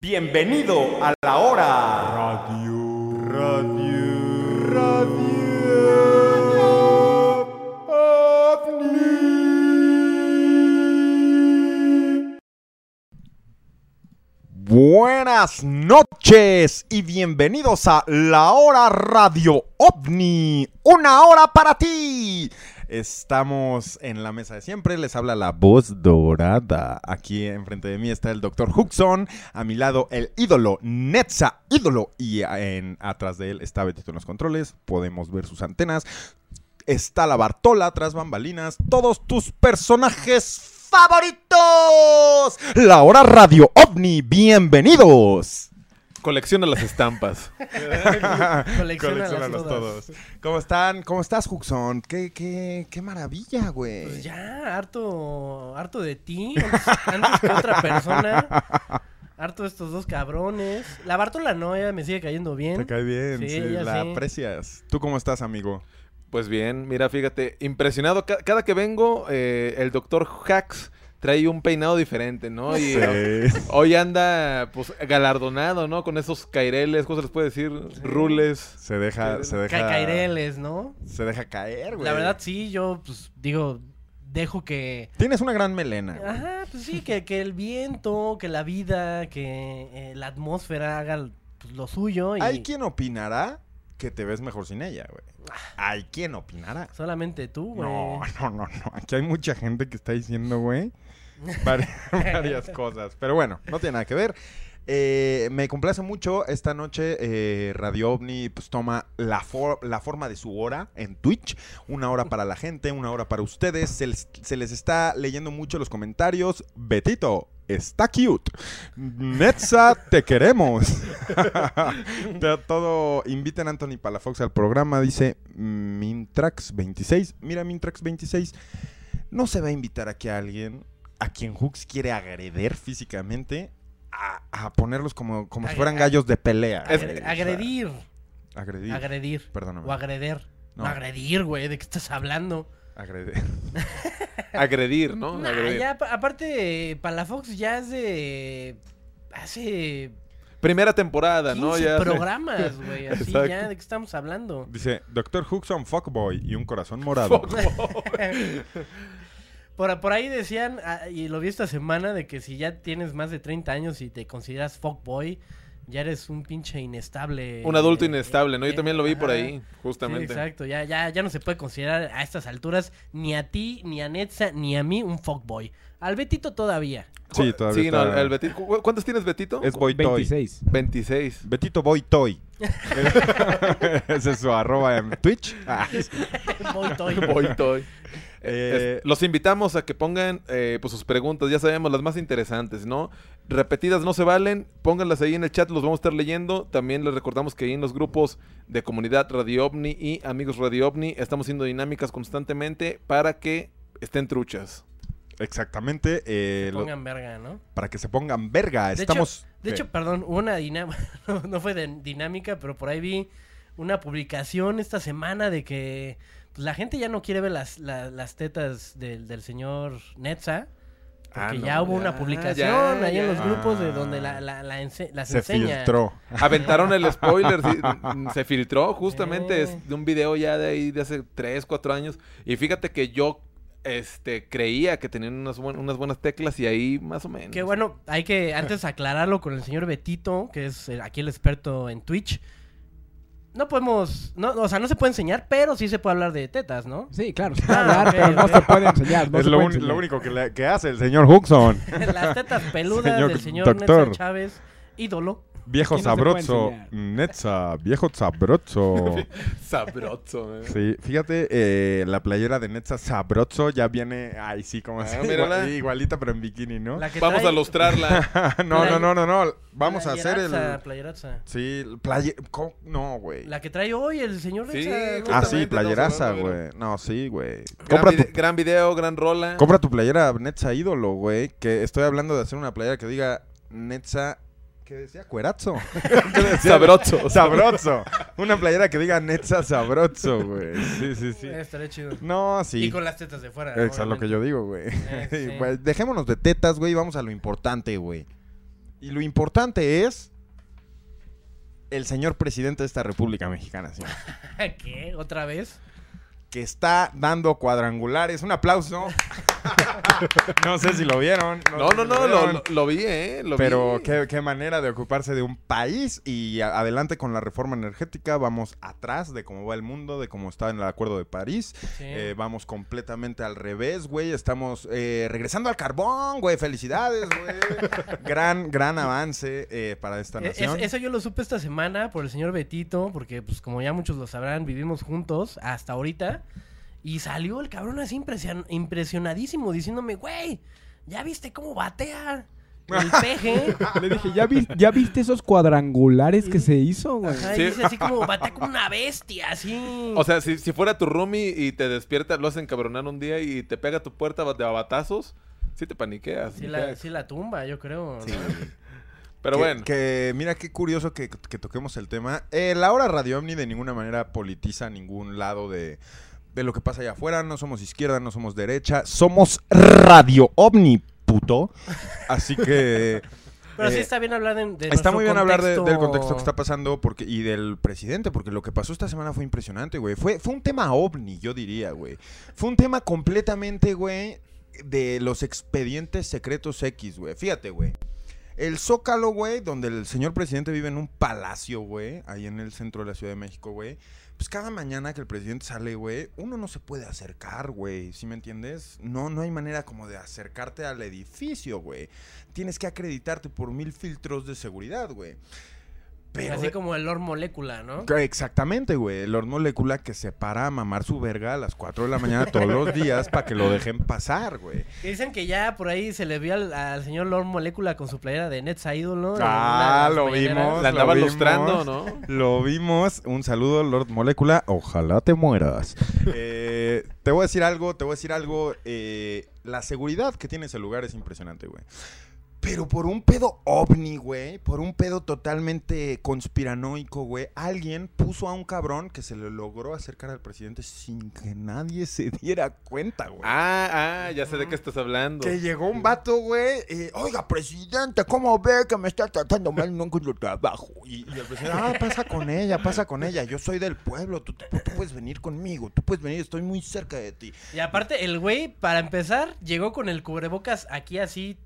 Bienvenido a la hora radio. Radio. Radio. OVNI. Buenas noches y bienvenidos a La Hora Radio OVNI. Una hora para ti. Estamos en la mesa de siempre, les habla la voz dorada. Aquí enfrente de mí está el doctor Huxon, a mi lado el ídolo Netza, ídolo, y en, atrás de él está Betito en los controles, podemos ver sus antenas. Está la Bartola tras bambalinas, todos tus personajes favoritos. La hora Radio OVNI, bienvenidos. Colecciona las estampas. Colecciónalos todos. ¿Cómo están? ¿Cómo estás, Huxon? ¿Qué, qué, qué maravilla, güey. Pues ya, harto, harto de ti, antes que otra persona. Harto de estos dos cabrones. La Bartola no, ella me sigue cayendo bien. Te cae bien, Sí, la sí. aprecias. ¿Tú cómo estás, amigo? Pues bien, mira, fíjate, impresionado. Ca- Cada que vengo, eh, el doctor Hax trae un peinado diferente, ¿no? Y Sí. hoy anda, pues, galardonado, ¿no? Con esos caireles, ¿cómo se les puede decir? Rules. Se deja, se deja. Ca- Caireles, ¿no? Se deja caer, güey. La verdad sí, yo pues digo, dejo que... Tienes una gran melena. güey. Ajá, pues sí, que, que el viento, que la vida, que eh, la atmósfera haga pues, lo suyo y Hay quien opinará que te ves mejor sin ella, güey. Hay quien opinará. solamente tú, güey. No, no, no, no. Aquí hay mucha gente que está diciendo, güey, vari- varias cosas. Pero bueno, no tiene nada que ver. Eh, me complace mucho. Esta noche eh, Radio OVNI pues, toma la, for- la forma de su hora en Twitch. Una hora para la gente, una hora para ustedes. Se les, se les está leyendo mucho los comentarios. Betito, está cute. Netza, te queremos. Todo, inviten a Anthony Palafox al programa, dice Mintrax26. Mira, Mintrax26, no se va a invitar aquí a alguien a quien Hooks quiere agreder físicamente a, a ponerlos como, como si fueran gallos de pelea. Sea, Agredir, agredir. agredir. Perdóname. O agreder. No. No, agredir, güey, ¿de qué estás hablando? Agreder. Agredir, ¿no? Nah, Agredir. ya, pa- aparte, Palafox ya es de... Hace Primera temporada, 15 ¿no? Ya programas, güey, así Exacto. ya, ¿de qué estamos hablando? Dice, Doctor Huxon Fuckboy y un corazón morado. Por, por ahí decían, ah, y lo vi esta semana, de que si ya tienes más de 30 años y te consideras fuckboy, ya eres un pinche inestable. Un adulto eh, inestable, ¿no? Yo eh, también lo vi por ahí, Sí, justamente. exacto, ya, ya, ya no se puede considerar a estas alturas ni a ti, ni a Netza, ni a mí un fuckboy. Al Betito todavía. Sí, todavía Sí, no, el Betito. ¿cu- ¿Cuántos tienes, Betito? Es Boy Toy. 26. 26. Betito Boy Toy. Ese es su arroba en Twitch. Ah, Boy toy. Boy Toy. Eh, Es- los invitamos a que pongan eh, pues sus preguntas, ya sabemos, las más interesantes, ¿no? Repetidas no se valen, pónganlas ahí en el chat, los vamos a estar leyendo. También les recordamos que ahí en los grupos de comunidad Radio OVNI y amigos Radio OVNI estamos haciendo dinámicas constantemente para que estén truchas. Exactamente. eh, lo- Pongan verga, ¿no? para que se pongan verga. De Estamos. hecho, de ¿qué? hecho, perdón, hubo una dinámica, no, no fue de dinámica, pero por ahí vi una publicación esta semana de que pues, la gente ya no quiere ver las, la- las tetas del, del señor Netza. Porque Ah, no, ya hubo ya, una publicación ya, ahí en los grupos de Ah. donde la, la- la ense- las se enseña. filtró. Aventaron el spoiler, sí, se filtró justamente Eh. es de un video ya de ahí de hace 3, 4 años. Y fíjate que yo este, creía que tenían unas, buen- unas buenas teclas y ahí más o menos. Que bueno, hay que antes aclararlo con el señor Betito, que es aquí el experto en Twitch. No podemos, no, o sea, no se puede enseñar, pero sí se puede hablar de tetas, ¿no? Sí, claro, se puede Ah, hablar, ok, pero no se puede enseñar. No es lo, puede uni- enseñar. lo único que, le- que hace el señor Huxon. Las tetas peludas Señor del señor doctor. Netza Chávez, ídolo. Viejo sabroso. Netza, viejo sabroso. Sabroso, eh. Sí, fíjate, eh, la playera de Netza Sabroso ya viene, ay sí, como Ah, así, igual- igualita pero en bikini, ¿no? La que Vamos trae- a lustrarla. no, no, no, no, no, vamos a hacer el... playeraza. Sí, playe... ¿cómo? No, güey. La que trae hoy el señor Sí. Ah, sí, playeraza, güey. No, sí, güey. Gran, Compra tu, gran video, gran rola. compra tu playera Netza ídolo, güey. Que estoy hablando de hacer una playera que diga Netza... ¿Qué decía? Cuerazo. Sabroso. Sabroso. Una playera que diga Netza Sabroso, güey. Sí, sí, sí. Estaría chido. No, sí. Y con las tetas de fuera. Eso es lo que yo digo, güey. Eh, sí. Güey, Dejémonos de tetas, güey, y vamos a lo importante, güey. Y lo importante es el señor presidente de esta República Mexicana, señor, ¿Qué? ¿Otra vez? Que está dando cuadrangulares. Un aplauso. no sé si lo vieron. No, sé no, si no, lo, vieron. lo- lo vi, ¿eh? Lo Pero vi. qué, qué manera de ocuparse de un país y a- adelante con la reforma energética. Vamos atrás de cómo va el mundo, de cómo está en el Acuerdo de París. Sí. Eh, vamos completamente al revés, güey. Estamos eh, regresando al carbón, güey. Felicidades, güey. gran, gran avance eh, para esta es- nación. eso yo lo supe esta semana por el señor Betito, porque pues como ya muchos lo sabrán, vivimos juntos hasta ahorita. Y salió el cabrón así impresion- impresionadísimo diciéndome, güey, ¿ya viste cómo batea el peje? Le dije, ¿ya, vi- ¿ya viste esos cuadrangulares que se hizo, güey? Ajá, y Sí. dice así como batea como una bestia, así. O sea, si, si fuera tu roomie y te despierta, lo hacen cabronar un día y te pega a tu puerta de abatazos, sí te paniqueas. sí la, sí la tumba, yo creo. Sí. ¿no? Pero que, bueno. Que mira qué curioso que, que toquemos el tema. Eh, la hora Radio Omni de ninguna manera politiza ningún lado de, de lo que pasa allá afuera. No somos izquierda, no somos derecha. Somos Radio Omni, puto. Así que. Pero sí eh, está bien hablar de, de Está muy bien hablar de- del contexto que está pasando porque, y del presidente, porque lo que pasó esta semana fue impresionante, güey. Fue, fue un tema ovni, yo diría, güey. Fue un tema completamente, güey, de los expedientes secretos X, güey. Fíjate, güey. El Zócalo, güey, donde el señor presidente vive en un palacio, güey, ahí en el centro de la Ciudad de México, güey. Pues cada mañana que el presidente sale, güey, uno no se puede acercar, güey, ¿sí me entiendes? No, no hay manera como de acercarte al edificio, güey. Tienes que acreditarte por mil filtros de seguridad, güey. Pero Así como el Lord Molécula, ¿no? Exactamente, güey. El Lord Molécula que se para a mamar su verga a las 4 de la mañana todos los días para que lo dejen pasar, güey. Que Dicen que ya por ahí se le vio al, al señor Lord Molécula con su playera de Nets Idol, ¿no? Ah, lo mañaneras. vimos. La andaban lo lustrando. ¿no? Lo vimos. Un saludo, Lord Molécula. Ojalá te mueras. Eh, te voy a decir algo, te voy a decir algo. eh, la seguridad que tiene ese lugar es impresionante, güey. Pero por un pedo ovni, güey, por un pedo totalmente conspiranoico, güey, alguien puso a un cabrón que se le logró acercar al presidente sin que nadie se diera cuenta, güey. Ah, ah, ya sé de qué estás hablando. Que llegó un vato, güey, eh, oiga, presidente, ¿cómo ve que me está tratando mal? No encuentro trabajo. Y, y el presidente, ah, pasa con ella, pasa con ella. Yo soy del pueblo, tú, tú- tú puedes venir conmigo, tú puedes venir, estoy muy cerca de ti. Y aparte, el güey, para empezar, llegó con el cubrebocas aquí así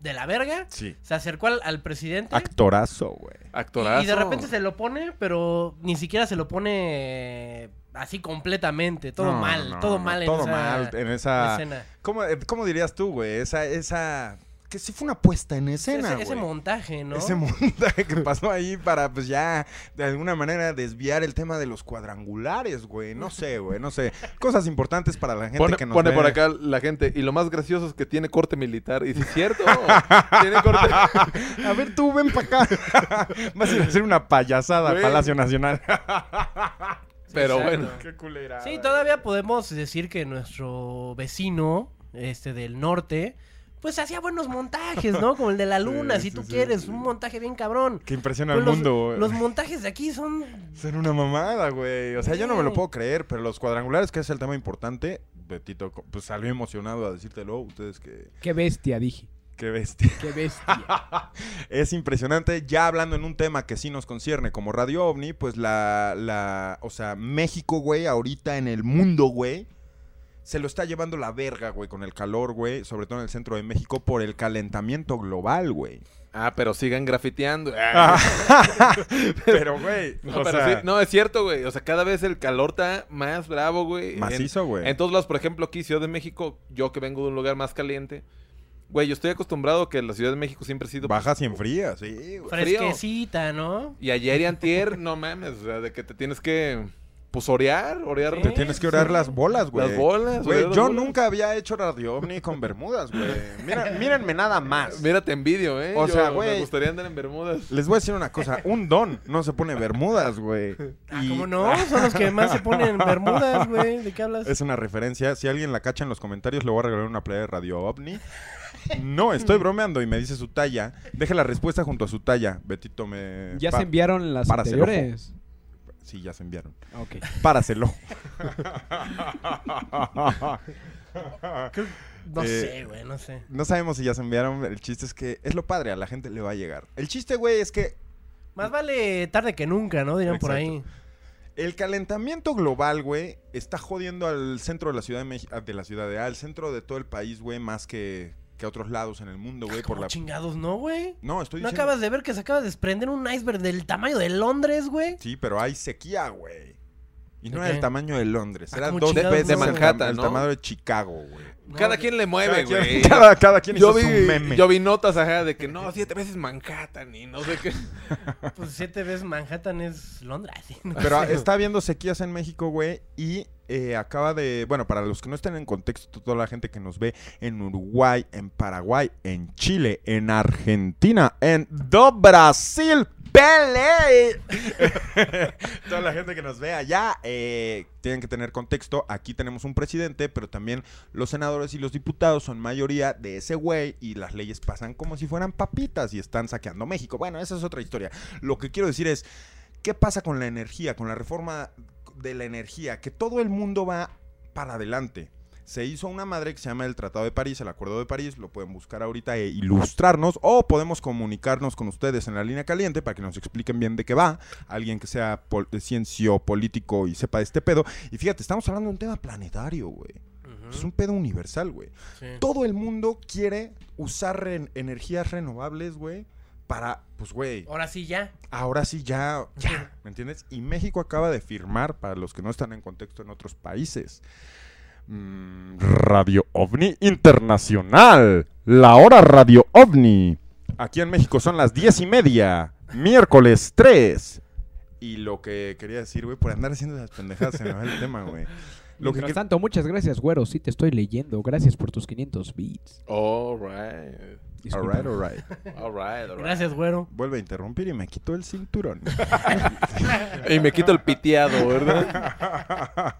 de la verga. Sí. Se acercó al, al presidente. Actorazo, güey. Actorazo. Y, y de repente se lo pone, pero ni siquiera se lo pone así completamente. Todo No, mal, no, todo no, mal en todo esa mal en esa... escena. ¿Cómo, eh, cómo dirías tú, güey? Esa, esa... Que sí fue una puesta en escena, ese, montaje, ¿no? Ese montaje que pasó ahí para, pues ya, de alguna manera desviar el tema de los cuadrangulares, güey. No sé, güey, no sé. Cosas importantes para la gente Pone, que nos pone ve. por acá la gente. Y lo más gracioso es que tiene corte militar. Y si es cierto. tiene corte. A ver, tú ven para acá. Vas a ir a hacer una payasada al. Palacio Nacional. Pero exacto. bueno. Qué culera. Sí, todavía podemos decir que nuestro vecino, este del norte, pues hacía buenos montajes, ¿no? Como el de la luna, Sí, si sí, tú sí, quieres, sí. un montaje bien cabrón. Que impresiona Pues al los, mundo, güey. los montajes de aquí son Ser una mamada, güey. O sea, yo no me lo puedo creer, pero los cuadrangulares, que es el tema importante, Betito, pues salió emocionado a decírtelo. Ustedes que... Qué bestia, dije. Qué bestia. Qué bestia. Es impresionante. Ya hablando en un tema que sí nos concierne como Radio OVNI, pues la, la, o sea, México, güey, ahorita en el mundo, güey, se lo está llevando la verga, güey, con el calor, güey, sobre todo en el centro de México, por el calentamiento global, güey. Ah, pero sigan grafiteando. Pero, güey, No, o pero sea, sí, no, es cierto, güey. O sea, cada vez el calor está más bravo, güey. En- macizo, güey. En, todos lados, por ejemplo, aquí, Ciudad de México, yo que vengo de un lugar más caliente. Güey, yo estoy acostumbrado a que la Ciudad de México siempre ha sido... pues, Bajas y enfrías, sí, güey. Fresquecita, ¿no? Y ayer y antier, no mames, o sea, de que te tienes que... Pues orear, orear. Sí. Te tienes que orar las bolas, güey. Las bolas, Güey, yo bolas. nunca había hecho radio ovni con bermudas, güey. Mira, mírenme nada más. Mira, te envidio, ¿eh? O Yo sea, Me güey. gustaría andar en Bermudas. Les voy a decir una cosa, un don no se pone bermudas, güey. Ah, Y- ¿cómo no? Son los que más se ponen en bermudas, güey. ¿De qué hablas? Es una referencia. Si alguien la cacha en los comentarios, le voy a regalar una playa de Radio OVNI. No, estoy bromeando y me dice su talla. Deje la respuesta junto a su talla. Betito me... ¿Ya pa- se enviaron las anteriores? Sí, ya se enviaron. Ok. Páraselo. No Eh, sé, güey, no sé. No sabemos si ya se enviaron. El chiste es que es lo padre, a la gente le va a llegar. El chiste, güey, es que Más vale tarde que nunca, ¿no? Dirían por ahí. el calentamiento global, güey, está jodiendo al centro de la ciudad de México, de la ciudad de al centro de todo el país, güey, más que, que a otros lados en el mundo, güey, por ¿Cómo la chingados, no, güey? No, estoy ¿No diciendo acabas de ver que se acaba de desprender un iceberg del tamaño de Londres, güey? Sí, pero hay sequía, güey. Y no ¿De era el tamaño de Londres, Ah, era ¿cómo dos veces de el Manhattan, el, ¿no? tamaño de Chicago, güey. Cada quien le mueve, Cada güey. quien, cada, cada quien Yo hizo vi, su meme. yo vi notas ajá de que no, siete veces Manhattan y no sé qué. Pues siete veces Manhattan es Londres. sí, no Pero sé. está habiendo sequías en México, güey, y eh, acaba de, bueno, para los que no estén en contexto, toda la gente que nos ve en Uruguay, en Paraguay, en Chile, en Argentina, en do Brasil, Pelé. toda la gente que nos ve allá, eh, tienen que tener contexto. Aquí tenemos un presidente, pero también los senadores y los diputados son mayoría de ese güey y las leyes pasan como si fueran papitas y están saqueando México. Bueno, esa es otra historia. Lo que quiero decir es, ¿qué pasa con la energía, con la reforma de la energía? Que todo el mundo va para adelante. Se hizo una madre que se llama el Tratado de París, el Acuerdo de París, lo pueden buscar ahorita e ilustrarnos o podemos comunicarnos con ustedes en la línea caliente para que nos expliquen bien de qué va, alguien que sea pol- de ciencio político y sepa de este pedo. Y fíjate, estamos hablando de un tema planetario, güey. Es un pedo universal, güey. sí. Todo el mundo quiere usar re- energías renovables, güey, para, pues, güey, Ahora sí ya. ahora sí ya, ya, ¿me entiendes? Y México acaba de firmar, para los que no están en contexto en otros países, mm, Radio OVNI Internacional, la hora Radio OVNI. Aquí en México son las diez y media, miércoles 3. Y lo que quería decir, güey, por andar haciendo esas pendejadas se me va el tema, güey. Lo que Mientras tanto, muchas gracias, güero. Sí, te estoy leyendo. Gracias por tus 500 beats. All right. Disculpa. Alright, alright. All right, all right. Gracias, güero. Vuelve a interrumpir y me quito el cinturón. Y me quito el piteado, ¿verdad?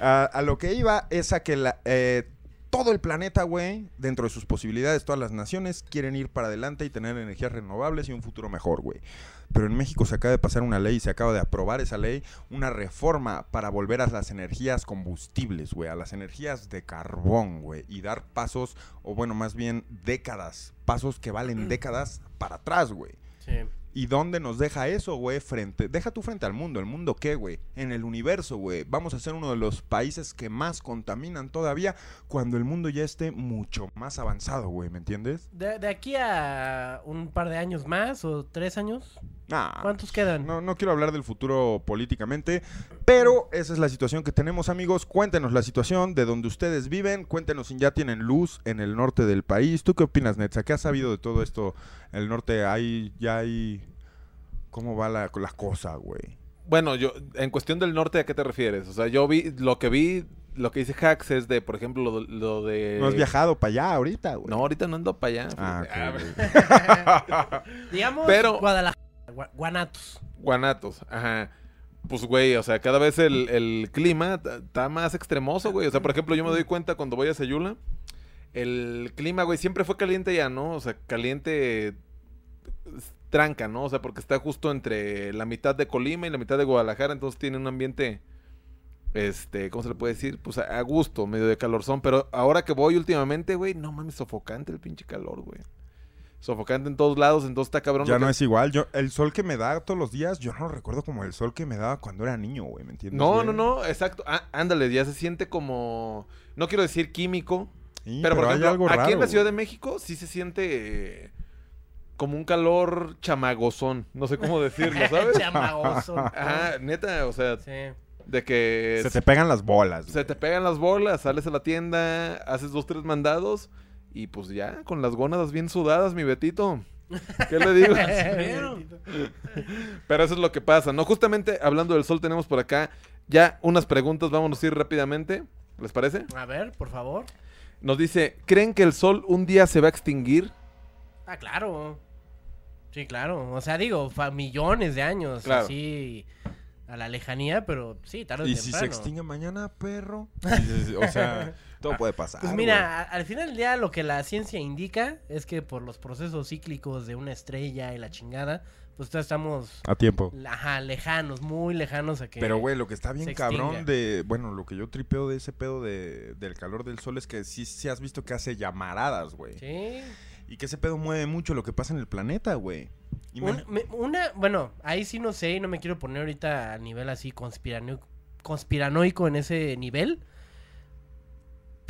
a, a lo que iba es a que la, eh, todo el planeta, güey, dentro de sus posibilidades, todas las naciones quieren ir para adelante y tener energías renovables y un futuro mejor, güey. Pero en México se acaba de pasar una ley, se acaba de aprobar esa ley, una reforma para volver a las energías combustibles, güey, a las energías de carbón, güey, y dar pasos, o bueno, más bien décadas, pasos que valen décadas para atrás, güey. Sí. ¿Y dónde nos deja eso, güey? Frente, deja tú frente al mundo. ¿El mundo qué, güey? En el universo, güey. Vamos a ser uno de los países que más contaminan todavía cuando el mundo ya esté mucho más avanzado, güey. ¿Me entiendes? De, de aquí a un par de años más o tres años, Nah, ¿cuántos quedan? No, no quiero hablar del futuro políticamente, pero esa es la situación que tenemos, amigos. Cuéntenos la situación de donde ustedes viven. Cuéntenos si ya tienen luz en el norte del país. ¿Tú qué opinas, Netza? ¿Qué has sabido de todo esto? El norte, hay, ya hay... ¿Cómo va la, la cosa, güey? Bueno, yo, en cuestión del norte, ¿a qué te refieres? O sea, yo vi, lo que vi, lo que dice Hacks es de, por ejemplo, lo, lo de... No has viajado para allá ahorita, güey. No, ahorita no ando para allá. Ah. Ah. Digamos Pero- Guadalajara, Gua- Guanatos. Guanatos, ajá. Pues, güey, o sea, cada vez el, el clima está más extremoso, güey. O sea, por ejemplo, yo me doy cuenta cuando voy a Sayula, el clima, güey, siempre fue caliente ya, ¿no? O sea, caliente tranca, ¿no? O sea, porque está justo entre la mitad de Colima y la mitad de Guadalajara, entonces tiene un ambiente, este, ¿cómo se le puede decir? Pues a, gusto, medio de calorzón. Pero ahora que voy últimamente, güey, no mames, sofocante el pinche calor, güey. Sofocante en todos lados, entonces está cabrón. Ya no que- es igual. Yo, el sol que me da todos los días, yo no lo recuerdo como el sol que me daba cuando era niño, güey. ¿Me entiendes? No, güey? no, no, exacto. Ah, ándale, ya se siente como, no quiero decir químico, Sí, pero, por hay ejemplo, algo aquí en la Ciudad de México sí se siente eh, como un calor chamagozón, no sé cómo decirlo, ¿sabes? Chamagoso. Ajá, neta, o sea, Sí. de que Se te pegan las bolas. se güey. te pegan las bolas, sales a la tienda, haces dos, tres mandados y pues ya, con las gónadas bien sudadas, mi Betito. ¿Qué le digo? Pero eso es lo que pasa, ¿no? Justamente hablando del sol tenemos por acá ya unas preguntas, vámonos a ir rápidamente, ¿les parece? A ver, por favor. Nos dice, ¿creen que el sol un día se va a extinguir? Ah, claro. Sí, claro. O sea, digo, fa- millones de años. Claro. Así. a la lejanía, pero sí, tarde o Y si temprano. se extingue mañana, perro. O sea, todo puede pasar. Pues mira, al final del día lo que la ciencia indica es que por los procesos cíclicos de una estrella y la chingada, pues estamos A tiempo. ajá, lejanos, muy lejanos a que... Pero, güey, lo que está bien cabrón extinga. de... Bueno, lo que yo tripeo de ese pedo de, del calor del sol es que sí, sí has visto que hace llamaradas, güey. Sí. Y que ese pedo mueve mucho lo que pasa en el planeta, güey. Un- me- una, bueno, ahí sí no sé y no me quiero poner ahorita a nivel así conspirano- conspiranoico en ese nivel.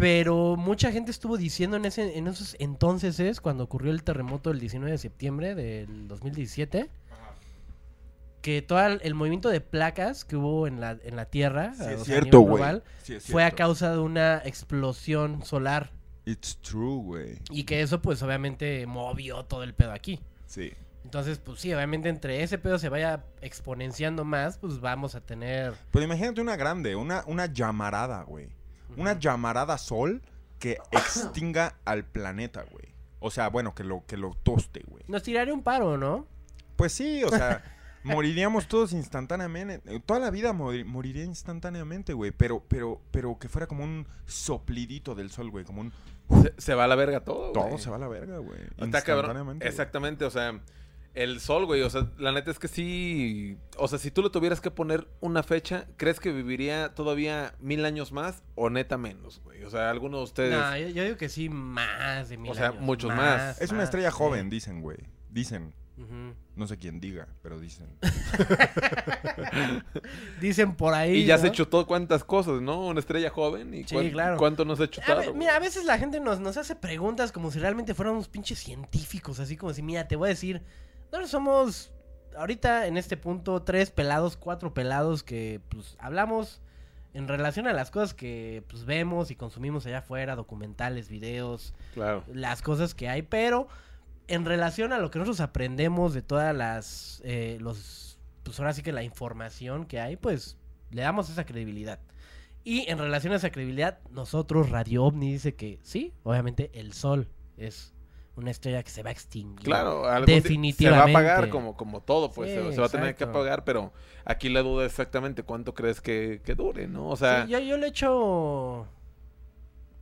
Pero mucha gente estuvo diciendo en, ese, en esos entonces, es cuando ocurrió el terremoto del 19 de septiembre del 2017, que todo el, el movimiento de placas que hubo en la, en la Tierra, Sí es cierto, global, Sí es fue a causa de una explosión solar. It's true, güey. Y que eso pues obviamente movió todo el pedo aquí. Sí. Entonces, pues sí, obviamente entre ese pedo se vaya exponenciando más, pues vamos a tener... Pero imagínate una grande, una, una llamarada, güey. Una llamarada sol que extinga al planeta, güey. O sea, bueno, que lo, que lo toste, güey. Nos tiraría un paro, ¿no? Pues sí, o sea, moriríamos todos instantáneamente. Toda la vida mori- moriría instantáneamente, güey. Pero, pero, pero que fuera como un soplidito del sol, güey. Como un... Se, se va a la verga todo, güey. Todo se va a la verga, güey. Está cabrón. Instantáneamente, güey. Exactamente, o sea, el sol, güey, o sea, la neta es que sí, o sea, si tú le tuvieras que poner una fecha, ¿crees que viviría todavía mil años más o neta menos, güey? O sea, alguno de ustedes... No, yo, yo digo que sí, más de mil O sea, años, muchos más. Es una estrella sí. joven, dicen, güey. Dicen. No sé quién diga, pero dicen. Dicen por ahí. y ya ¿no? se chutó cuántas cosas, ¿no? Una estrella joven y Sí, cuán- claro. cuánto nos ha A chutado. ver, güey? mira, a veces la gente nos, nos hace preguntas como si realmente fuéramos pinches científicos, así como si, mira, te voy a decir, no somos ahorita en este punto tres pelados, cuatro pelados que pues hablamos en relación a las cosas que pues vemos y consumimos allá afuera, documentales, videos, Claro. las cosas que hay, pero en relación a lo que nosotros aprendemos de todas las, eh, los, pues ahora sí que la información que hay, pues le damos esa credibilidad. Y en relación a esa credibilidad, nosotros, Radio OVNI dice que sí, obviamente el Sol es una estrella que se va a extinguir. Claro, día Definitivamente. Se va a pagar como, como todo, pues. Sí, se, se va a tener que pagar, pero aquí la duda es exactamente cuánto crees que, que dure, ¿no? O sea, Sí, yo, yo le echo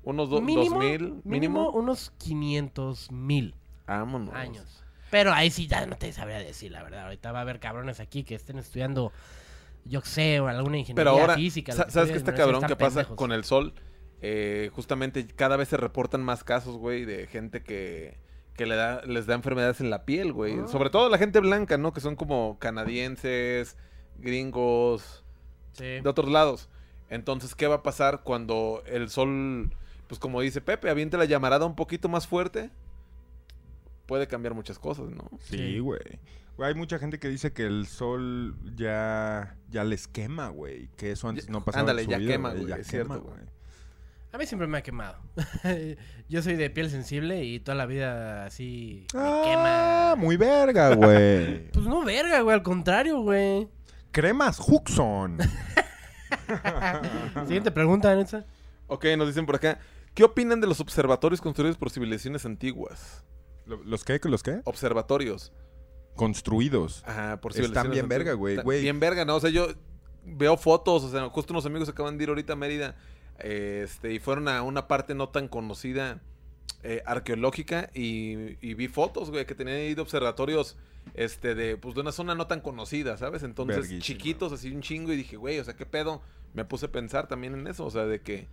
unos do- mínimo, dos mil mínimo mínimo. unos 500 mil Vámonos. años. Pero ahí sí ya no te sabría decir, la verdad. Ahorita va a haber cabrones aquí que estén estudiando, yo sé, o alguna ingeniería Pero ahora, física. ¿sabes qué está cabrón que pasa pendejos. con el sol? Eh, justamente cada vez se reportan más casos, güey, de gente que, que le da, les da enfermedades en la piel, güey. Ah. Sobre todo la gente blanca, ¿no? Que son como canadienses, gringos, Sí. de otros lados. Entonces, ¿qué va a pasar cuando el sol, pues como dice Pepe, aviente la llamarada un poquito más fuerte? Puede cambiar muchas cosas, ¿no? Sí. Güey. Hay mucha gente que dice que el sol ya, ya les quema, güey. Que eso antes Ya- no pasaba ándale, en su ya vida, quema, güey, Ya es quema, cierto, güey. A mí siempre me ha quemado. yo soy de piel sensible y toda la vida así me Ah, quema. muy verga, güey. Pues no, verga, güey, al contrario, güey. Cremas Huxon. Siguiente pregunta, Netza. Ok, nos dicen por acá. ¿Qué opinan de los observatorios construidos por civilizaciones antiguas? ¿Lo- ¿Los qué? ¿Los qué? Observatorios. Construidos. Ajá, por Están civilizaciones bien verga, antiguas. Están güey. Bien verga, ¿no? O sea, yo veo fotos, o sea, justo unos amigos acaban de ir ahorita a Mérida, este, y fueron a una parte no tan conocida eh, arqueológica y, y vi fotos, güey, que tenían ahí de observatorios, este, de, pues, de una zona no tan conocida, ¿sabes? Entonces, chiquitos, así un chingo, y dije, güey, o sea, ¿qué pedo? Me puse a pensar también en eso, o sea, de que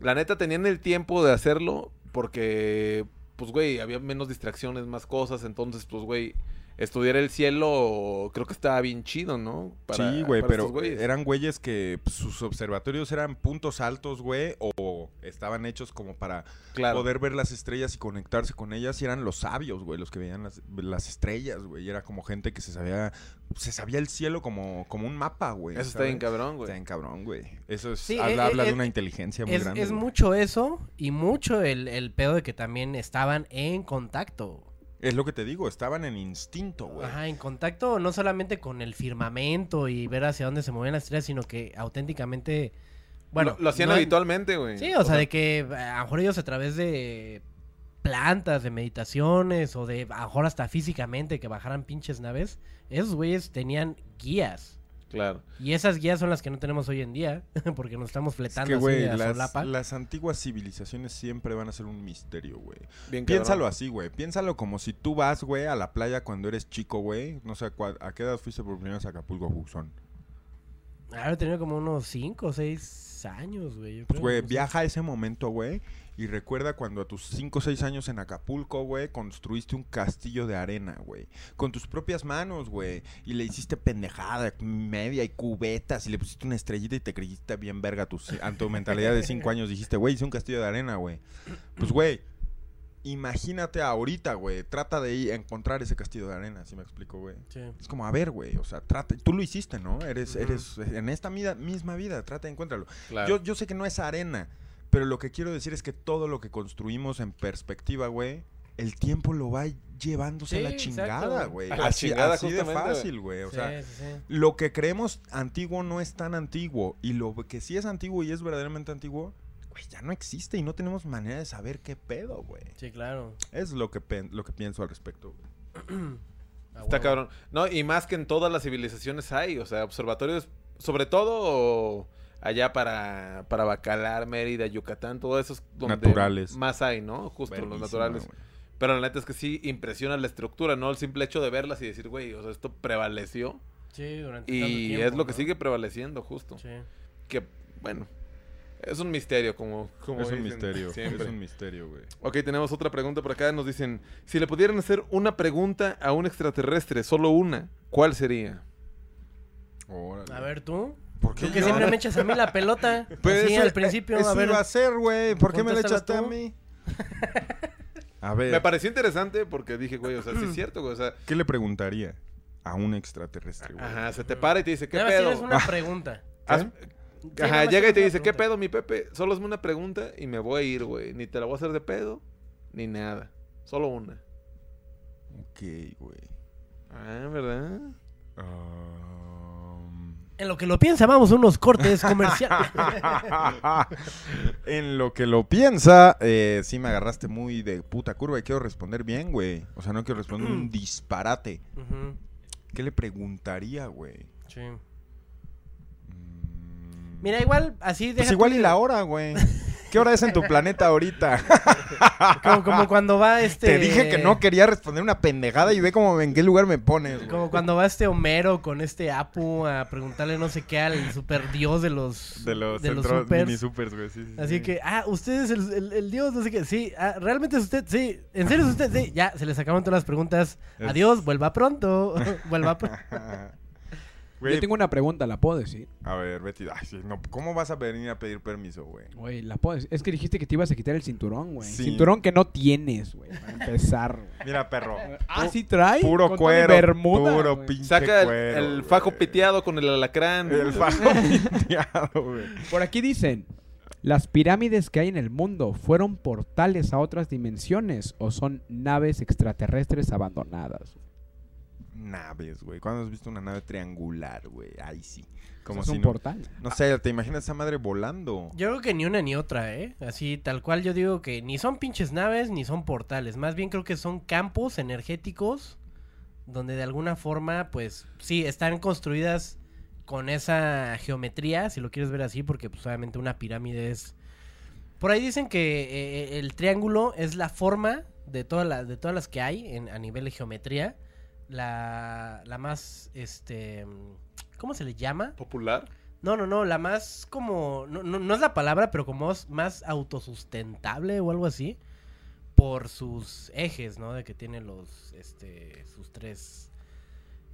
la neta tenían el tiempo de hacerlo porque, pues, güey, había menos distracciones, más cosas, entonces, pues, güey, estudiar el cielo creo que estaba bien chido, ¿no? Para- sí, güey, para pero güeyes. eran güeyes que pues, sus observatorios eran puntos altos, güey, o estaban hechos como para claro. poder ver las estrellas y conectarse con ellas y eran los sabios, güey, los que veían las, las estrellas, güey, y era como gente que se sabía se sabía el cielo como, como un mapa, güey. Eso está bien cabrón, güey. Está bien cabrón, güey. Eso es, Sí, habla, eh, habla eh, de una eh, inteligencia muy Es, grande. es güey. mucho eso y mucho el, el pedo de que también estaban en contacto. Es lo que te digo, estaban en instinto, güey. Ajá, en contacto no solamente con el firmamento y ver hacia dónde se movían las estrellas, sino que auténticamente... Bueno, lo, lo hacían no habitualmente, güey. Sí, o, sea, de que a lo mejor ellos a través de plantas, de meditaciones o de a lo mejor hasta físicamente que bajaran pinches naves, esos güeyes tenían guías. Claro. Y esas guías son las que no tenemos hoy en día, porque nos estamos Es fletando que, así de las, solapa. las antiguas civilizaciones siempre van a ser un misterio, güey. Bien Piénsalo cabrón. así, güey. Piénsalo como si tú vas, güey, a la playa cuando eres chico, güey. No sé, ¿a cua- ¿a qué edad fuiste por primera vez a Acapulco, Juxón? Ahora he tenido como unos 5 o 6 años, güey. Pues, güey, viaja a ese momento, güey. Y recuerda cuando a tus 5 o 6 años en Acapulco, güey, construiste un castillo de arena, güey. Con tus propias manos, güey. Y le hiciste pendejada, media y cubetas. Y le pusiste una estrellita y te creíste bien verga a tu, a tu mentalidad de 5 años. Dijiste, güey, hice un castillo de arena, güey. Pues, güey, imagínate ahorita, güey. Trata de ir a encontrar ese castillo de arena, si me explico, güey. Sí. Es como, a ver, güey, o sea, trata, tú lo hiciste, ¿no? Eres, eres, en esta misma vida, trata de encontrarlo. Claro. Yo, yo sé que no es arena, pero lo que quiero decir es que todo lo que construimos en perspectiva, güey, el tiempo lo va llevándose a la chingada, güey. A la Así, chingada, así de fácil, güey. O Sí, sea, sí, sí. lo que creemos antiguo no es tan antiguo. Y lo que sí es antiguo y es verdaderamente antiguo, güey, ya no existe y no tenemos manera de saber qué pedo, güey. Sí, claro. Es lo que, pen- lo que pienso al respecto, güey. Está cabrón. No, y más que en todas las civilizaciones hay, o sea, observatorios, sobre todo allá para, para Bacalar, Mérida, Yucatán, todo eso es donde Naturales. más hay, ¿no? Justo los naturales. Pero la neta es que sí impresiona la estructura, ¿no? El simple hecho de verlas y decir, güey, o sea, esto prevaleció. Sí, durante tanto Y tiempo, es lo que sigue prevaleciendo, justo. Sí. Que, bueno, es un misterio, como, como Es un misterio. siempre. Es un misterio, güey. Ok, tenemos otra pregunta por acá. Nos dicen, si le pudieran hacer una pregunta a un extraterrestre, solo una, ¿cuál sería? Órale. A ver, tú. ¿Por qué Tú que yo? siempre me echas a mí la pelota. Pues así eso- al principio, Eso a ver. iba a ser, güey. ¿Por qué me Contéstala echaste a mí? A ver, Me pareció interesante porque dije, güey, o sea, sí es cierto, güey. O sea, ¿qué le preguntaría a un extraterrestre, güey? ajá, se te para y te dice, ¿qué Nada pedo? tienes una pregunta. Haz- Ajá, llega y te dice, ¿qué pedo, mi Pepe? Solo hazme una pregunta y me voy a ir, güey. Ni te la voy a hacer de pedo, ni nada. Solo una. Ok, güey. Ah, ¿verdad? Um, En lo que lo piensa, vamos a unos cortes comerciales. en lo que lo piensa, eh, sí me agarraste muy de puta curva y quiero responder bien, güey. O sea, no quiero responder un disparate. Ujú, ¿Qué le preguntaría, güey? sí. Mira, igual así Pues deja igual y de- la hora, güey. ¿Qué hora es en tu planeta ahorita? Como, como cuando va este. Te dije que no quería responder una pendejada y ve como en qué lugar me pones, güey. Como cuando va este Homero con este Apu a preguntarle no sé qué al super dios de los. De los, de los supers. mini supers, güey. Sí, sí, Así sí. que, ah, usted es el, el- el dios, no sé qué. Sí, ah, realmente es usted, sí. ¿En serio es usted? Sí, ya, se les acabaron todas las preguntas. Es- Adiós, vuelva pronto. vuelva pronto. Güey, Yo tengo una pregunta, ¿la puedo decir? A ver, Betty. Ay, sí, no, ¿Cómo vas a venir a pedir permiso, güey? Güey, la puedo decir. Es que dijiste que te ibas a quitar el cinturón, güey. Sí. Cinturón que no tienes, güey. Para empezar, güey. Mira, perro. Ah, sí trae. Puro cuero. bermuda, puro güey. pinche Saca el, cuero, el güey. fajo piteado con el alacrán. El fajo piteado, güey. Por aquí dicen, ¿las pirámides que hay en el mundo fueron portales a otras dimensiones o son naves extraterrestres abandonadas? Naves, güey. ¿Cuándo has visto una nave triangular, güey? Ahí sí. Como es si un no... portal. No sé, ¿te imaginas esa madre volando? Yo creo que ni una ni otra, ¿eh? Así, tal cual yo digo que ni son pinches naves ni son portales. Más bien creo que son campos energéticos donde de alguna forma, pues, sí, están construidas con esa geometría, si lo quieres ver así, porque pues obviamente una pirámide es... Por ahí dicen que eh, el triángulo es la forma de, todas las de todas las que hay en- a nivel de geometría. La, la más, este... ¿Cómo se le llama? Popular. No, no, no, la más como, no, no, no es la palabra, pero como es más autosustentable o algo así, por sus ejes, ¿no? De que tiene los, este, sus tres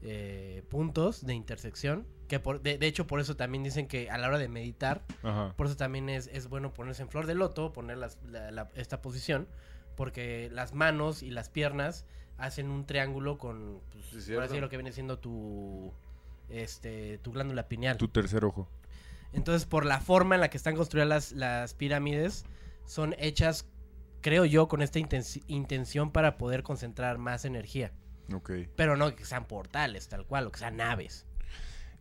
eh, puntos de intersección, que por, de, de hecho por eso también dicen que a la hora de meditar, Ajá. por eso también es, es bueno ponerse en flor de loto, poner las- la- la- esta posición, porque las manos y las piernas hacen un triángulo con, pues, Sí, ahora cierto. sí lo que viene siendo tu, este, tu glándula pineal. Tu tercer ojo. Entonces, por la forma en la que están construidas las, las pirámides, son hechas, creo yo, con esta intenci- intención para poder concentrar más energía. Ok. Pero no que sean portales, tal cual, o que sean naves.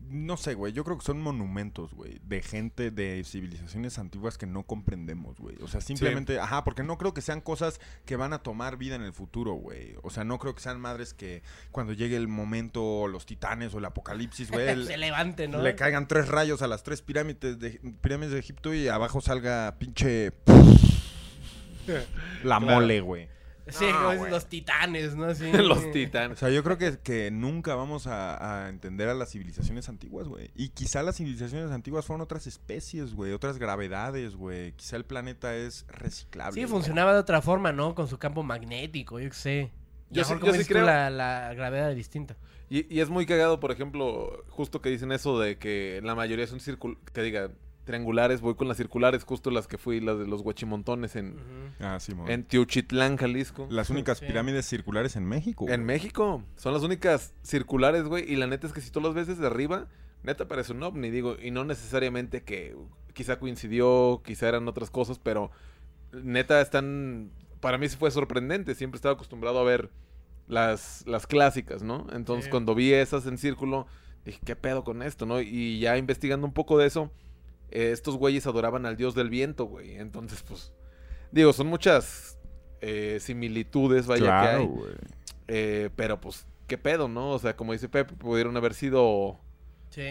No sé, güey. Yo creo que son monumentos, güey. De gente de civilizaciones antiguas que no comprendemos, güey. O sea, simplemente. Ajá, porque no creo que sean cosas que van a tomar vida en el futuro, güey. O sea, no creo que sean madres que cuando llegue el momento, los titanes o el apocalipsis, güey. Se levante, ¿no? Le caigan tres rayos a las tres pirámides de, pirámides de Egipto y abajo salga pinche. La Claro. mole, güey. Sí, No, como los titanes, ¿no? Sí. Los O titanes. sea, yo creo que, que nunca vamos a, a entender a las civilizaciones antiguas, güey. Y quizá las civilizaciones antiguas fueron otras especies, güey. Otras gravedades, güey. Quizá el planeta es reciclable. Sí, güey. funcionaba de otra forma, ¿no? Con su campo magnético, yo qué sé. Yo Mejor sí- como yo sí creo- La, la gravedad es distinta. Y, y es muy cagado, por ejemplo, justo que dicen eso de que la mayoría son circul que diga triangulares, voy con las circulares, justo las que fui, las de los huachimontones en, Ujú. Ah, sí, mo. en Teuchitlán, Jalisco. Las únicas Sí. pirámides circulares en México. En. México. Son las únicas circulares, güey. Y la neta es que si tú las ves desde arriba, neta parece un ovni, digo. Y no necesariamente que quizá coincidió, quizá eran otras cosas, pero neta están... Para mí sí fue sorprendente. Siempre estaba acostumbrado a ver las, las clásicas, ¿no? Entonces Sí. cuando vi esas en círculo, dije, ¿qué pedo con esto, no? Y ya investigando un poco de eso, eh, estos güeyes adoraban al dios del viento, güey. Entonces, pues... Digo, son muchas eh, similitudes, vaya que Claro, hay. güey. Eh, pero pues, ¿qué pedo, no? O sea, como dice Pepe, pudieron haber sido... Sí.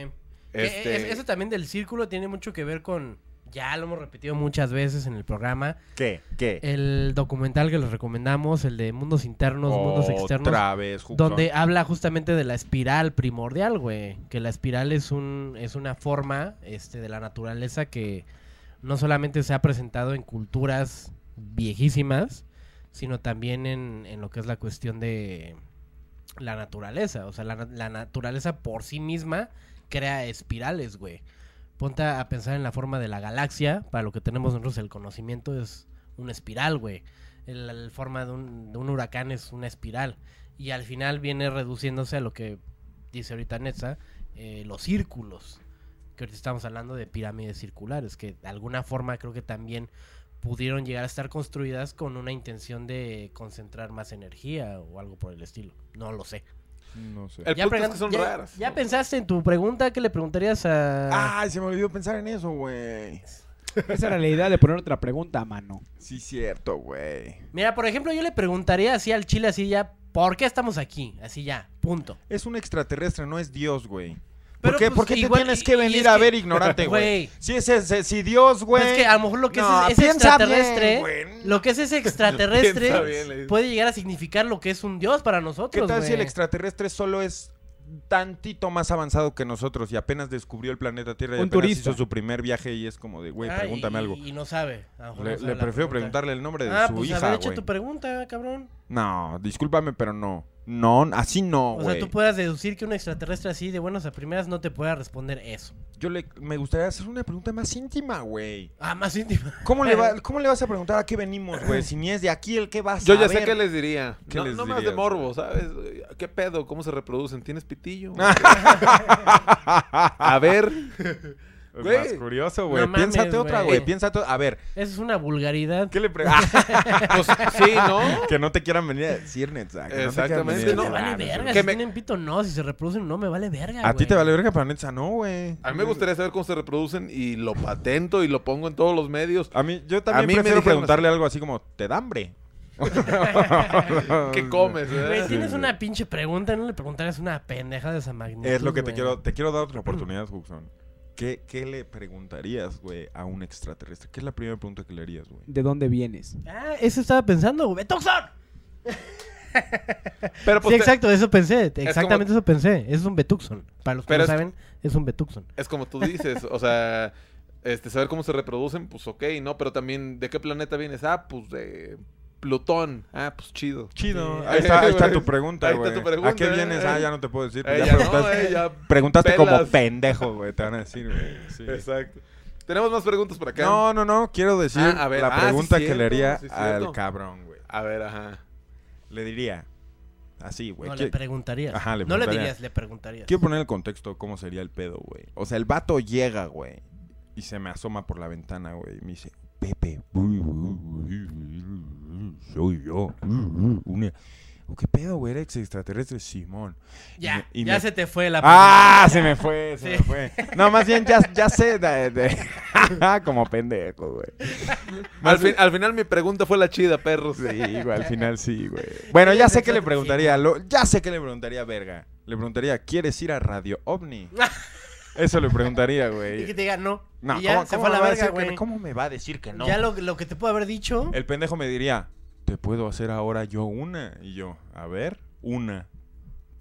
Que Este... es- eso también del círculo tiene mucho que ver con. Ya lo hemos repetido muchas veces en el programa. ¿Qué? ¿Qué? El documental que les recomendamos, el de Mundos Internos, Mundos Externos. Otra vez, Huxon. Donde habla justamente de la espiral primordial, güey. Que la espiral es un es una forma este, de la naturaleza que no solamente se ha presentado en culturas viejísimas, sino también en, en lo que es la cuestión de la naturaleza. O sea, la, la naturaleza por sí misma crea espirales, güey. Ponte a pensar en la forma de la galaxia. Para lo que tenemos nosotros el conocimiento es una espiral, güey. El- La forma de un, de un huracán es una espiral. Y al final viene reduciéndose a lo que dice ahorita Netza, eh, los círculos. Que ahorita estamos hablando de pirámides circulares, que de alguna forma creo que también pudieron llegar a estar construidas con una intención de concentrar más energía o algo por el estilo. No lo sé. No sé. El punto es que son ya- raras. ¿Ya pensaste en tu pregunta? ¿Qué le preguntarías a...? Ay, se me olvidó pensar en eso, güey. Esa era la idea de poner otra pregunta a mano. Sí, cierto, güey. Mira, por ejemplo, yo le preguntaría así al chile, así ya, ¿por qué estamos aquí? Así ya, punto. Es un extraterrestre, no es Dios, güey. Pero, ¿Por qué, pues, por qué te tienes que venir a que- ver ignorante, güey? Si, es ese- si Dios, güey... Pues es que a lo mejor lo que No, es ese extraterrestre, bien, lo que es ese extraterrestre bien, puede llegar a significar lo que es un dios para ¿Qué nosotros, tal si el extraterrestre solo es tantito más avanzado que nosotros y apenas descubrió el planeta Tierra y Un apenas turista. hizo su primer viaje y es como de, güey, Ah, pregúntame y- algo. Y no sabe. A lo mejor Le, le prefiero pregunta. preguntarle el nombre de Ah, su pues hija, güey. tu pregunta, cabrón. No, discúlpame, pero no. No, así no, o sea, güey. tú puedas deducir que un extraterrestre así de buenas a primeras no te pueda responder eso. Yo le, me gustaría hacer una pregunta más íntima, güey. Ah, más íntima. ¿Cómo le, va- ¿Cómo le vas a preguntar a qué venimos, güey? Si ni es de aquí el que vas Yo a ya sé qué les diría. ¿Qué no les no más de morbo, ¿sabes? ¿Qué pedo? ¿Cómo se reproducen? ¿Tienes pitillo? a ver. Es Güey. más curioso, güey. No mames, Piénsate otra, güey. Piénsate. A ver, Eso es una vulgaridad. ¿qué le preguntas? Pues sí, ¿no? que no te quieran venir a decir, Netza. que no te quieran Exactamente, venir me no. decir. vale Ah, verga. Que Si me- tienen pito, no. Si se reproducen, no me vale verga. A ti te vale verga, pero Netza no, güey. A mí me gustaría saber cómo se reproducen y lo patento y lo pongo en todos los medios. A mí, yo también A mí me prefiero dijeron preguntarle algo así como, ¿te da hambre? ¿Qué comes? Güey, tienes una pinche pregunta, no le preguntarías una pendeja de esa magnitud. Es lo que te quiero, te quiero dar otra oportunidad, Huxon. ¿Qué, ¿Qué le preguntarías, güey, a un extraterrestre? ¿Qué es la primera pregunta que le harías, güey? ¿De dónde vienes? Ah, eso estaba pensando, güey. ¡Betuxon! Pero pues sí, te- exacto, eso pensé. Exactamente como- eso pensé. Es un Betuxon. Para los que Pero no es- saben, es un Betuxon. es como tú dices, o sea, este, saber cómo se reproducen, pues ok, ¿no? Pero también, ¿de qué planeta vienes? Ah, pues de Plutón. Ah, pues chido. Chido. Ahí está, ahí está Güey. tu pregunta, Ahí está güey. tu pregunta, ¿A qué eh, vienes? eh. Ah, ya no te puedo decir. Eh, ya ya no, preguntaste, eh, ya preguntaste como pendejo, güey. Te van a decir, güey. Sí. Exacto. Tenemos más preguntas por acá. No, no, no. Quiero decir Ah, a ver, la ah, sí, pregunta que cierto, le haría sí, al cabrón, güey. A ver, ajá. Le diría así, güey. No ¿qué- le preguntarías. Ajá, le no le preguntaría. dirías, le preguntarías. Quiero poner el contexto cómo sería el pedo, güey. O sea, el vato llega, güey, y se me asoma por la ventana, güey, y me dice, Pepe, soy yo. Una- Oh, ¿Qué pedo, güey? ¿Eres extraterrestre? Simón. Y Ya, me- y ya me- se te fue la ¡Ah! Se me fue, se Sí. me fue. No, más bien ya, ya sé de... de- Como pendejo, güey. Al, fin- al final mi pregunta fue la chida, perros. Sí, güey, al final sí, güey. Bueno, ya sé que le preguntaría, lo- ya sé que le preguntaría, verga. Le preguntaría, ¿quieres ir a Radio OVNI? Eso le preguntaría, Y que güey. te diga no. No, y ya ¿cómo, se cómo fue a la me va a verga, decir que- güey. ¿Cómo me va a decir que no? Ya lo, lo que te puedo haber dicho. El pendejo me diría, ¿te puedo hacer ahora yo una? Y yo, a ver, una.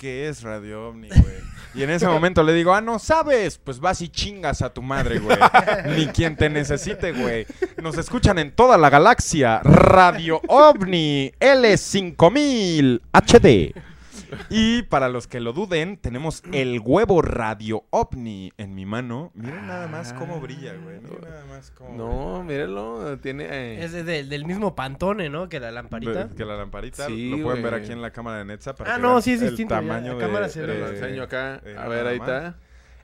¿Qué es Radio OVNI, güey? Y en ese momento le digo, ah, no sabes. Pues vas y chingas a tu madre, güey. Ni quien te necesite, güey. Nos escuchan en toda la galaxia. Radio OVNI L5000 HD. Y para los que lo duden, tenemos el huevo Radio OVNI en mi mano. Miren nada más cómo brilla, güey. Miren nada más cómo No, mírenlo. Tiene. eh, Es de- de- del mismo Pantone, ¿no? Que la lamparita. Que la lamparita Sí, lo pueden ver aquí en la cámara de Netza. Para Ah, que no, sí es el distinto, ya, tamaño la de- cámara se lo enseño acá. A ver, ahí más. está.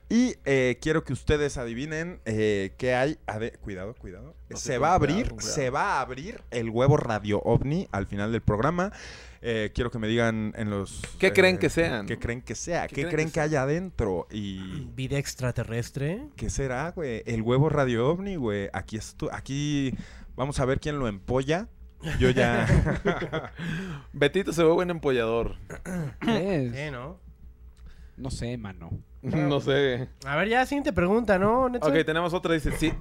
Y eh, quiero que ustedes adivinen eh, qué hay. ade- Cuidado, cuidado. No se va a cuidado, abrir, cuidado. se va a abrir el huevo Radio OVNI al final del programa. Eh, quiero que me digan en los. ¿Qué eh, creen que sean? ¿Qué creen que sea? ¿Qué ¿Qué, creen creen que que, haya adentro? Y. Vida extraterrestre. ¿Qué será, güey? El huevo Radio OVNI, güey. Aquí, aquí vamos a ver quién lo empolla. Yo ya. Betito se ve buen empollador. Es- Sí, ¿no? No sé, mano. no sé. A ver, ya, siguiente pregunta, ¿no? Ok, tenemos otra. Dice, sí.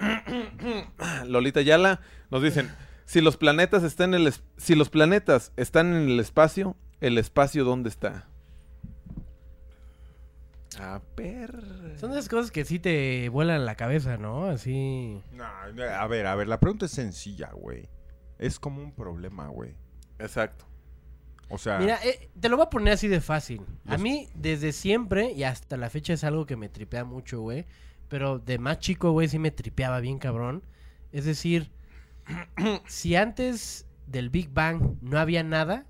Lolita Yala nos dicen, si los planetas están en el es- si los planetas están en el espacio, el espacio dónde está? A ver. Son de esas cosas que sí te vuelan la cabeza, ¿no? Así. No, a ver, a ver, la pregunta es sencilla, güey. Es como un problema, güey. Exacto. O sea, Mira, eh, te lo voy a poner así de fácil. A mí, desde siempre y hasta la fecha es algo que me tripea mucho, güey. Pero de más chico, güey, sí me tripeaba bien, cabrón. Es decir, si antes del Big Bang no había nada,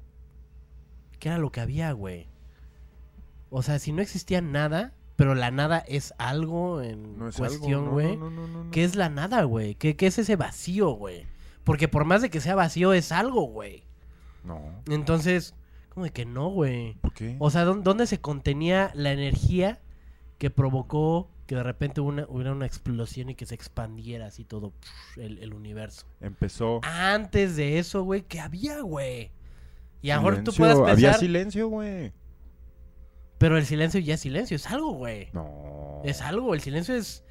¿qué era lo que había, güey? O sea, si no existía nada, pero la nada es algo en no es algo, cuestión, güey. no, no, no, no. ¿Qué es la nada, güey? ¿Qué, qué es ese vacío, güey? Porque por más de que sea vacío, es algo, güey. No, Entonces, como de que no, güey. ¿por qué? O sea, ¿dó- ¿dónde se contenía la energía que provocó que de repente una- hubiera una explosión y que se expandiera así todo el, el universo? Empezó. Antes de eso, güey, ¿qué había, güey? Y a lo mejor tú puedas pensar, Había silencio, güey. pero el silencio ya es silencio, es algo, güey. No. Es algo, el silencio es...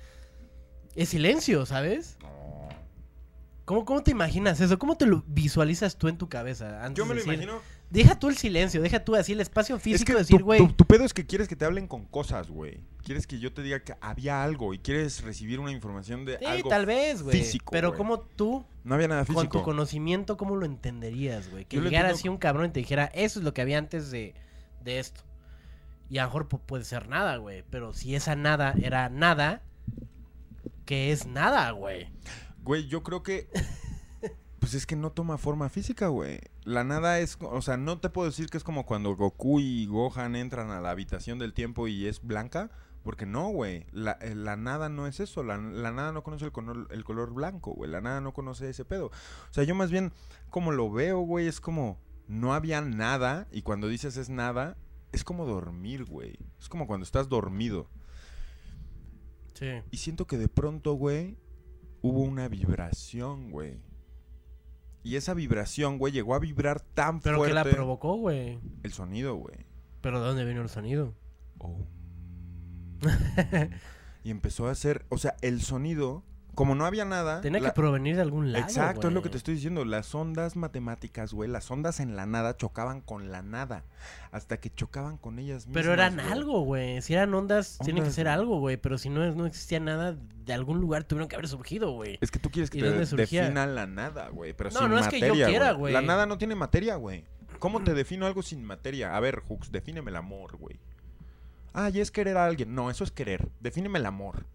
Es silencio, ¿sabes? No. ¿Cómo, ¿Cómo te imaginas eso? ¿Cómo te lo visualizas tú en tu cabeza? Antes Yo me de lo decir- imagino. Deja tú el silencio, deja tú así el espacio Es físico que de decir, güey. tu- tu pedo es que quieres que te hablen con cosas, güey. Quieres que yo te diga que había algo y quieres recibir una información de Sí, algo. tal vez, güey. físico, Pero güey. ¿cómo tú, No había nada con físico. tu conocimiento, cómo lo entenderías, güey? Que Yo llegara así un cabrón y te dijera, eso es lo que había antes de, de esto. Y a lo mejor pu- puede ser nada, güey. Pero si esa nada era nada, ¿qué es nada, güey? Güey, yo creo que. Pues es que no toma forma física, güey. La nada es. O sea, no te puedo decir que es como cuando Goku y Gohan entran a la habitación del tiempo y es blanca. Porque no, güey. La, eh, la nada no es eso. La, la nada no conoce el color, el color blanco, güey. La nada no conoce ese pedo. O sea, yo más bien, como lo veo, güey, es como. No había nada. Y cuando dices es nada, es como dormir, güey. Es como cuando estás dormido. Sí. Y siento que de pronto, güey, hubo una vibración, güey. Y esa vibración, güey, llegó a vibrar tan Pero fuerte. que la provocó, güey. El sonido, güey. Pero ¿de dónde vino el sonido? Om. y empezó a hacer, o sea, el sonido, como no había nada. Tenía la- que provenir de algún lado. Exacto, es lo que te estoy diciendo. Las ondas matemáticas, güey, las ondas en la nada chocaban con la nada. Hasta que chocaban con ellas mismas. Pero eran güey. algo, güey. Si eran ondas, tiene que Ondas, ser algo, güey. Pero si no, no existía nada, de algún lugar tuvieron que haber surgido, güey. Es que tú quieres que ¿Y te surgía? defina la nada, güey. Pero No, sin no es que yo materia, quiera, La güey. nada no tiene materia, güey. ¿Cómo te defino algo sin materia? A ver, Hux, defíneme el amor, güey. Ah, y es querer a alguien. No, eso es querer. Defíneme el amor.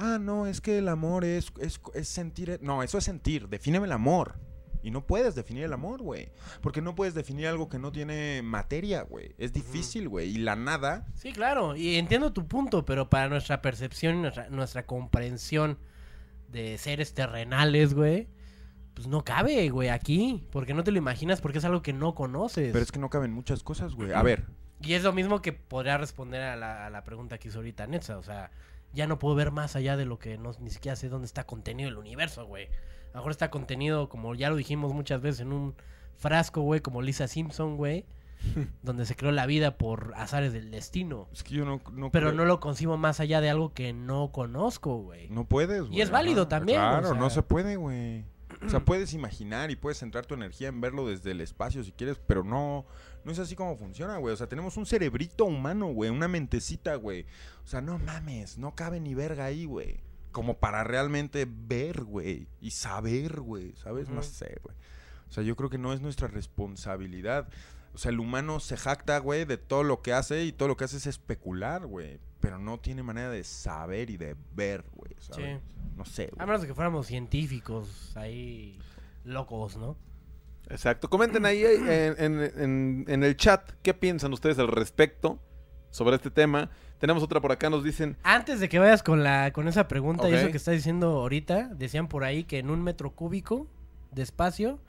Ah, no, es que el amor es, es, es sentir. No, eso es sentir. Defíneme el amor. Y no puedes definir el amor, güey. Porque no puedes definir algo que no tiene materia, güey. Es difícil, güey. Y la nada. Sí, claro. Y entiendo tu punto, pero para nuestra percepción y nuestra, nuestra comprensión de seres terrenales, güey, pues no cabe, güey, aquí. Porque no te lo imaginas, porque es algo que no conoces. Pero es que no caben muchas cosas, güey. A ver, Y es lo mismo que podría responder a la, a la pregunta que hizo ahorita Netza. O sea, ya no puedo ver más allá de lo que no, ni siquiera sé dónde está contenido el universo, güey. A lo mejor está contenido, como ya lo dijimos muchas veces, en un frasco, güey, como Lisa Simpson, güey. donde se creó la vida por azares del destino. es que yo no, no Pero creo- no lo concibo más allá de algo que no conozco, güey. No puedes, güey. es válido Ajá, también, Claro, o sea. no se puede, güey. O sea, puedes imaginar y puedes centrar tu energía en verlo desde el espacio si quieres, pero no, no es así como funciona, güey. O sea, tenemos un cerebrito humano, güey, una mentecita, güey. O sea, no mames, no cabe ni verga ahí, güey. Como para realmente ver, güey, y saber, güey, ¿sabes? No sé, güey. O sea, yo creo que no es nuestra responsabilidad. O sea, el humano se jacta, güey, de todo lo que hace y todo lo que hace es especular, güey. Pero no tiene manera de saber y de ver, güey, ¿sabes? No sé, A güey. menos de que fuéramos científicos ahí locos, ¿no? Exacto. Comenten ahí eh, en, en- en- en el chat qué piensan ustedes al respecto sobre este tema. Tenemos otra por acá, nos dicen, Antes de que vayas con la con esa pregunta y eso que estás diciendo ahorita, decían por ahí que en un metro cúbico de espacio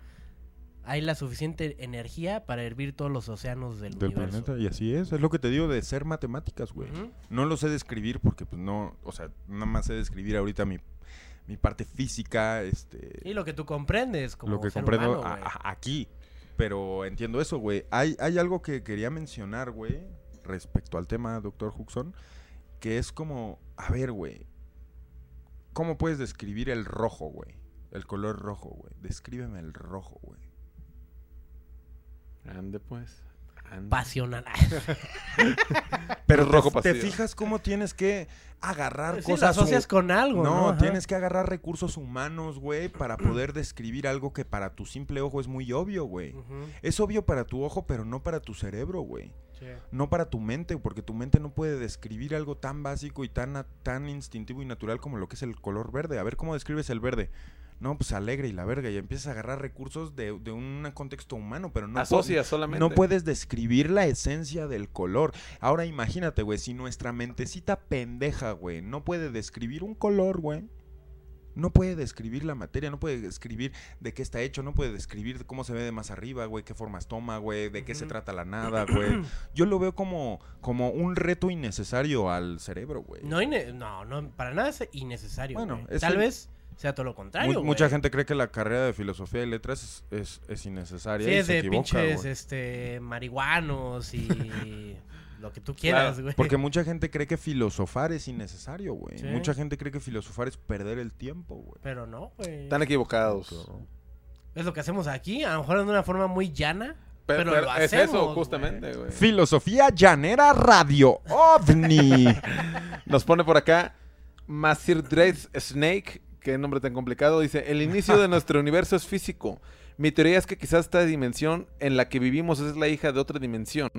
hay la suficiente energía para hervir todos los océanos del, Del universo. planeta, y así es. Es lo que te digo de ser matemáticas, güey. Ujú. No lo sé describir porque, pues, no... O sea, nada más sé describir ahorita mi, mi parte física, este... Y lo que tú comprendes como lo que ser comprendo humano, a- a- aquí. Pero entiendo eso, güey. Hay, hay algo que quería mencionar, güey, respecto al tema, doctor Huxon, que es como, a ver, güey, ¿cómo puedes describir el rojo, güey? El color rojo, güey. Descríbeme el rojo, güey. ande pues. ande". Pasional. Pero rojo te, te pasivo. fijas cómo tienes que agarrar Sí, cosas... asocias con algo, ¿no? No, tienes que agarrar recursos humanos, güey, para poder describir algo que para tu simple ojo es muy obvio, güey. Es obvio para tu ojo, pero no para tu cerebro, güey. sí. No para tu mente, porque tu mente no puede describir algo tan básico y tan, tan instintivo y natural como lo que es el color verde. A ver, ¿cómo describes el verde? No, pues alegre y la verga. Y empiezas a agarrar recursos de, de un contexto humano, pero no, Asocia solamente. no puedes describir la esencia del color. Ahora imagínate, güey, si nuestra mentecita pendeja, güey, no puede describir un color, güey. No puede describir la materia, no puede describir de qué está hecho, no puede describir cómo se ve de más arriba, güey, qué formas toma, güey, de qué se trata la nada, güey. Yo lo veo como, como un reto innecesario al cerebro, güey. No, no, no, para nada es innecesario. Bueno, es Tal el- vez sea todo lo Mu- contrario. mucha gente cree que la carrera de filosofía y letras es, es, es innecesaria Sí, y es se de equivoca, pinches este, marihuanos y lo que tú quieras, Claro, güey. Porque mucha gente cree que filosofar es innecesario, güey. Sí. Mucha gente cree que filosofar es perder el tiempo, güey. Pero no, güey. Están equivocados. Es lo que hacemos aquí, a lo mejor de una forma muy llana, Pe- pero, pero lo es hacemos. eso, justamente, güey. Filosofía llanera radio ovni. Nos pone por acá Masir Dread Snake, qué nombre tan complicado, dice, el inicio de nuestro universo es físico. Mi teoría es que quizás esta dimensión en la que vivimos es la hija de otra dimensión.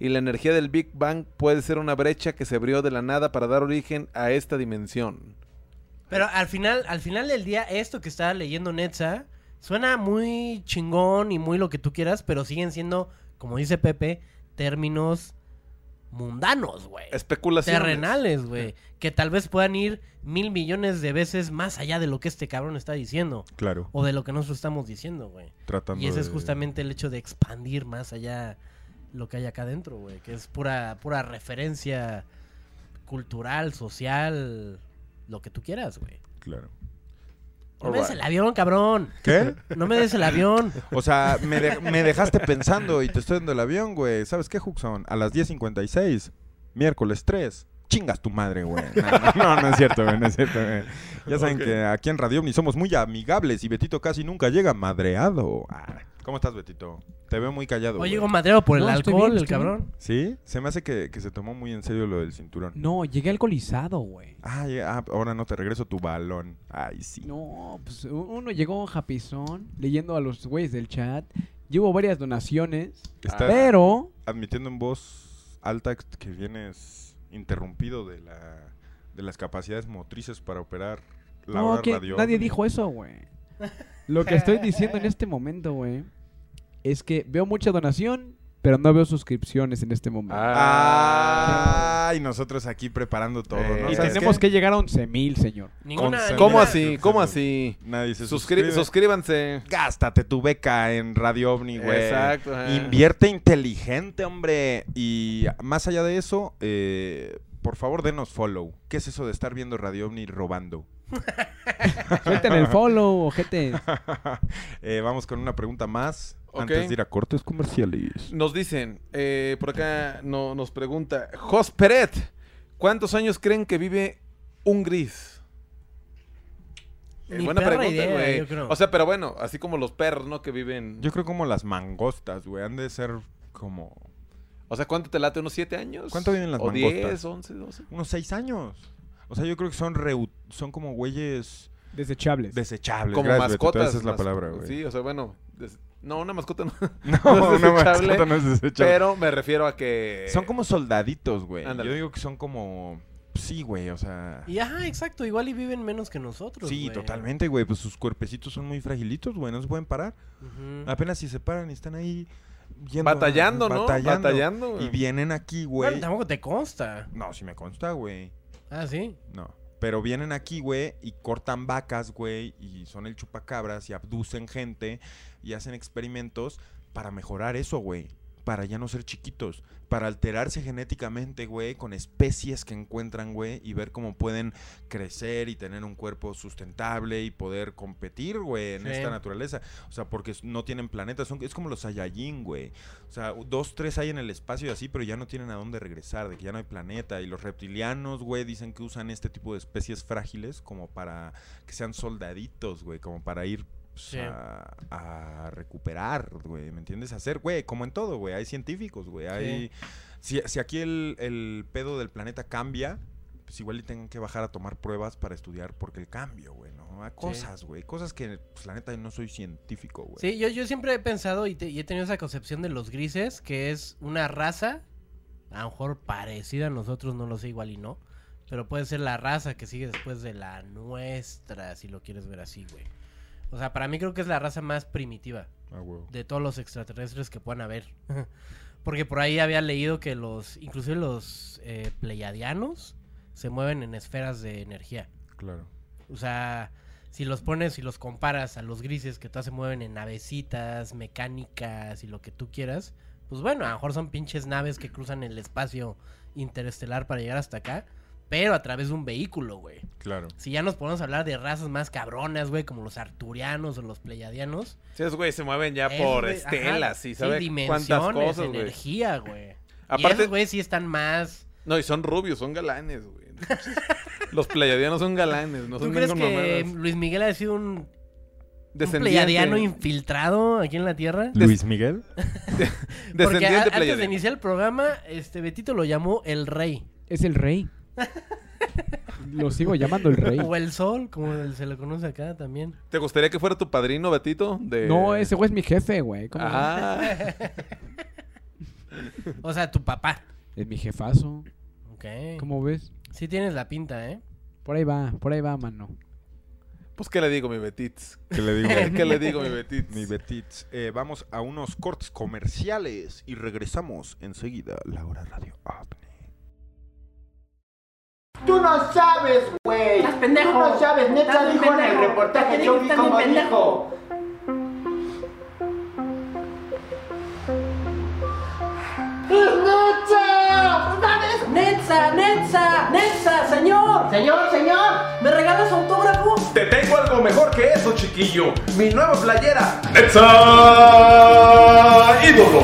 Y la energía del Big Bang puede ser una brecha que se abrió de la nada para dar origen a esta dimensión. Pero al final, al final del día, esto que está leyendo Netza suena muy chingón y muy lo que tú quieras, pero siguen siendo, como dice Pepe, términos mundanos, güey. Especulaciones. Terrenales, güey. Que tal vez puedan ir mil millones de veces más allá de lo que este cabrón está diciendo. claro, O de lo que nosotros estamos diciendo, güey. tratando Y ese es justamente el hecho de expandir más allá lo que hay acá adentro, güey. Que es pura, pura referencia cultural, social, lo que tú quieras, güey. Claro. No me des el avión, cabrón. ¿Qué? No me des el avión. O sea, me, de- me dejaste pensando y te estoy dando el avión, güey. ¿Sabes qué, Huxon? A las 10.56, miércoles 3. Chingas tu madre, güey. No, no, es cierto, güey, no es cierto, güey. Ya saben que aquí en Radio Omni somos muy amigables y Betito casi nunca llega madreado. Ah, ¿Cómo estás, Betito? Te veo muy callado. Hoy güey. llegó madreado por el No, estoy alcohol, bien, el estoy bien. cabrón. ¿Sí? Se me hace que, que se tomó muy en serio lo del cinturón. No, llegué alcoholizado, güey. Ah, ya- ah, ahora no te regreso tu balón. Ay, sí. No, pues u- uno llegó japizón leyendo a los güeyes del chat. Llevo varias donaciones, Estás pero admitiendo en voz alta que vienes interrumpido de la de las capacidades motrices para operar la no, hora que radio. nadie dijo eso, güey. Lo que estoy diciendo en este momento, güey, es que veo mucha donación, pero no veo suscripciones en este momento. Ah. Ay, nosotros aquí preparando todo, Eh, ¿no? Y ¿Sabes tenemos qué? que llegar a 11 mil, señor. Ninguna, ¿Cómo ninguna- así? ¿Cómo así? Nadie se Suscri- suscribe. suscríbanse. Gástate tu beca en Radio OVNI, güey. Exacto. Invierte inteligente, hombre. Y más allá de eso, eh, por favor, denos follow. ¿Qué es eso de estar viendo Radio OVNI robando? Suelten el follow, ojete. Eh, vamos con una pregunta más. Antes de ir a cortes comerciales. Nos dicen, eh, por acá no, nos pregunta, Jos Peret, ¿cuántos años creen que vive un gris? Eh, buena pregunta, güey. O sea, pero bueno, así como los perros, ¿no? Que viven... Yo creo como las mangostas, güey. Han de ser como O sea, ¿cuánto te late? ¿Unos 7 años? ¿Cuánto viven las ¿O mangostas? 10, 11, 12? unos seis años. O sea, yo creo que son son como güeyes Desechables. desechables. Como Gracias, mascotas. Esa es la palabra, güey. Sí, o sea, bueno... des- No, una mascota no. No, No es una desechable, mascota no es desechable. pero me refiero a que... Son como soldaditos, güey. Ándale. Yo digo que son como... Sí, güey, o sea... Y ajá, exacto, igual y viven menos que nosotros. Sí, güey. totalmente, güey. Pues sus cuerpecitos son muy fragilitos, güey. No se pueden parar. Apenas si se paran y están ahí... yendo Batallando, ¿no? Batallando. Batallando. güey. Y vienen aquí, Bueno, güey. tampoco te consta. No, si me consta, güey. Ah, sí. No. Pero vienen aquí, güey, y cortan vacas, güey, y son el chupacabras y abducen gente y hacen experimentos para mejorar eso, güey. Para ya no ser chiquitos. Para alterarse genéticamente, güey, con especies que encuentran, güey, y ver cómo pueden crecer y tener un cuerpo sustentable y poder competir, güey, en Sí. esta naturaleza. O sea, porque no tienen planetas. Son, es como los Saiyajin, güey. O sea, dos, tres hay en el espacio y así, pero ya no tienen a dónde regresar, de que ya no hay planeta. Y los reptilianos, güey, dicen que usan este tipo de especies frágiles como para que sean soldaditos, güey, como para ir pues, Sí. a, a recuperar, güey, ¿me entiendes? Hacer, güey, como en todo, güey, hay científicos, güey, hay... Si, si aquí el, el pedo del planeta cambia, pues igual y tengan que bajar a tomar pruebas para estudiar porque el cambio, güey, ¿no? A cosas, güey, cosas que, pues la neta, no soy científico, güey. Sí, yo, yo siempre he pensado y, te- y he tenido esa concepción de los grises, que es una raza, a lo mejor parecida a nosotros, no lo sé, igual y no, pero puede ser la raza que sigue después de la nuestra, si lo quieres ver así, güey. O sea, para mí creo que es la raza más primitiva Ah, de todos los extraterrestres que puedan haber. Porque por ahí había leído que los, inclusive los eh, pleiadianos, se mueven en esferas de energía. Claro. O sea, si los pones y los comparas a los grises que todas se mueven en navecitas, mecánicas y lo que tú quieras, pues bueno, a lo mejor son pinches naves que cruzan el espacio interestelar para llegar hasta acá, pero a través de un vehículo, güey. Claro. Si ya nos podemos hablar de razas más cabronas, güey, como los arturianos o los pleiadianos. Sí, esos güey se mueven ya por estelas ajá, y sí, sabe cuántas dimensiones, cosas, güey. energía, güey. Y Aparte- esos, güey, sí están más... No, y son rubios, son galanes, güey. Los pleiadianos son galanes, no ¿Tú son crees que mamadas. Luis Miguel ha sido un, un Descendiente- pleiadiano infiltrado aquí en la Tierra? Luis Miguel. Porque a- Descendiente antes de iniciar el programa, este Betito lo llamó el rey. Es el rey. Lo sigo llamando el rey. O el sol, como se le conoce acá también. ¿Te gustaría que fuera tu padrino, Betito? De... No, ese güey es mi jefe, güey. ¿Cómo? Ah, O sea, tu papá. Es mi jefazo. Ok. ¿Cómo ves? Sí tienes la pinta, ¿eh? Por ahí va, por ahí va, mano. pues ¿qué le digo, mi Betits? ¿Qué le digo? ¿Qué le digo, mi Betits? Mi Betits. Eh, vamos a unos cortes comerciales y regresamos enseguida. La hora radio ovni. Tú no sabes, güey. Estás pendejo. Tú no sabes, neta Estás dijo en el reportaje, yo vi bien dijo. ¡Es Netza, Netza, señor. Señor, señor. ¿Me regalas autógrafo? Te tengo algo mejor que eso, chiquillo. Mi nueva playera. ¡Netza Ídolo!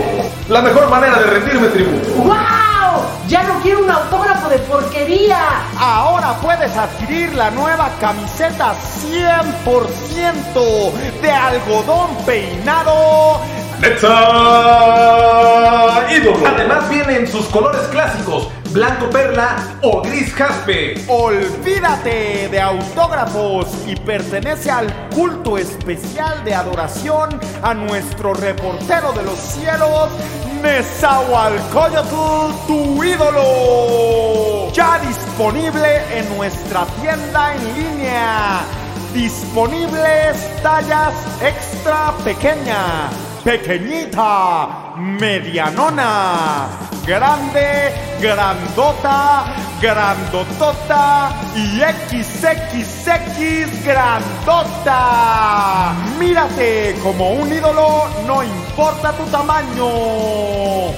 La mejor manera de rendirme tributo. ¡Wow! Ya no Ahora puedes adquirir la nueva camiseta 100% de algodón peinado. ¡Netza Ídolo! Además viene en sus colores clásicos, blanco perla o gris jaspe. Olvídate de autógrafos y pertenece al culto especial de adoración a nuestro reportero de los cielos, Nezahualcóyotl, tu ídolo. Ya disponible en nuestra tienda en línea. Disponibles tallas extra pequeña, pequeñita, medianona. grande, grandota, grandotota y XXX grandota. Mírate como un ídolo, no importa tu tamaño.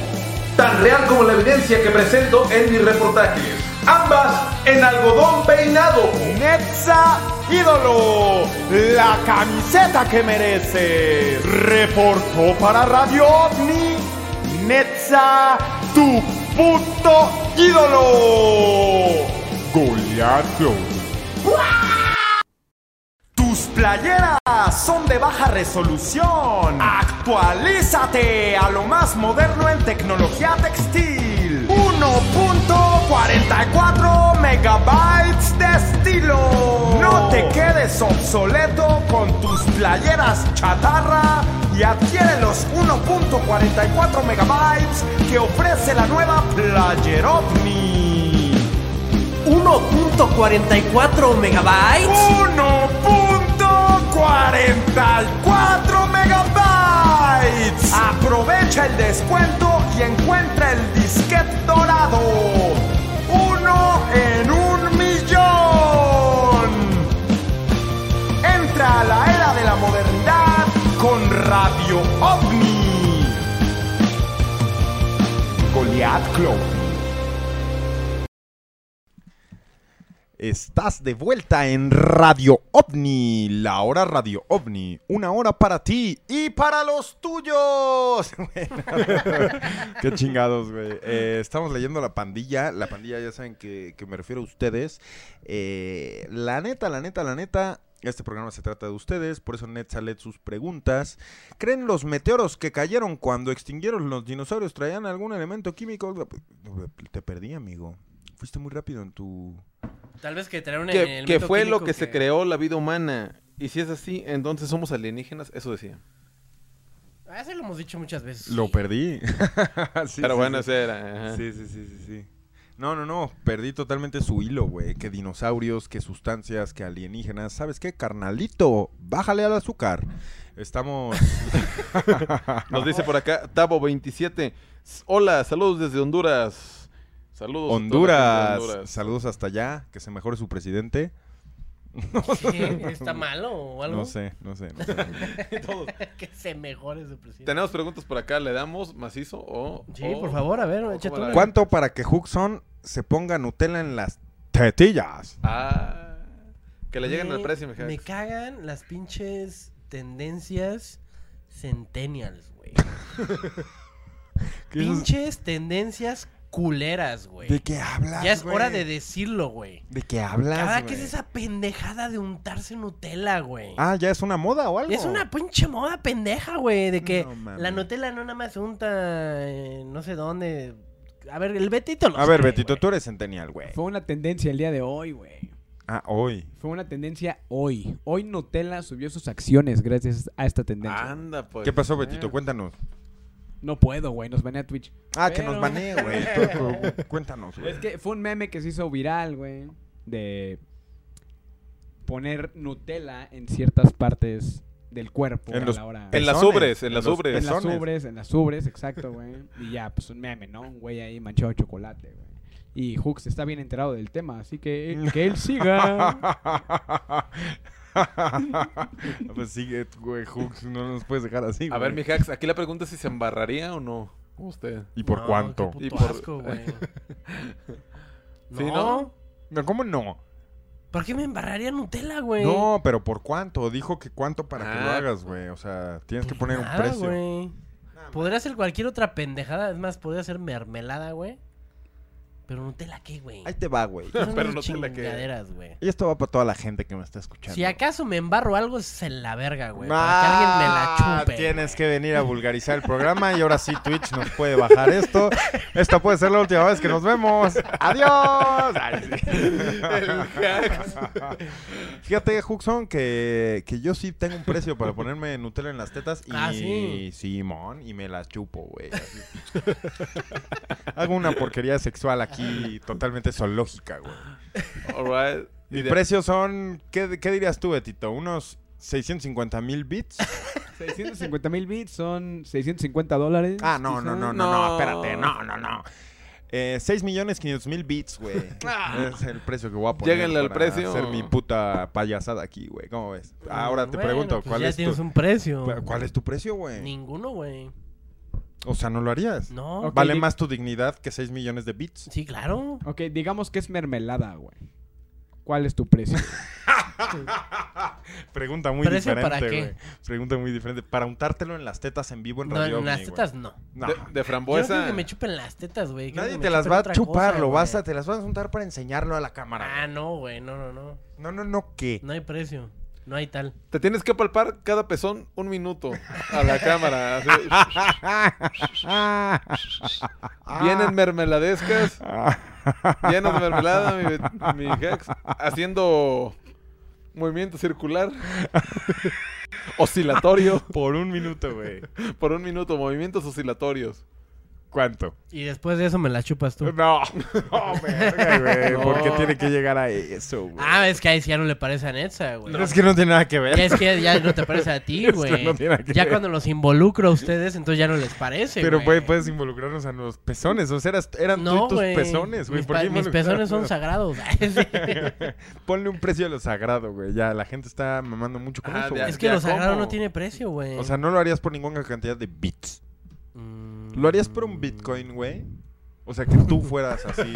Tan real como la evidencia que presento en mis reportajes. Ambas en algodón peinado. Netza Ídolo, la camiseta que merece. Reportó para Radio OVNI, Netza, tu puto ídolo. Goliath tus playeras son de baja resolución. Actualízate a lo más moderno en tecnología textil. 1.44 megabytes de estilo. No te quedes obsoleto con tus playeras chatarra y adquiere los 1.44 megabytes que ofrece la nueva Player OVNI. 1.44 megabytes. 1.44 megabytes. Aprovecha el descuento y encuentra el disquete dorado. En un millón. Entra a la era de la modernidad con Radio OVNI. Goliath Club. Estás de vuelta en Radio OVNI, la hora Radio OVNI, una hora para ti y para los tuyos. Qué chingados, güey. Eh, estamos leyendo la pandilla, la pandilla ya saben que, que me refiero a ustedes. Eh, la neta, la neta, la neta, este programa se trata de ustedes, por eso Netza lee sus preguntas. ¿Creen los meteoros que cayeron cuando extinguieron los dinosaurios traían algún elemento químico? Te perdí, amigo. Fuiste muy rápido en tu... Tal vez que traer un Que, que fue lo químico que, se creó la vida humana. Y si es así, entonces somos alienígenas. Eso decía. Ah, eso lo hemos dicho muchas veces. Lo sí. perdí. Sí, Pero sí, bueno, sí. ese era. ajá. Sí, sí, sí, sí, sí. No, no, no, perdí totalmente su hilo, güey. Que dinosaurios, que sustancias, que alienígenas. ¿Sabes qué, carnalito? Bájale al azúcar. Estamos... Nos dice por acá, Tavo27. Hola, saludos desde Honduras. Saludos. Honduras. Saludos hasta allá. Que se mejore su presidente. ¿Qué? ¿Está malo o algo? No sé, no sé. no sé. que se mejore su presidente. Tenemos preguntas por acá, ¿le damos macizo o...? Sí, o- por favor, a ver, échate una. ¿Cuánto para que Huxon se ponga Nutella en las tetillas? Ah, que le lleguen al Me- precio, Me Jax. cagan las pinches tendencias centennials, güey. ¿Qué es- pinches tendencias culeras, güey. ¿De qué hablas, Ya es güey? hora de decirlo, güey. ¿De qué hablas, Cada que es esa pendejada de untarse Nutella, güey. Ah, ¿ya es una moda o algo? Es una pinche moda pendeja, güey, de que No la Nutella no nada más se unta en no sé dónde. A ver, el Betito lo A ver, sabe, Betito, güey. tú eres centennial, güey. Fue una tendencia el día de hoy, güey. Ah, hoy. Fue una tendencia hoy. Hoy Nutella subió sus acciones gracias a esta tendencia. Anda, pues. ¿Qué pasó, Eh. Betito? Cuéntanos. No puedo, güey. Nos banea Twitch. Ah, que nos banee, güey. Cuéntanos, güey. Es que fue un meme que se hizo viral, güey. De poner Nutella en ciertas partes del cuerpo En a los la hora. En las Pezones, ubres, en las los ubres. En las pezones. ubres, en las ubres, exacto, güey. Y ya, pues un meme, ¿no? Un güey ahí manchado de chocolate, güey. Y Hooks está bien enterado del tema, así que que él siga. pues sigue, güey, Hooks, no nos puedes dejar así, A güey. ver, mi Jax, aquí la pregunta es si se embarraría o no. Usted. ¿Y por No, cuánto? qué Y por- asco, güey. Sí, no. ¿no? ¿cómo no? ¿Por qué me embarraría Nutella, güey? No, pero ¿por cuánto? Dijo que cuánto para que lo Ah. hagas, güey. O sea, tienes que poner un precio. güey. Podría ser cualquier otra pendejada. Es más, podría ser mermelada, güey. Pero Nutella, ¿qué, güey? Ahí te va, güey. Pero Nutella, ¿qué? güey. Y esto va para toda la gente que me está escuchando. Si acaso me embarro algo, es en la verga, güey. Para que alguien me la chupe. Tienes que venir a vulgarizar el programa y ahora sí Twitch nos puede bajar esto. Esta puede ser la última vez que nos vemos. Adiós. Fíjate, Huxon, que, que yo sí tengo un precio para ponerme Nutella en las tetas y Ah, sí. Simón y me las chupo, güey. Hago una porquería sexual aquí totalmente zoológica, güey. Alright. Mis de- precios son, ¿qué, qué dirías tú, Betito? ¿Unos 650 mil bits? 650 mil bits son 650 dólares. Ah, no, no, no, no, no, No. espérate, no, no, no. Eh, 6 millones 500 mil bits, güey. es el precio que voy a poner Lléguenle al precio. hacer mi puta payasada aquí, güey. ¿Cómo ves? Ahora te Bueno, pregunto, pues ¿cuál ya es tienes tu un precio. ¿Cuál es tu precio, güey? Ninguno, güey. O sea, ¿no lo harías? No. Ok. ¿Vale más tu dignidad que 6 millones de bits? Sí, claro. Ok, digamos que es mermelada, güey. ¿Cuál es tu precio? Pregunta muy ¿Precio para diferente, qué? güey. Pregunta muy diferente. Para untártelo en las tetas en vivo en No, Radio en las tetas no. No. De, de Yo no frambuesa. quiero que me chupen las tetas, güey. Nadie te las va a chupar, cosa, lo vas a, te las vas a untar para enseñarlo a la cámara. Ah, no, güey. No, no, no. No, no, no, ¿qué? No hay precio. No hay tal. Te tienes que palpar cada pezón un minuto a la cámara. así. Vienen mermeladescas, llenas de mermelada, mi, mi Hex, haciendo movimiento circular, oscilatorio, Por un minuto, güey. por un minuto, movimientos oscilatorios. ¿Cuánto? Y después de eso me las chupas tú. No, no, verga, güey. No. ¿Por qué tiene que llegar a eso, güey? Ah, es que ahí sí ya no le parece a Netza, güey. es que no tiene nada que ver. Ya es que ya no te parece a ti, Es que güey. no tiene nada que ya ver. cuando los involucro a ustedes, entonces ya no les parece, Pero güey. puede- puedes involucrarnos a los pezones. O sea, eras- eran tú No, y tus güey. pezones, güey. Mis, ¿Por pa- qué mis involucrarnos? pezones son sagrados. Ponle un precio a lo sagrado, güey. Ya, la gente está mamando mucho con Ah, eso, de- es que Ya, lo sagrado ¿cómo? no tiene precio, güey. O sea, no lo harías por ninguna cantidad de bits. Mm. ¿Lo harías por un bitcoin, güey? O sea, que tú fueras así,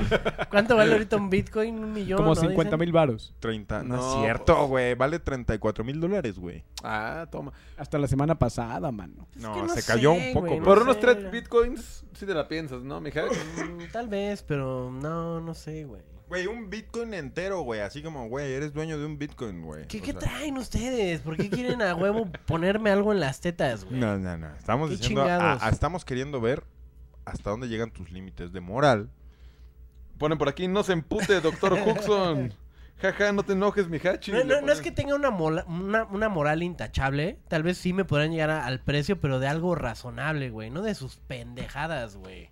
¿Cuánto vale ahorita un bitcoin? Un millón. Como ¿no? 50 Dicen. mil varos. 30. No, No, es cierto, pues. güey. Vale 34 mil dólares, güey. Ah, toma. Hasta la semana pasada, mano. Es No, que no se sé, cayó un poco. Por no unos sé. 3 bitcoins, sí te la piensas, ¿no, mi Hex? Mm, Tal vez, pero no, no sé, güey. Güey, un bitcoin entero, güey. Así como, güey, eres dueño de un bitcoin, güey. ¿Qué, O qué sea, traen ustedes? ¿Por qué quieren a huevo ponerme algo en las tetas, güey? No, no, no. Estamos ¿Qué diciendo, a- chingados? a- estamos queriendo ver hasta dónde llegan tus límites de moral. Ponen por aquí, no se empute, doctor Huxon. Jaja, no te enojes, mi Hachi. No, no, no es que tenga una, mola- una, una moral intachable. Tal vez sí me podrán llegar a- al precio, pero de algo razonable, güey. No de sus pendejadas, güey.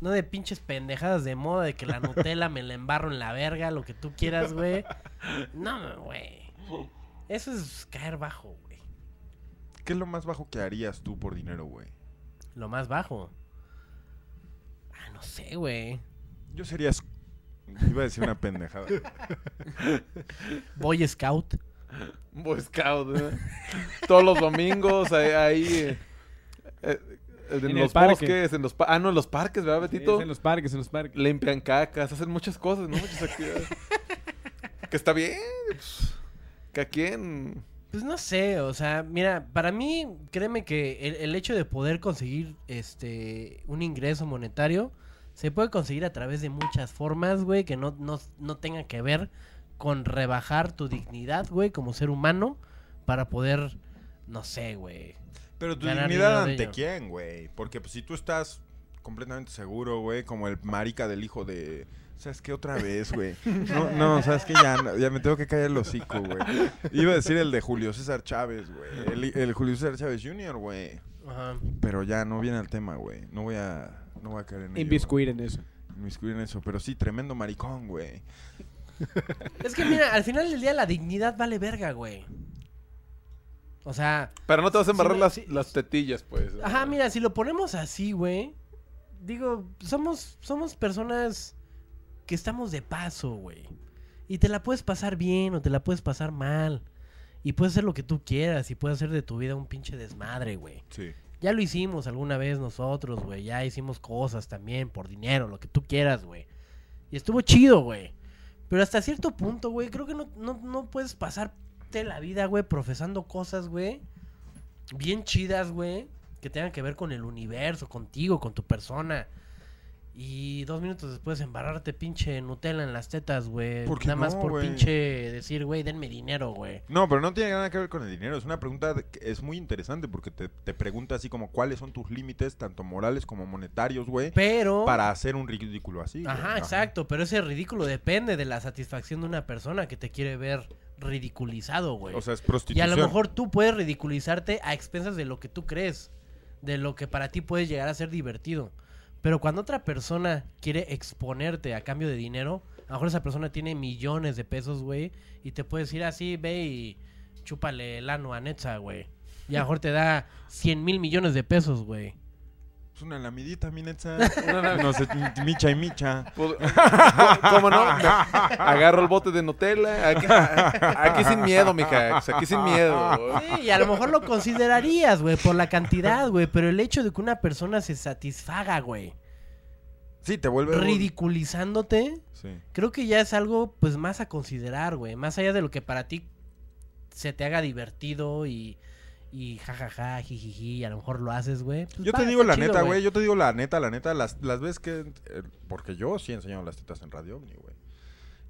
No de pinches pendejadas de moda, de que la Nutella me la embarro en la verga, lo que tú quieras, güey. No, güey. Eso es caer bajo, güey. ¿Qué es lo más bajo que harías tú por dinero, güey? Lo más bajo. Ah, no sé, güey. Yo sería... Iba a decir una pendejada. Boy Scout. Boy Scout, ¿eh? Todos los domingos ahí, ahí, eh, eh, en, los parque. bosques, en los ah no, en los parques, ¿verdad, Betito? Es en los parques, en los parques. Limpian cacas, hacen muchas cosas, ¿no? Muchas actividades. que está bien, pues, que a quién Pues no sé, o sea, mira, para mí, créeme que el, el hecho de poder conseguir este un ingreso monetario se puede conseguir a través de muchas formas, güey, que no, no, no tenga que ver con rebajar tu dignidad, güey, como ser humano, para poder, no sé, güey. Pero tu Ganar dignidad ante ello. quién, güey. Porque pues, si tú estás completamente seguro, güey, como el marica del hijo de... ¿Sabes qué? Otra vez, güey. No, no, ¿sabes qué? Ya, no- ya me tengo que callar el hocico, güey. Iba a decir el de Julio César Chávez, güey. El, el Julio César Chávez Jr., güey. Ajá. Pero ya no viene al tema, güey. No voy a... No voy a caer en ello, Inviscuir en eso. güey. Inmiscuir en eso. Pero sí, tremendo maricón, güey. Es que mira, al final del día la dignidad vale verga, güey. O sea, Pero no te vas a embarrar las, las tetillas, pues. Ajá, mira, si lo ponemos así, güey. Digo, somos, somos personas que estamos de paso, güey. Y te la puedes pasar bien o te la puedes pasar mal. Y puedes hacer lo que tú quieras y puedes hacer de tu vida un pinche desmadre, güey. Sí. Ya lo hicimos alguna vez nosotros, güey. Ya hicimos cosas también por dinero, lo que tú quieras, güey. Y estuvo chido, güey. Pero hasta cierto punto, güey, creo que no, no, no puedes pasarte la vida, güey, profesando cosas, güey. Bien chidas, güey. Que tengan que ver con el universo, contigo, con tu persona. Y dos minutos después embarrarte pinche Nutella en las tetas, güey. ¿Por Nada más no, por güey? pinche decir, güey, denme dinero, güey. No, pero no tiene nada que ver con el dinero. Es una pregunta que es muy interesante porque te, te pregunta así como cuáles son tus límites, tanto morales como monetarios, güey, Pero... para hacer un ridículo así. Ajá, exacto, pero ese ridículo depende de la satisfacción de una persona que te quiere ver ridiculizado, güey. O sea, es y prostitución. a lo mejor tú puedes ridiculizarte a expensas de lo que tú crees, de lo que para ti puede llegar a ser divertido. Pero cuando otra persona quiere exponerte a cambio de dinero, a lo mejor esa persona tiene millones de pesos, güey, y te puede decir así, ve y chúpale el ano a Netza, güey. Y a lo mejor te da 100 mil millones de pesos, güey. Es una lamidita, mi Netza. No sé, micha y micha. Pues, ¿Cómo no? Me- agarro el bote de Nutella. Aquí, aquí sin miedo, mija. Aquí sin miedo. Sí, y a lo mejor lo considerarías, güey, por la cantidad, güey. Pero el hecho de que una persona se satisfaga, güey, Sí, te vuelve... ridiculizándote, Sí. creo que ya es algo, pues, más a considerar, güey. Más allá de lo que para ti se te haga divertido y, y jajaja, jijiji, a lo mejor lo haces, güey. pues, Yo va, te digo la chido, neta, güey. Yo te digo la neta, la neta. Las, las veces que... eh, porque yo sí he enseñado las tetas en Radio Omni, güey.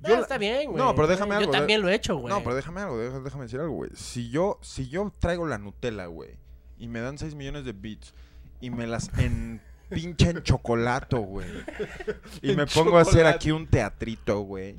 Ah, Yo la- está bien, güey. No, pero déjame Yo algo, de- también lo he hecho, güey. No, pero déjame algo, déjame, déjame decir algo, güey. Si yo, si yo traigo la Nutella, güey, y me dan 6 millones de bits y me las en pinche en chocolato, güey. Y me pongo a hacer aquí un teatrito, güey.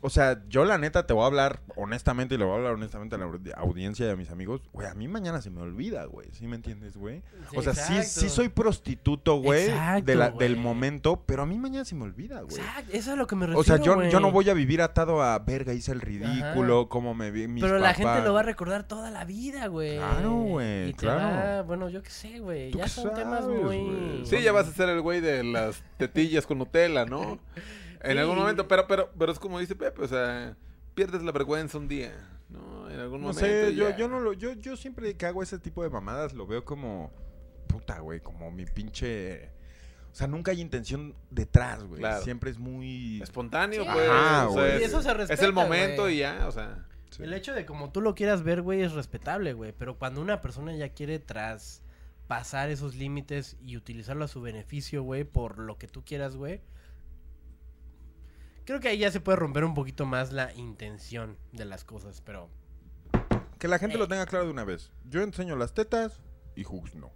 O sea, yo la neta te voy a hablar honestamente y le voy a hablar honestamente a la audi- audiencia y a mis amigos. Güey, a mí mañana se me olvida, güey. ¿Sí me entiendes, güey? Sí, o sea, sí, exacto. sí soy prostituto, güey, Exacto, de la- güey. del momento, pero a mí mañana se me olvida, güey. Exacto, eso es a lo que me refiero, O sea, yo, güey. yo no voy a vivir atado a verga, hice el ridículo, cómo me vi mis Pero la gente papás". lo va a recordar toda la vida, güey. Claro, güey, Y te claro. va- bueno, yo qué sé, güey. ¿Tú Ya qué son temas muy... güey? Sí, ya vas a ser el güey de las tetillas con Nutella, ¿no? En Sí. algún momento, pero, pero, pero es como dice Pepe, o sea, pierdes la vergüenza un día, ¿no? En algún No momento. sé, y yo, yo no lo, yo, yo siempre que hago ese tipo de mamadas lo veo como puta, güey, como mi pinche. O sea, nunca hay intención detrás, güey. Claro. Siempre es muy. Espontáneo, Sí. pues. Ajá, o sea, es, Y eso se es respeta, el momento güey. y ya, o sea. Sí. El hecho de como tú lo quieras ver, güey, es respetable, güey. Pero cuando una persona ya quiere traspasar esos límites y utilizarlo a su beneficio, güey, por lo que tú quieras, güey. Creo que ahí ya se puede romper un poquito más la intención de las cosas, pero... Que la gente lo tenga claro de una vez. Yo enseño las tetas y Hooks no.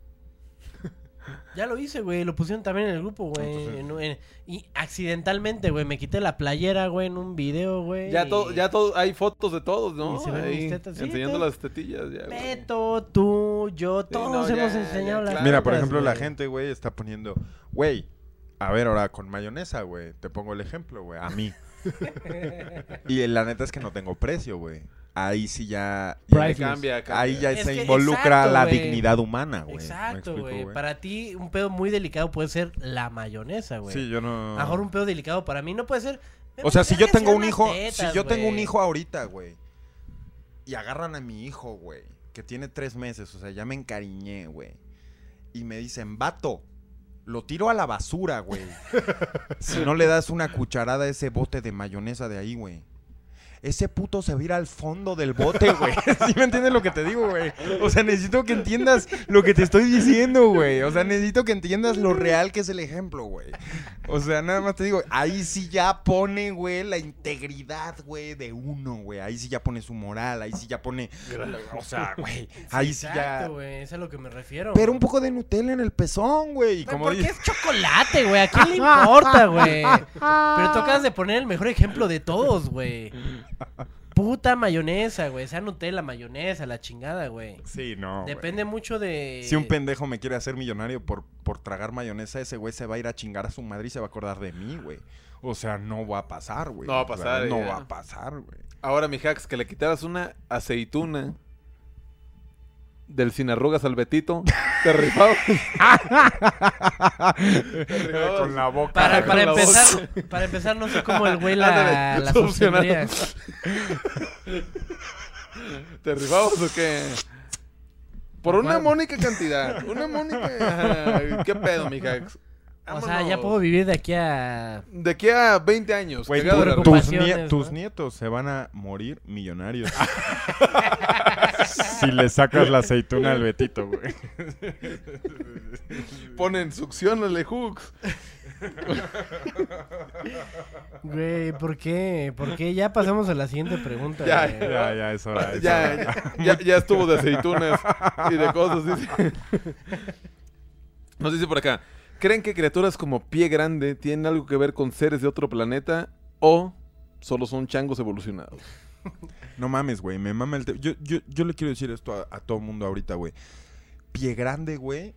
Ya lo hice, güey. Lo pusieron también en el grupo, güey. Entonces- en- en- y accidentalmente, güey. Me quité la playera, güey, en un video, güey. Ya y- todo, ya todo, hay fotos de todos, ¿no? Y se ven Ahí, mis tetas. Sí, enseñando las tetillas, ya. güey. Beto, tú, yo, todos no, ya, hemos enseñado ya, las claro. Mira, por ejemplo, la gente, güey, está poniendo, güey, a ver, ahora con mayonesa, güey, te pongo el ejemplo, güey, a mí. y la neta es que no tengo precio, güey. Ahí sí ya... Cambia, cambia. Ahí ya Es se que, involucra exacto, la dignidad humana, güey. ¿Me Exacto, güey. Para ti, un pedo muy delicado puede ser la mayonesa, güey. Sí, yo no... A lo mejor un pedo delicado para mí no puede ser. O sea, si yo tengo un hijo, tetas, si yo tengo un hijo ahorita, güey, y agarran a mi hijo, güey, que tiene tres meses, o sea, ya me encariñé, güey, y me dicen, vato, lo tiro a la basura, güey, si no le das una cucharada a ese bote de mayonesa de ahí, güey. Ese puto se va a ir al fondo del bote, güey. ¿Sí me entiendes lo que te digo, güey? O sea, necesito que entiendas lo que te estoy diciendo, güey. O sea, necesito que entiendas lo real que es el ejemplo, güey. O sea, nada más te digo, ahí sí ya pone, güey, la integridad, güey, de uno, güey. Ahí sí ya pone su moral, ahí sí ya pone... O sea, güey, ahí sí ya... Exacto, güey. Es a lo que me refiero. Pero un poco de Nutella en el pezón, güey. Como porque dice- es chocolate, güey. ¿A quién le importa, güey? Pero tú acabas de poner el mejor ejemplo de todos, güey. Puta mayonesa, güey. Sea Nutella, mayonesa, la chingada, güey. Sí, no, güey. Depende mucho de... Si un pendejo me quiere hacer millonario por, por tragar mayonesa, ese güey se va a ir a chingar a su madre y se va a acordar de mí, güey. O sea, no va a pasar, güey. No va a O sea, pasar, no ya. va a pasar, güey. Ahora, mi hacks, que le quitaras una aceituna del sin arrugas al Betito, te rifabas. rifabas. Con la boca. Para, Con para la empezar, para empezar, no sé cómo el güey la, Ándale, la sostendría. ¿Te rifabas o qué? Por una ¿Cuál? mónica cantidad. Una mónica. ¿Qué pedo, mi hacks? O sea, ya puedo vivir de aquí a... De aquí a 20 años. Güey, tus, tus nietos se van a morir millonarios. Si le sacas la aceituna al Betito, güey. Ponen succionale hooks. Güey, ¿por qué? ¿Por qué? Ya pasamos a la siguiente pregunta. Ya, güey. Ya, ya, es hora. es Ya, hora. ya, ya, ya estuvo de aceitunas y de cosas. dice. Nos dice por acá. ¿Creen que criaturas como Pie Grande tienen algo que ver con seres de otro planeta o solo son changos evolucionados? No mames, güey. Me mama el... Yo, yo, yo le quiero decir esto a, a todo mundo ahorita, güey. Pie Grande, güey,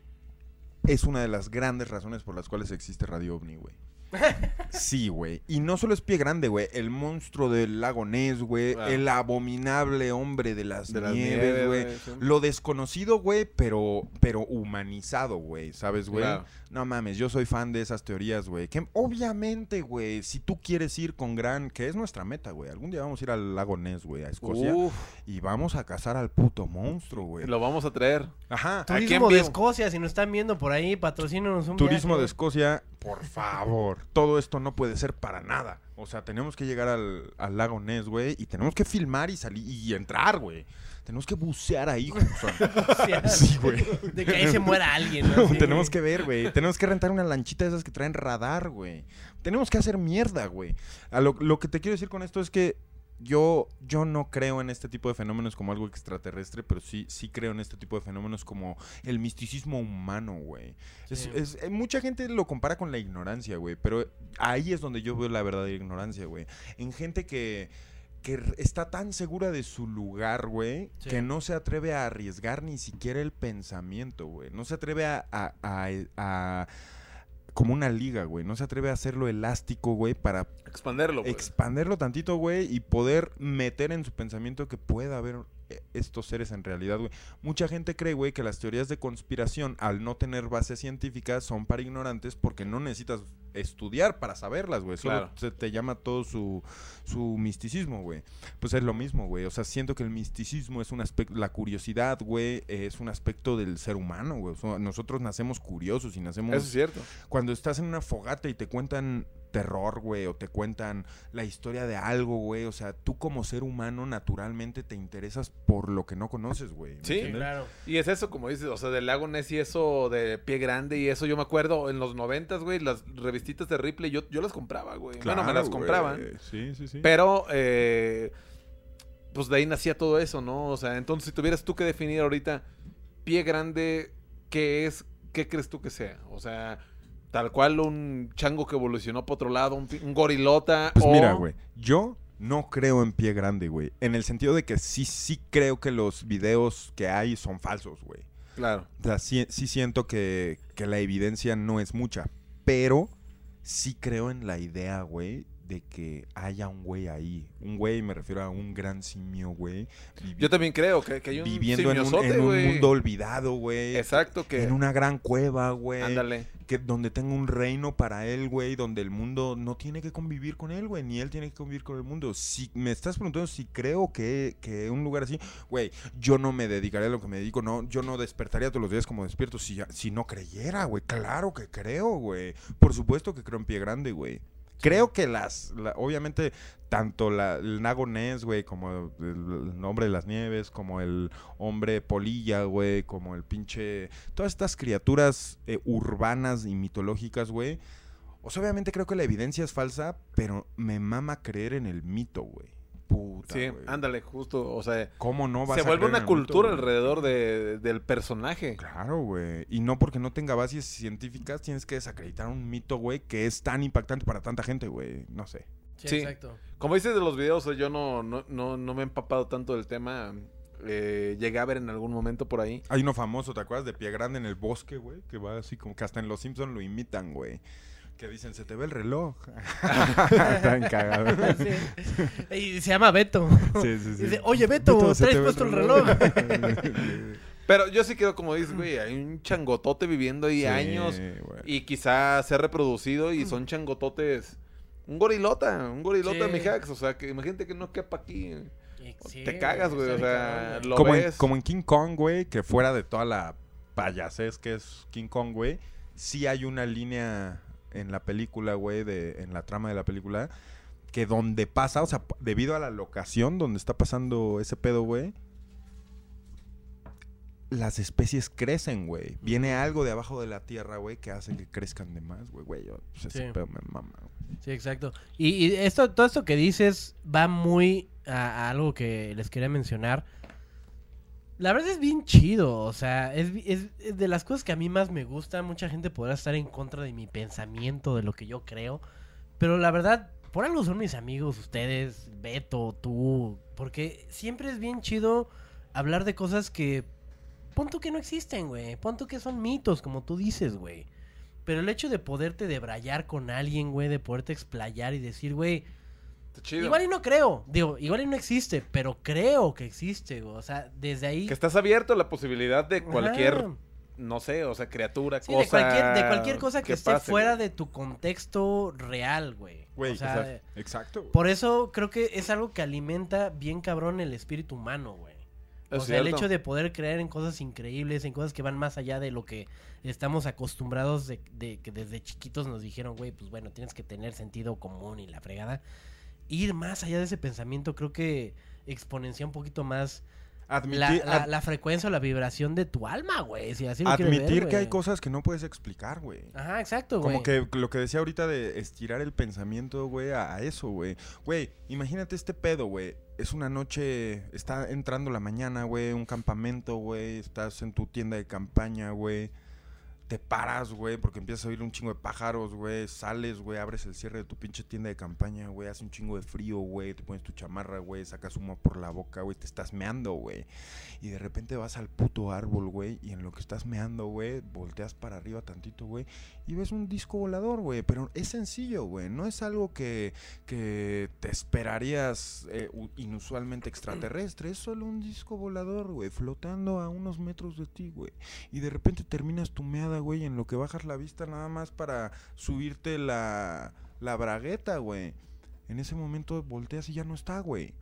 es una de las grandes razones por las cuales existe Radio OVNI, güey. Sí, güey. Y no solo es pie grande, güey. El monstruo del lago Ness, güey. Ah. El abominable hombre de las De nieves, güey. sí. Lo desconocido, güey, pero, pero humanizado, güey. ¿Sabes, güey? Claro. No mames, yo soy fan de esas teorías, güey. Que obviamente, güey, si tú quieres ir con gran... Que es nuestra meta, güey. Algún día vamos a ir al lago Ness, güey, a Escocia. Uf, Y vamos a cazar al puto monstruo, güey. lo vamos a traer. Ajá. Turismo de. Escocia, si nos están viendo por ahí, patrocínanos un Turismo viaje. de Escocia, por favor. Todo esto no puede ser para nada. O sea, tenemos que llegar al, al lago Ness, güey, y tenemos que filmar y salir y entrar, güey. Tenemos que bucear ahí, Juan. Sí, güey. De que ahí se muera alguien, ¿no? Sí. tenemos que ver, güey. Tenemos que rentar una lanchita de esas que traen radar, güey. Tenemos que hacer mierda, güey. A lo, lo que te quiero decir con esto es que yo, yo no creo en este tipo de fenómenos como algo extraterrestre, pero sí, sí creo en este tipo de fenómenos como el misticismo humano, güey. Es- Sí. es- eh, mucha gente lo compara con la ignorancia, güey, pero ahí es donde yo veo la verdadera ignorancia, güey. En gente que, que está tan segura de su lugar, güey, Sí. que no se atreve a arriesgar ni siquiera el pensamiento, güey. No se atreve a- a- a- a como una liga, güey. No se atreve a hacerlo elástico, güey, para Expanderlo, pues. expanderlo tantito, güey, y poder meter en su pensamiento que pueda haber estos seres en realidad, güey. Mucha gente cree, güey, que las teorías de conspiración, al no tener base científica, son para ignorantes porque no necesitas estudiar para saberlas, güey. Solo se te llama todo su, su misticismo, güey. Pues es lo mismo, güey. O sea, siento que el misticismo es un aspecto, la curiosidad, güey, es un aspecto del ser humano, güey. O sea, nosotros nacemos curiosos y nacemos Eso es cierto. cuando estás en una fogata y te cuentan terror, güey, o te cuentan la historia de algo, güey, o sea, tú como ser humano naturalmente te interesas por lo que no conoces, güey. ¿me Sí, entiendes? claro. Y es eso, como dices, o sea, del lago Ness y eso de pie grande y eso, yo me acuerdo en los noventas, güey, las revistitas de Ripley, yo, yo las compraba, güey. bueno, me las Claro, compraban. Sí, sí, sí. Pero, eh, pues de ahí nacía todo eso, ¿no? O sea, entonces si tuvieras tú que definir ahorita pie grande, ¿qué es? ¿Qué crees tú que sea? O sea, tal cual un chango que evolucionó por otro lado, un, gorilota. Pues o- mira, güey, yo no creo en pie grande, güey. En el sentido de que sí, sí creo que los videos que hay son falsos, güey. Claro. O sea, sí, sí siento que, que la evidencia no es mucha, pero sí creo en la idea, güey, de que haya un güey ahí. Un güey, me refiero a un gran simio, güey. Yo también creo que, que hay un viviendo en un, en mundo olvidado, güey. Exacto, que... En una gran cueva, güey. Ándale. Que donde tenga un reino para él, güey, donde el mundo no tiene que convivir con él, güey, ni él tiene que convivir con el mundo. Si me estás preguntando si creo que, que un lugar así, güey, yo no me dedicaría a lo que me dedico, no, yo no despertaría todos los días como despierto si, ya- si no creyera, güey. Claro que creo, güey. Por supuesto que creo en pie grande, güey. Creo que las, la- obviamente, tanto la, el Nago Ness, güey, como el, el hombre de las nieves, como el hombre polilla, güey, como el pinche... Todas estas criaturas eh, urbanas y mitológicas, güey. O sea, obviamente creo que la evidencia es falsa, pero me mama creer en el mito, güey. Puta, Sí, ándale, justo. O sea, ¿Cómo no vas se a vuelve una cultura alrededor de, del personaje. Claro, güey. Y no porque no tenga bases científicas tienes que desacreditar un mito, güey, que es tan impactante para tanta gente, güey. No sé. Sí, Sí. exacto. Como dices de los videos, yo no, no, no, no me he empapado tanto del tema. Eh, llegué a ver en algún momento por ahí. Hay uno famoso, ¿te acuerdas? De pie grande en el bosque, güey. Que va así como que hasta en Los Simpsons lo imitan, güey. Que dicen, se te ve el reloj. Tan cagado. Sí. Y se llama Beto. Sí, sí, sí. Dice, oye, Beto, se te ¿traes ve puesto el reloj? Pero yo sí creo, como dices, güey, hay un changotote viviendo ahí Sí, años y quizá se ha reproducido y son changototes. Un gorilota, un gorilota, Sí. mi hacks. O sea, que imagínate que no quepa aquí. Te cagas, güey. O sea, lo como, en, ves. como en King Kong, güey, que fuera de toda la payasés que es King Kong, güey, sí hay una línea en la película, güey, de, en la trama de la película, que donde pasa, o sea, debido a la locación donde está pasando ese pedo, güey, las especies crecen, güey. Viene algo de abajo de la tierra, güey, que hace que crezcan de más, güey, güey. pues, ese Sí. pedo me mama, güey. Sí, exacto. Y, y esto, todo esto que dices va muy a, a algo que les quería mencionar. La verdad es bien chido, o sea, es, es- de las cosas que a mí más me gustan. Mucha gente podrá estar en contra de mi pensamiento, de lo que yo creo. Pero la verdad, por algo son mis amigos, ustedes, Beto, tú. Porque siempre es bien chido hablar de cosas que... Punto que no existen, güey. Punto que son mitos, como tú dices, güey. Pero el hecho de poderte debrayar con alguien, güey, de poderte explayar y decir, güey, Está chido. igual y no creo, digo, igual y no existe, pero creo que existe, güey. O sea, desde ahí... Que estás abierto a la posibilidad de cualquier, Ajá. no sé, o sea, criatura, Sí, cosa. de cualquier, de cualquier cosa que, esté pase, fuera güey. de tu contexto real, güey. Güey, o sea, exacto. güey. por eso creo que es algo que alimenta bien cabrón el espíritu humano, güey. O sea, el hecho de poder creer en cosas increíbles, en cosas que van más allá de lo que estamos acostumbrados de, de que desde chiquitos nos dijeron, güey, pues bueno, tienes que tener sentido común y la fregada. Ir más allá de ese pensamiento creo que exponencia un poquito más Admitir, la, la- ad- la frecuencia o la vibración de tu alma, güey. Si así lo quieres ver, admitir que güey. hay cosas que no puedes explicar, güey. Ajá, exacto, güey. Como que lo que decía ahorita de estirar el pensamiento, güey, a, a eso, güey. Güey, imagínate este pedo, güey. Es una noche, está entrando la mañana, güey, un campamento, güey. Estás en tu tienda de campaña, güey. Te paras, güey, porque empiezas a oír un chingo de pájaros, güey. Sales, güey, abres el cierre de tu pinche tienda de campaña, güey. Hace un chingo de frío, güey. Te pones tu chamarra, güey. Sacas humo por la boca, güey. Te estás meando, güey. Y de repente vas al puto árbol, güey. Y en lo que estás meando, güey, volteas para arriba tantito, güey. Y ves un disco volador, güey. Pero es sencillo, güey. No es algo que, que te esperarías eh, inusualmente extraterrestre. Es solo un disco volador, güey. Flotando a unos metros de ti, güey. Y de repente terminas tu meada, güey. En lo que bajas la vista nada más para subirte la, la bragueta, güey. En ese momento volteas y ya no está, güey.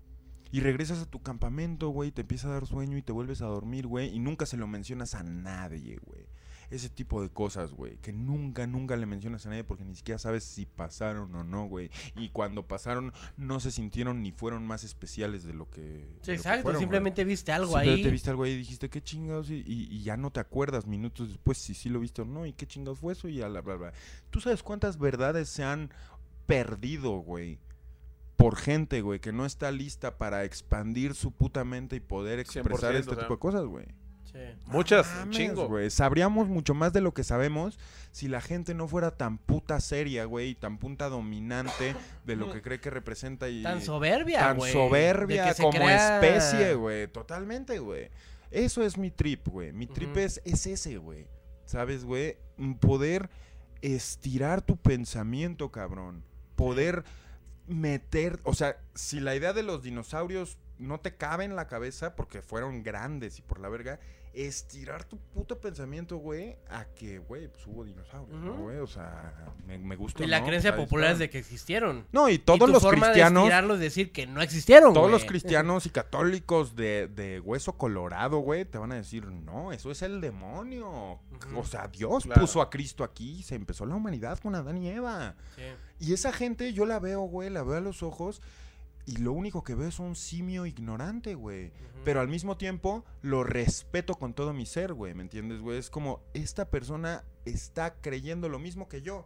Y regresas a tu campamento, güey, te empieza a dar sueño y te vuelves a dormir, güey, y nunca se lo mencionas a nadie, güey. Ese tipo de cosas, güey, que nunca, nunca le mencionas a nadie porque ni siquiera sabes si pasaron o no, güey. Y cuando pasaron, no se sintieron ni fueron más especiales de lo que. de lo Sí, que exacto, fueron, simplemente viste algo Simplemente ahí. te viste algo ahí y dijiste, qué chingados, y, y- y ya no te acuerdas minutos después si sí lo viste o no, y qué chingados fue eso, y a la bla, bla. ¿Tú sabes cuántas verdades se han perdido, güey? Por gente, güey, que no está lista para expandir su puta mente y poder expresar 100%, este o sea. tipo de cosas, güey. Sí. Muchas, No un mames, chingo. güey. Sabríamos mucho más de lo que sabemos si la gente no fuera tan puta seria, güey, y tan puta dominante de lo que cree que representa y Tan soberbia, tan güey. soberbia que se como crea- especie, güey. Totalmente, güey. Eso es mi trip, güey. Mi trip es, es ese, güey. ¿Sabes, güey? Poder estirar tu pensamiento, cabrón. Poder meter, o sea, si la idea de los dinosaurios no te cabe en la cabeza porque fueron grandes y por la verga, estirar tu puto pensamiento, güey, a que, güey, pues hubo dinosaurios, ¿no, güey? O sea, me, me gusta. Y la ¿no? creencia popular es de que existieron. No, y Y todos tu los forma cristianos de decir que no existieron, todos güey. los cristianos y católicos de, de hueso colorado, güey, te van a decir, no, eso es el demonio. O sea, Dios Claro. puso a Cristo aquí y se empezó la humanidad con Adán y Eva. Sí. Y esa gente yo la veo, güey, la veo a los ojos y lo único que veo es un simio ignorante, güey. Pero al mismo tiempo lo respeto con todo mi ser, güey, ¿me entiendes, güey? Es como, esta persona está creyendo lo mismo que yo.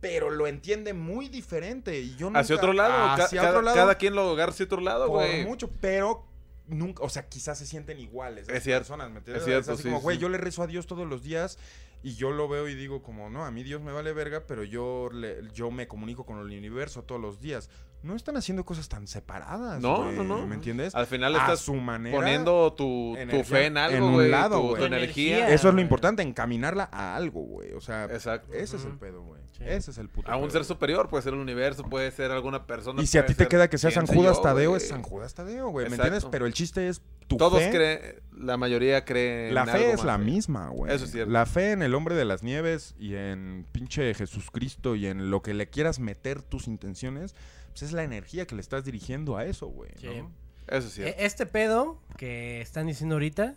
Pero lo entiende muy diferente y yo Hacia nunca- otro lado, hacia cada, otro lado cada quien lo agarra hacia otro lado, güey. mucho, pero nunca, o sea, quizás se sienten iguales. Es cierto, personas, ¿me entiendes? es cierto, así sí, como, güey, sí. yo le rezo a Dios todos los días y yo lo veo y digo como, no, a mí Dios me vale verga, pero yo, le- yo me comunico con el universo todos los días. No están haciendo cosas tan separadas, No, güey, no, no. ¿Me entiendes? Al final a estás su manera. poniendo tu, tu fe en en algo, un güey. lado, tu, energía. Eso es lo importante, encaminarla a algo, güey. O sea, Exacto. ese es el pedo, güey. Sí. Ese es el puto A un pedo, ser superior, puede ser el universo, puede ser alguna persona. Y si a ti te queda que sea San Judas yo, Tadeo, es San Judas Tadeo, güey. ¿Me entiendes? Pero el chiste es tu Todos fe. creen, la mayoría cree en La algo fe es más, la misma, güey. Eso es cierto. La fe en el hombre de las nieves y en pinche Jesucristo y en lo que le quieras meter tus intenciones, pues es la energía que le estás dirigiendo a eso, güey. Sí. ¿no? Eso es E- cierto. Este pedo que están diciendo ahorita,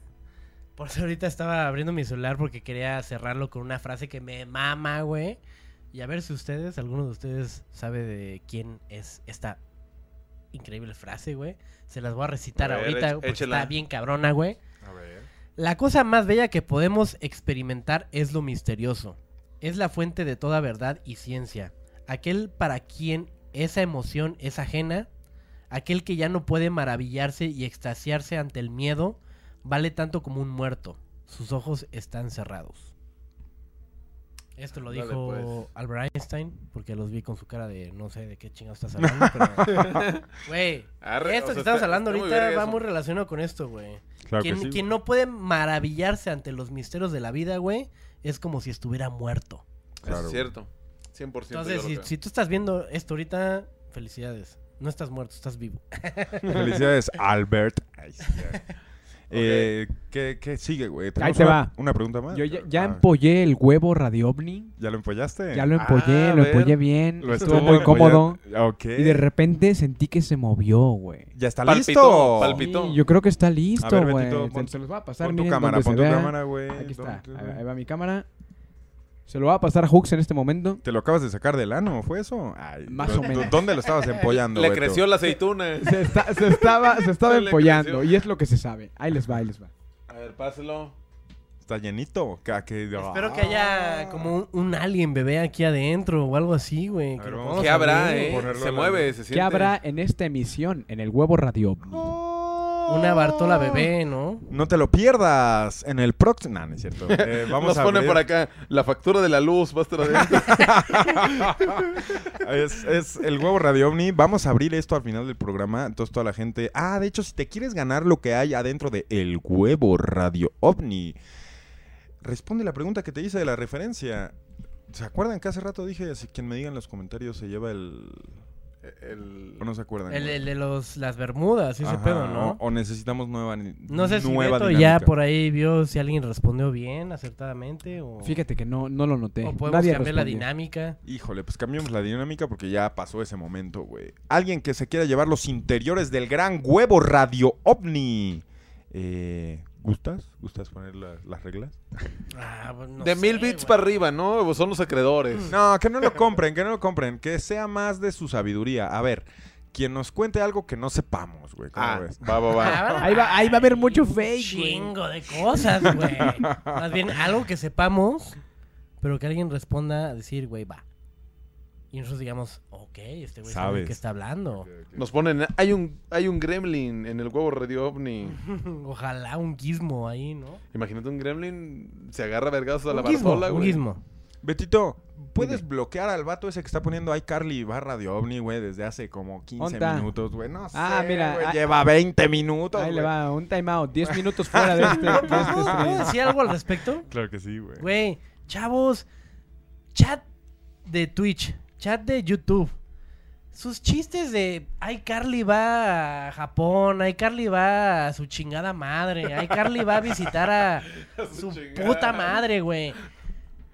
por eso ahorita estaba abriendo mi celular porque quería cerrarlo con una frase que me mama, güey. Y a ver si ustedes, alguno de ustedes sabe de quién es esta increíble frase, güey. Se las voy a recitar A ver, ahorita porque échela. está bien cabrona, güey. A ver. La cosa más bella que podemos experimentar es lo misterioso. Es la fuente de toda verdad y ciencia. Aquel para quien esa emoción es ajena, aquel que ya no puede maravillarse y extasiarse ante el miedo, vale tanto como un muerto. Sus ojos están cerrados. Esto lo Dale, dijo pues. Albert Einstein, porque los vi con su cara de no sé de qué chingados estás hablando, pero... Güey, esto o que sea, estamos está- hablando está ahorita va eso. muy relacionado con esto, güey. Claro quien, que sí. quien no puede maravillarse ante los misterios de la vida, güey, es como si estuviera muerto. Claro, es cierto. 100% Entonces, si, tú estás viendo esto ahorita, felicidades. No estás muerto, estás vivo. Felicidades, Albert. Ay, sí, ya. Eh, ¿qué, qué sigue, güey? ¿Tenemos te una, va. una pregunta más? Yo ya, ya Ah, empollé el huevo Radio OVNI. ¿Ya lo empollaste? Ya lo empollé, Ah, lo empollé bien. Lo estuvo muy cómodo. empollando. Ok. Y de repente sentí que se movió, güey. ¿Ya está Palpitó, listo? palpitó. Sí, yo creo que está listo, güey. Se- los voy a pasar, Pon tu miren, cámara, pon tu vea. cámara, güey. Aquí está. ¿Dónde- Ahí ahí va mi cámara. Se lo va a pasar a Hooks en este momento. ¿Te lo acabas de sacar del ano? ¿Fue eso? Ay, Más ¿dó- o menos. ¿Dónde lo estabas empollando, Le Beto? creció la aceituna. Se, está- se estaba, se estaba empollando y es lo que se sabe. Ahí les va, ahí les va. A ver, páselo. Está llenito. ¿Qué- qué- Espero que Ah. haya como un, un alien bebé aquí adentro o algo así, güey. ¿Qué habrá, eh? Se mueve, se ¿Qué siente. habrá en esta emisión en el huevo Radio OVNI? Una Bartola bebé, ¿no? No te lo pierdas en el próximo... No, no es cierto. Eh, vamos Nos a ponen abrir- por acá la factura de la luz, va a estar adentro. es, es el huevo Radio OVNI. Vamos a abrir esto al final del programa. Entonces toda la gente... Ah, de hecho, si te quieres ganar lo que hay adentro de el huevo Radio OVNI, responde la pregunta que te hice de la referencia. ¿Se acuerdan que hace rato dije, si quien me diga en los comentarios se lleva el... El- ¿O no se acuerdan? El, de los, las Bermudas, ese Ajá, pedo, ¿no? O, o necesitamos nueva No sé si Beto ya por ahí vio si alguien respondió bien, acertadamente, o, Fíjate que no, no lo noté. o podemos Nadie cambiar la dinámica. Híjole, pues cambiamos la dinámica porque ya pasó ese momento, güey. Alguien que se quiera llevar los interiores del gran huevo Radio OVNI. Eh, ¿Gustas? ¿Gustas poner la- las reglas? Ah, pues, no de sé, mil bits güey. para arriba, ¿no? Son los acreedores. No, que no lo compren, que no lo compren. Que sea más de su sabiduría. A ver, quien nos cuente algo que no sepamos, güey. ¿Cómo Ah, ves? va, va, va. Ah, Ahí va, ahí va a haber mucho fake, güey. chingo de cosas, güey. Más bien algo que sepamos, pero que alguien responda a decir, güey, va. Y nosotros digamos, ok, este güey sabe de qué está hablando. Nos ponen, hay un, hay un gremlin en el huevo Radio OVNI. Ojalá un gizmo ahí, ¿no? Imagínate un gremlin, se agarra vergazos a la gizmo, Bartola, un güey. gizmo. Betito, ¿puedes bloquear al vato ese que está poniendo iCarly va Radio OVNI, güey, desde hace como 15 Onta. minutos, güey? No sé, Ah, mira, güey, ah, lleva 20 minutos, Ahí le güey. va, un timeout. 10 minutos fuera de este, de este ¿Puedo decir algo al respecto? Claro que sí, güey. Güey, chavos, chat de Twitch, chat de YouTube. Sus chistes de iCarly va a Japón, iCarly va a su chingada madre, iCarly va a visitar a su puta madre, güey.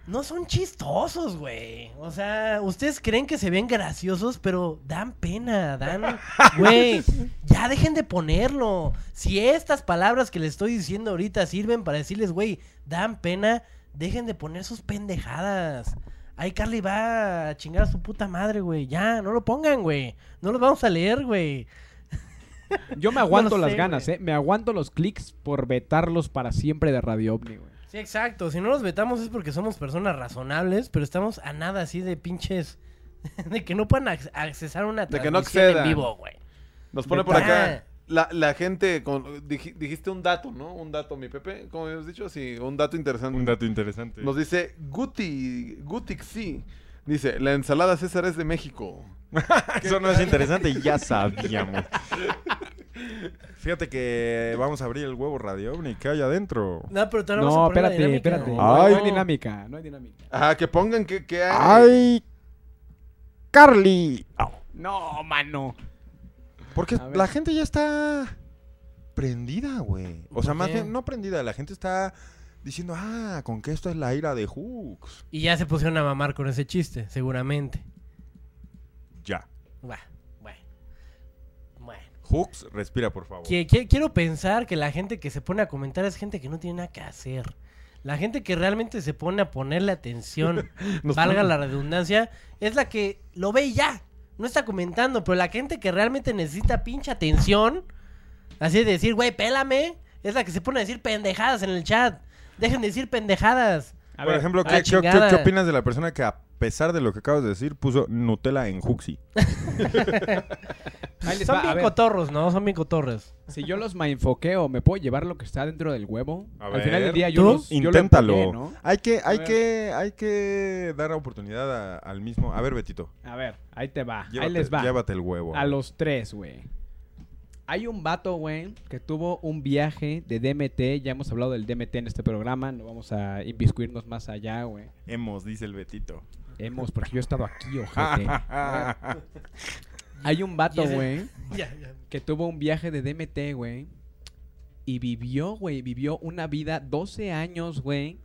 No son chistosos, güey. O sea, ustedes creen que se ven graciosos, pero dan pena, dan... Güey, ya dejen de ponerlo. Si estas palabras que les estoy diciendo ahorita sirven para decirles, güey, dan pena, dejen de poner sus pendejadas. Ay, Carly va a chingar a su puta madre, güey. Ya, no lo pongan, güey. No los vamos a leer, güey. Yo me aguanto No las sé, ganas, güey. ¿eh? Me aguanto los clics por vetarlos para siempre de Radio OVNI, güey. Sí, exacto. Si no los vetamos es porque somos personas razonables, pero estamos a nada así de pinches... de que no puedan ac- accesar una De que no transmisión en vivo, güey. Nos pone De por acá. La, la gente, con, dij- dijiste un dato, ¿no? Un dato, mi Pepe. ¿Cómo habías dicho? Sí, un dato interesante. Un dato interesante. Nos dice Guti, Gutixi. Dice, la ensalada César es de México. Eso no es interesante y ya sabíamos. Fíjate que vamos a abrir el huevo Radio OVNI. ¿Qué hay adentro? No, pero todavía vamos No, a poner la espérate, dinámica. espérate. Ay. No, no hay dinámica, no hay dinámica. Ajá, que pongan que, que hay. ¡Ay! ¡Carly! No, mano. Porque la gente ya está prendida, güey. O sea, ¿Por más qué? bien, no prendida. La gente está diciendo, ah, con que esto es la ira de Hooks. Y ya se pusieron a mamar con ese chiste, seguramente. Ya. Bueno, bueno. Bueno. Hooks, respira, por favor. Qui- qui- Quiero pensar que la gente que se pone a comentar es gente que no tiene nada que hacer. La gente que realmente se pone a ponerle atención, valga la redundancia, es la que lo ve y ya. No está comentando, pero la gente que realmente necesita pinche atención, así de decir, güey, pélame, es la que se pone a decir pendejadas en el chat. Dejen de decir pendejadas. A Por ver, ejemplo, ¿qué, qué- qué- chingada. qué opinas de la persona que a pesar de lo que acabas de decir puso Nutella en les Son bien cotorros, ¿no? Son bien cotorros. Si yo los mindfoqueo, ¿me puedo llevar lo que está dentro del huevo? A Al final del día yo ¿Tú? los yo lo Inténtalo. ¿no? Hay que, hay que, hay que dar oportunidad a- al mismo. A ver, Betito. A ver, ahí te va. Llévate, ahí les va. llévate el huevo. A los tres, güey. Hay un vato, güey, que tuvo un viaje de DMT. Ya hemos hablado del DMT en este programa. No vamos a inviscuirnos más allá, güey. Hemos, dice el Betito. Hemos, porque yo he estado aquí, ojete. Hay un vato, güey, que tuvo un viaje de DMT, güey. Y vivió, güey, vivió una vida 12 años, güey.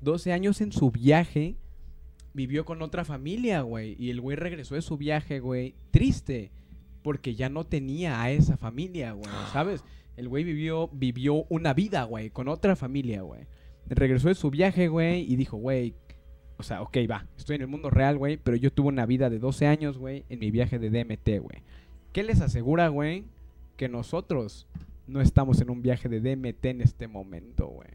12 años en su viaje. Vivió con otra familia, güey. Y el güey regresó de su viaje, güey, triste. Porque ya no tenía a esa familia, güey, ¿sabes? El güey vivió, vivió una vida, güey, con otra familia, güey. Regresó de su viaje, güey, y dijo, güey, o sea, ok, va, estoy en el mundo real, güey, pero yo tuve una vida de 12 años, güey, en mi viaje de DMT, güey. ¿Qué les asegura, güey? Que nosotros no estamos en un viaje de DMT en este momento, güey.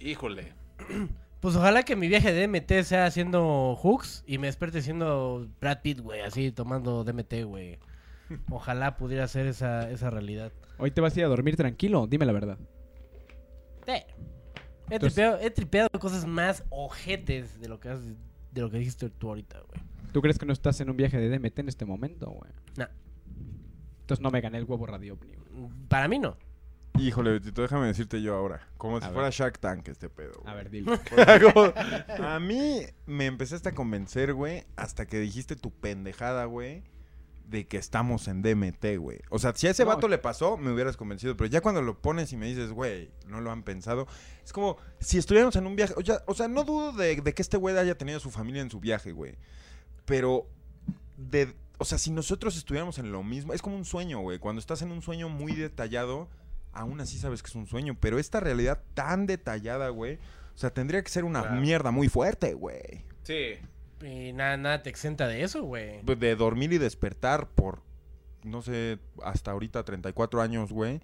Híjole. Pues ojalá que mi viaje de DMT sea haciendo hooks y me despierte siendo Brad Pitt, güey, así tomando DMT, güey. Ojalá pudiera ser esa, esa realidad. Hoy te vas a ir a dormir tranquilo, dime la verdad. Eh, He, Entonces- tripeado, he tripeado cosas más ojetes de lo que has- de lo que dijiste tú ahorita, güey. ¿Tú crees que no estás en un viaje de DMT en este momento, güey? No. Entonces no me gané el huevo radio güey. Para mí no. Híjole, Betito, déjame decirte yo ahora. Como si fuera. Shark Tank este pedo. A ver, dile. A mí me empezaste a convencer, güey, hasta que dijiste tu pendejada, güey, de que estamos en DMT, güey. O sea, si a ese No. vato le pasó, me hubieras convencido. Pero ya cuando lo pones y me dices, güey, no lo han pensado, es como si estuviéramos en un viaje. O sea, o sea no dudo de, de que este güey haya tenido a su familia en su viaje, güey. Pero, de, o sea, si nosotros estuviéramos en lo mismo, es como un sueño, güey. Cuando estás en un sueño muy detallado, aún así sabes que es un sueño. Pero esta realidad tan detallada, güey. O sea, tendría que ser una Claro. mierda muy fuerte, güey. Sí. Y nada, nada te exenta de eso, güey. Pues De dormir y despertar por, no sé, hasta ahorita 34 años, güey.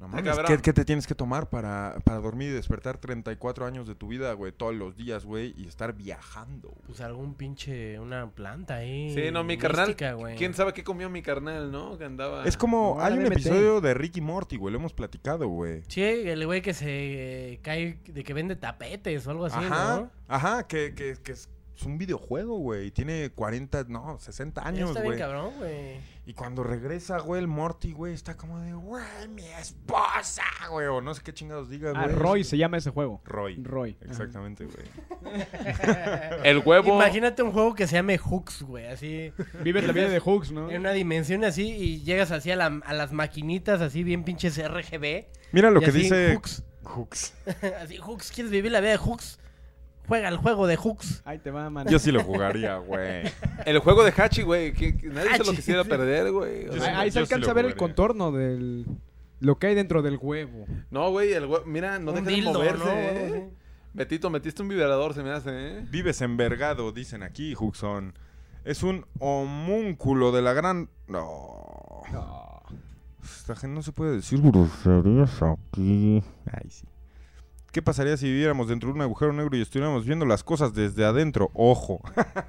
No mames. ¿qué, qué te tienes que tomar para, para dormir y despertar 34 años de tu vida, güey? Todos los días, güey, y estar viajando, güey. Pues algún pinche, una planta ahí. Sí, no, mi carnal. güey. ¿Quién sabe qué comió mi carnal, no? Que andaba. Es como, no, hay un DMT. episodio de Ricky Morty, güey, lo hemos platicado, güey. Sí, el güey que se eh, cae de que vende tapetes o algo así, Ajá, ¿no? ajá, que, que, que es, un videojuego, güey, y tiene 40, no, 60 años, Está bien güey. cabrón, güey. Y cuando regresa, güey, el Morty, güey, está como de, güey, mi esposa, güey, o no sé qué chingados diga, Ah, güey. Roy se llama ese juego. Roy. Roy. Exactamente, güey. El huevo. Imagínate un juego que se llame Hooks, güey, así. Ajá. Vives la vida de Hooks, ¿no? En una dimensión así y llegas así a, la- a las maquinitas así bien pinches RGB. Mira lo Y que así, dice Hooks. Hooks. así, Hooks, ¿quieres vivir la vida de Hooks? Juega el juego de Hooks. Ahí te va, man. Yo sí lo jugaría, güey. El juego de Hachi, güey. que- que nadie se lo quisiera perder, güey. O Yo sea, sí- Ahí, se sí alcanza a ver el contorno del... Lo que hay dentro del huevo. No, güey, el huevo. Mira, no deja de moverse, ¿no? ¿eh? Betito, metiste un vibrador, se me hace, ¿eh? Vives envergado, dicen aquí, Hookson. Es un homúnculo de la gran... No. Esta gente no se puede decir groserías aquí. Ay, sí. ¿Qué pasaría si viviéramos dentro de un agujero negro y estuviéramos viendo las cosas desde adentro? Ojo.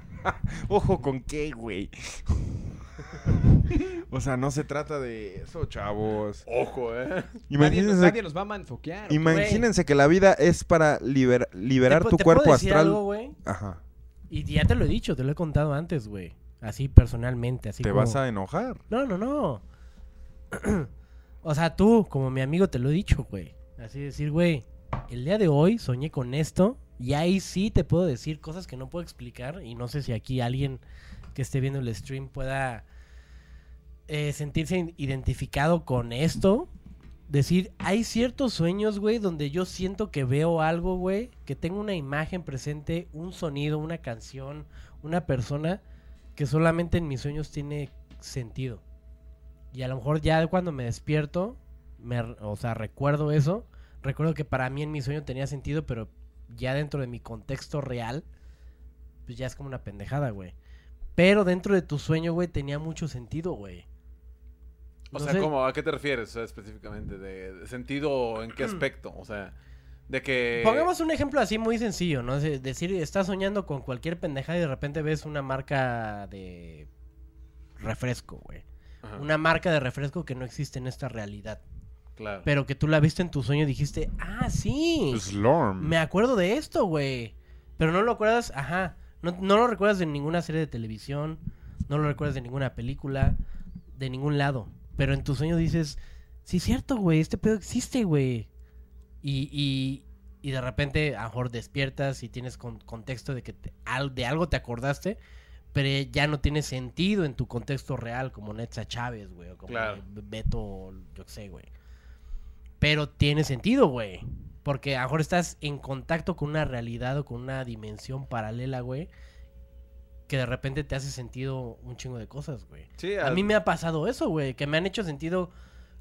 Ojo con qué, güey. o sea, no se trata de eso, chavos. Ojo, ¿eh? Nadie, Imagínense, nadie nos va a manfoquear. imagínense que la vida es para liber- liberar ¿Te pu- tu te cuerpo puedo decir astral. algo, güey? Ajá. Y ya te lo he dicho, te lo he contado antes, güey. Así personalmente, así ¿Te como- vas a enojar? No, no, no. o sea, tú, como mi amigo, te lo he dicho, güey. Así decir, güey, el día de hoy soñé con esto y ahí sí te puedo decir cosas que no puedo explicar y no sé si aquí alguien que esté viendo el stream pueda eh, sentirse identificado con esto. Decir, hay ciertos sueños, güey, donde yo siento que veo algo, güey, que tengo una imagen presente, un sonido, una canción, una persona que solamente en mis sueños tiene sentido. Y a lo mejor ya cuando me despierto, me, o sea, recuerdo eso, recuerdo que para mí en mi sueño tenía sentido, pero ya dentro de mi contexto real, pues ya es como una pendejada, güey. Pero dentro de tu sueño, güey, tenía mucho sentido, güey. O No sea, sé. ¿cómo? ¿A qué te refieres o sea, específicamente? ¿De, sentido en qué aspecto? O sea, de que... Pongamos un ejemplo así muy sencillo, ¿no? Es decir, estás soñando con cualquier pendejada y de repente ves una marca de refresco, güey. Ajá, Una marca de refresco que no existe en esta realidad. Claro. Pero que tú la viste en tu sueño y dijiste, ah, sí. Slorm. Me acuerdo de esto, güey. Pero no lo acuerdas, ajá. No, no lo recuerdas de ninguna serie de televisión. No lo recuerdas de ninguna película. De ningún lado. Pero en tus sueños dices, sí es cierto, güey, este pedo existe, güey. Y, y, y de repente a lo mejor despiertas y tienes con- contexto de que te- al- de algo te acordaste, pero ya no tiene sentido en tu contexto real, como Netza Chávez, güey, o como Claro. Beto, yo qué sé, güey. Pero tiene sentido, güey. Porque a lo mejor estás en contacto con una realidad o con una dimensión paralela, güey. Que de repente te hace sentido un chingo de cosas, güey. Sí, A mí me ha pasado eso, güey. Que me han hecho sentido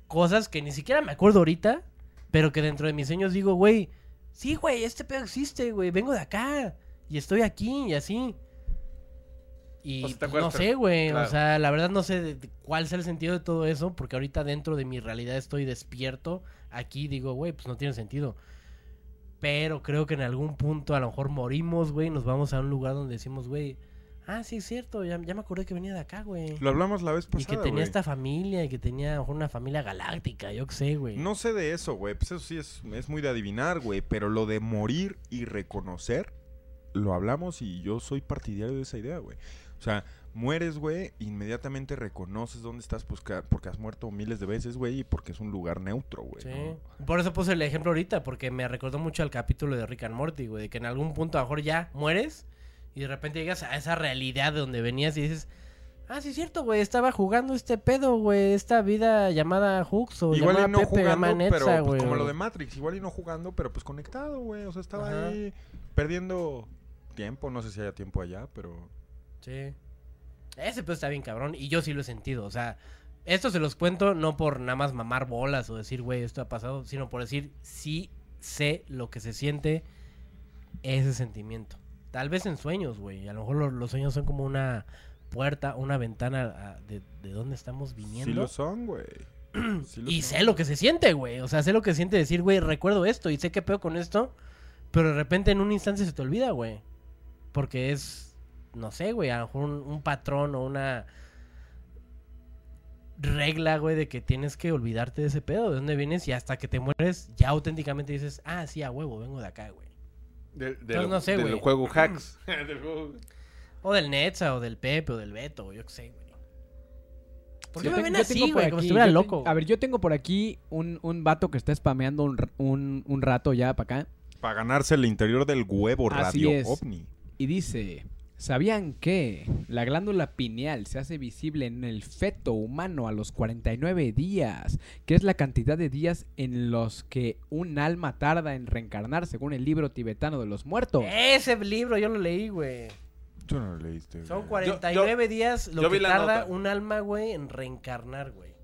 cosas que ni siquiera me acuerdo ahorita. Pero que dentro de mis sueños digo, güey. Sí, güey, este pedo existe, güey. Vengo de acá. Y estoy aquí y así. Y O sea, ¿te pues, no sé, güey. claro. O sea, la verdad no sé de cuál sea el sentido de todo eso. Porque ahorita dentro de mi realidad estoy despierto. Aquí digo, güey, pues no tiene sentido. Pero creo que en algún punto a lo mejor morimos, güey. Nos vamos a un lugar donde decimos, güey. Ah, sí, es cierto. Ya, ya me acordé que venía de acá, güey. Lo hablamos la vez Y pasada, que tenía güey. esta familia y que tenía a lo mejor una familia galáctica, yo qué sé, güey. No sé de eso, güey. Pues eso sí es, es muy de adivinar, güey. Pero lo de morir y reconocer, lo hablamos y yo soy partidario de esa idea, güey. O sea, mueres, güey, inmediatamente reconoces dónde estás pues, porque has muerto miles de veces, güey, y porque es un lugar neutro, güey. Sí. ¿no? Por eso puse el ejemplo ahorita, porque me recordó mucho al capítulo de Rick and Morty, güey, de que en algún punto a lo mejor ya mueres y de repente llegas a esa realidad de donde venías y dices, ah, sí es cierto, güey, estaba jugando este pedo, güey, esta vida llamada Hooks o Igual llamada y no Pepe, jugando, llamada Netza, pero pues, güey, como lo de Matrix, igual y no jugando, pero pues conectado, güey. O sea, estaba Ajá. ahí perdiendo tiempo, no sé si haya tiempo allá, pero... Sí. Ese pedo está bien cabrón y yo sí lo he sentido, o sea, esto se los cuento no por nada más mamar bolas o decir, güey, esto ha pasado, sino por decir, sí sé lo que se siente ese sentimiento. Tal vez en sueños, güey. A lo mejor lo- los, sueños son como una puerta, una ventana a- de, de dónde estamos Sí viniendo. lo son, güey. Sí y sé lo que se siente, güey. O sea, sé lo que siente decir, güey, recuerdo esto y sé qué pedo con esto. Pero de repente en un instante se te olvida, güey. Porque es, no sé, güey, a lo mejor un, un patrón o una regla, güey, de que tienes que olvidarte de ese pedo, de dónde vienes y hasta que te mueres ya auténticamente dices, ah, sí, a huevo, vengo de acá, güey. Entonces, no sé, del juego Hacks. Del juego- O del Netza, o del Pepe, o del Beto, güey, yo qué sé, güey. ¿Por qué Yo me tengo- ven así, güey? Como si estuviera te- loco. A ver, yo tengo por aquí un, un vato que está spameando un, un, un rato ya para acá. Para ganarse el interior del huevo Así radio es. ovni. Y dice, ¿sabían que la glándula pineal se hace visible en el feto humano a los 49 días? Que es la cantidad de días en los que un alma tarda en reencarnar según el libro tibetano de los muertos. Ese libro yo lo leí, güey. Tú no lo leíste, Son güey. 49 días lo yo que vi la tarda nota. un alma, güey, en reencarnar, güey.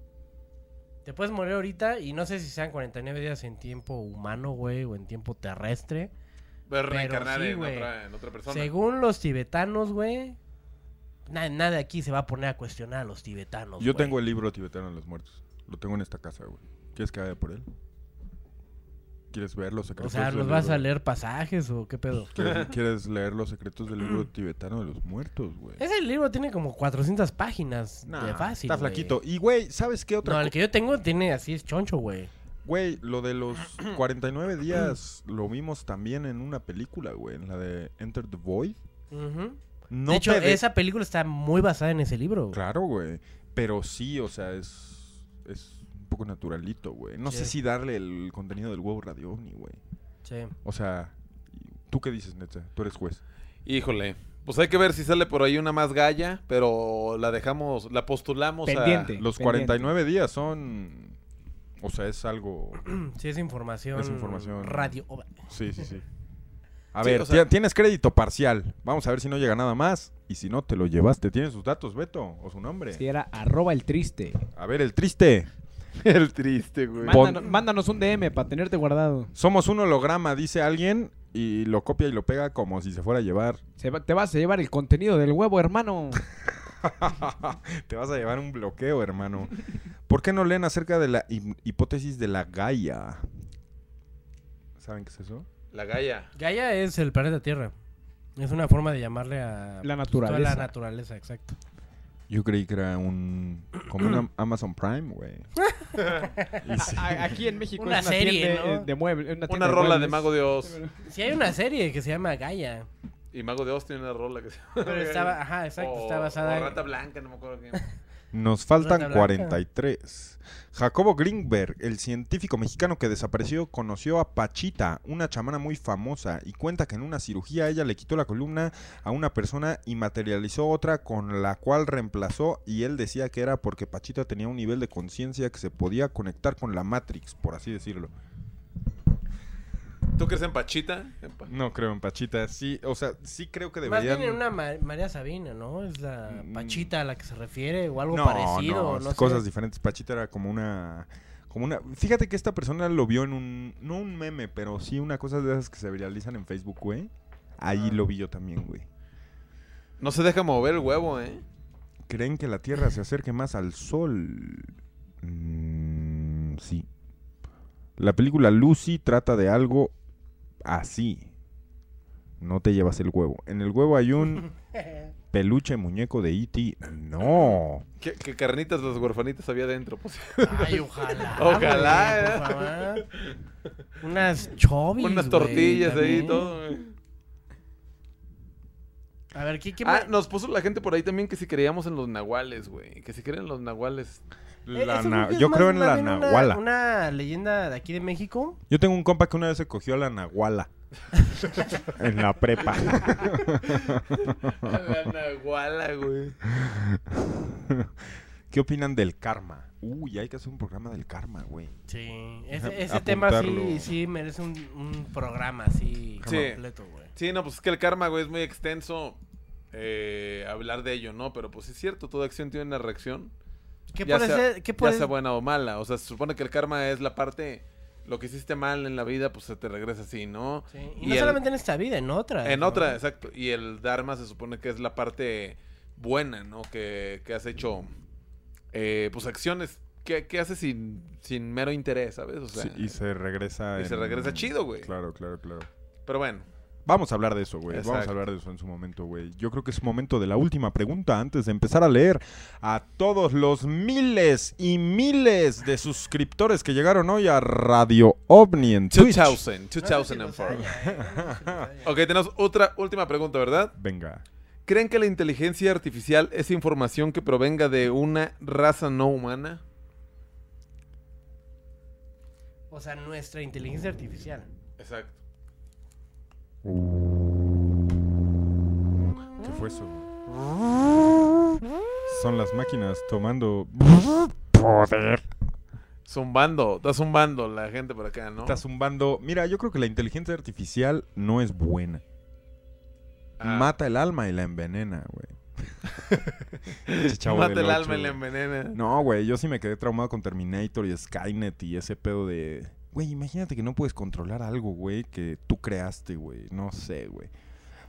Te puedes morir ahorita y no sé si sean 49 días en tiempo humano, güey, o en tiempo terrestre. Reencarnar sí, en, güey. otra, en otra persona. Según los tibetanos, güey, na- nadie aquí se va a poner a cuestionar a los tibetanos. Yo tengo el libro tibetano de los muertos. Lo tengo en esta casa, güey. ¿Quieres que vaya por él? ¿Quieres ver los O secretos sea, del ¿nos vas libro? a leer pasajes o qué pedo? ¿Quieres, quieres leer los secretos del libro tibetano de los muertos, güey? Ese libro tiene como 400 páginas Nah, de fácil. Está flaquito. Y, güey, ¿sabes qué otra No, el que yo tengo tiene así es choncho, güey. Güey, lo de los 49 días lo vimos también en una película, güey. En la de Enter the Void. No de hecho, de- esa película está muy basada en ese libro. güey. Claro, güey. Pero sí, o sea, es, es un poco naturalito, güey. No sé si darle el contenido del huevo radio ovni, güey. Sí. O sea, ¿tú qué dices, neta? Tú eres juez. Híjole. Pues hay que ver si sale por ahí una más galla, pero la dejamos, la postulamos Pendiente. a... Los pendiente. 49 días son... O sea, es algo... Sí, es información. Es información. Radio. Sí, sí, sí. A Sí, ver, o sea- ti- tienes crédito parcial. Vamos a ver si no llega nada más. Y si no, te lo llevaste. ¿Tienes sus datos, Beto? ¿O su nombre? Si era arroba el triste. A ver, el triste. El triste, güey. Pon- Mándanos, mándanos un DM para tenerte guardado. Somos un holograma, dice alguien. Y lo copia y lo pega como si se fuera a llevar. Se va- te vas a llevar el contenido del huevo, hermano. Te vas a llevar un bloqueo, hermano. ¿Por qué no leen acerca de la hip- hipótesis de la Gaia? ¿Saben qué es eso? La galla. Gaia es el planeta Tierra. Es una forma de llamarle a La toda naturaleza. la naturaleza, exacto. Yo creí que era un... Como un Amazon Prime, güey. Sí. Aquí en México Una es una serie, tienda ¿no? de muebles. Una, rola de muebles. Mago de Oz. Sí hay una serie que se llama Gaia. Y Mago de Oz tiene una rola que se llama... Pero estaba, ajá, exacto, O- está basada o en... Rata Blanca, no me acuerdo qué. Nos faltan Rata blanca. 43. Jacobo Greenberg, el científico mexicano que desapareció, conoció a Pachita, una chamana muy famosa, y cuenta que en una cirugía ella le quitó la columna a una persona y materializó otra con la cual reemplazó, y él decía que era porque Pachita tenía un nivel de conciencia que se podía conectar con la Matrix, por así decirlo. ¿Tú crees en Pachita? No creo en Pachita, sí, o sea, sí creo que Más deberían... bien en una Ma- María Sabina, ¿no? Es la Mm. Pachita a la que se refiere o algo no, parecido. no, No, sé. cosas diferentes. Pachita era como una, como una. Fíjate que esta persona lo vio en un, no un meme, pero sí una cosa de esas que se viralizan en Facebook, güey. Ahí Ah. lo vi yo también, güey. No se deja mover el huevo, ¿eh? ¿Creen que la Tierra se acerque más al Sol? Mm, sí. La película Lucy trata de algo así. No te llevas el huevo. En el huevo hay un peluche muñeco de E.T. No. ¿Qué, qué carnitas las huerfanitas había dentro? Pues, Ay, ojalá. Ojalá, güey, ¿eh? por favor. Unas chovis. unas güey, tortillas ahí y todo. güey. A ver, ¿qué, qué Ah, me- nos puso la gente por ahí también que si creíamos en los nahuales, güey. Que si creen en los nahuales. Eh, La eso na- yo creo en la una- nahuala. Una, leyenda de aquí de México. Yo tengo un compa que una vez se cogió a la nahuala. en la prepa. la nahuala, güey. ¿Qué opinan del karma? Uy, hay que hacer un programa del karma, güey. Sí, ese, tema sí, sí merece un, un programa así Sí. completo, güey. Sí, no, pues es que el karma, güey, es muy extenso eh, hablar de ello, ¿no? Pero pues es cierto, toda acción tiene una reacción. ¿Qué ya puede sea, ser? ¿Qué ya puede sea buena o mala. O sea, se supone que el karma es la parte... Lo que hiciste mal en la vida, pues se te regresa así, ¿no? Sí, Y, Y no el- solamente en esta vida, en otra. En otra, exacto. Y el Dharma se supone que es la parte buena, ¿no? Que, que has hecho, eh, pues, acciones que, que haces sin, sin mero interés, ¿sabes? O sea, Sí, y se regresa. y se regresa chido, güey. Claro, claro, claro. pero bueno. Vamos a hablar de eso, güey. Vamos a hablar de eso en su momento, güey. Yo creo que es momento de la última pregunta antes de empezar a leer a todos los miles y miles de suscriptores que llegaron hoy a Radio OVNI en Twitch. 2000, 2004. Ok, tenemos otra última pregunta, ¿verdad? Venga. ¿Creen que la inteligencia artificial es información que provenga de una raza no humana? O sea, nuestra inteligencia artificial. Exacto. ¿Qué fue eso? Son las máquinas tomando poder. Zumbando, está zumbando la gente por acá, ¿no? Está zumbando. Mira, yo creo que la inteligencia artificial no es buena. Ah. Mata el alma y la envenena, güey. Mata el alma y la envenena. No, güey, yo sí me quedé traumado con Terminator y Skynet y ese pedo de... Güey, imagínate que no puedes controlar algo, güey, que tú creaste, güey. No sé, güey.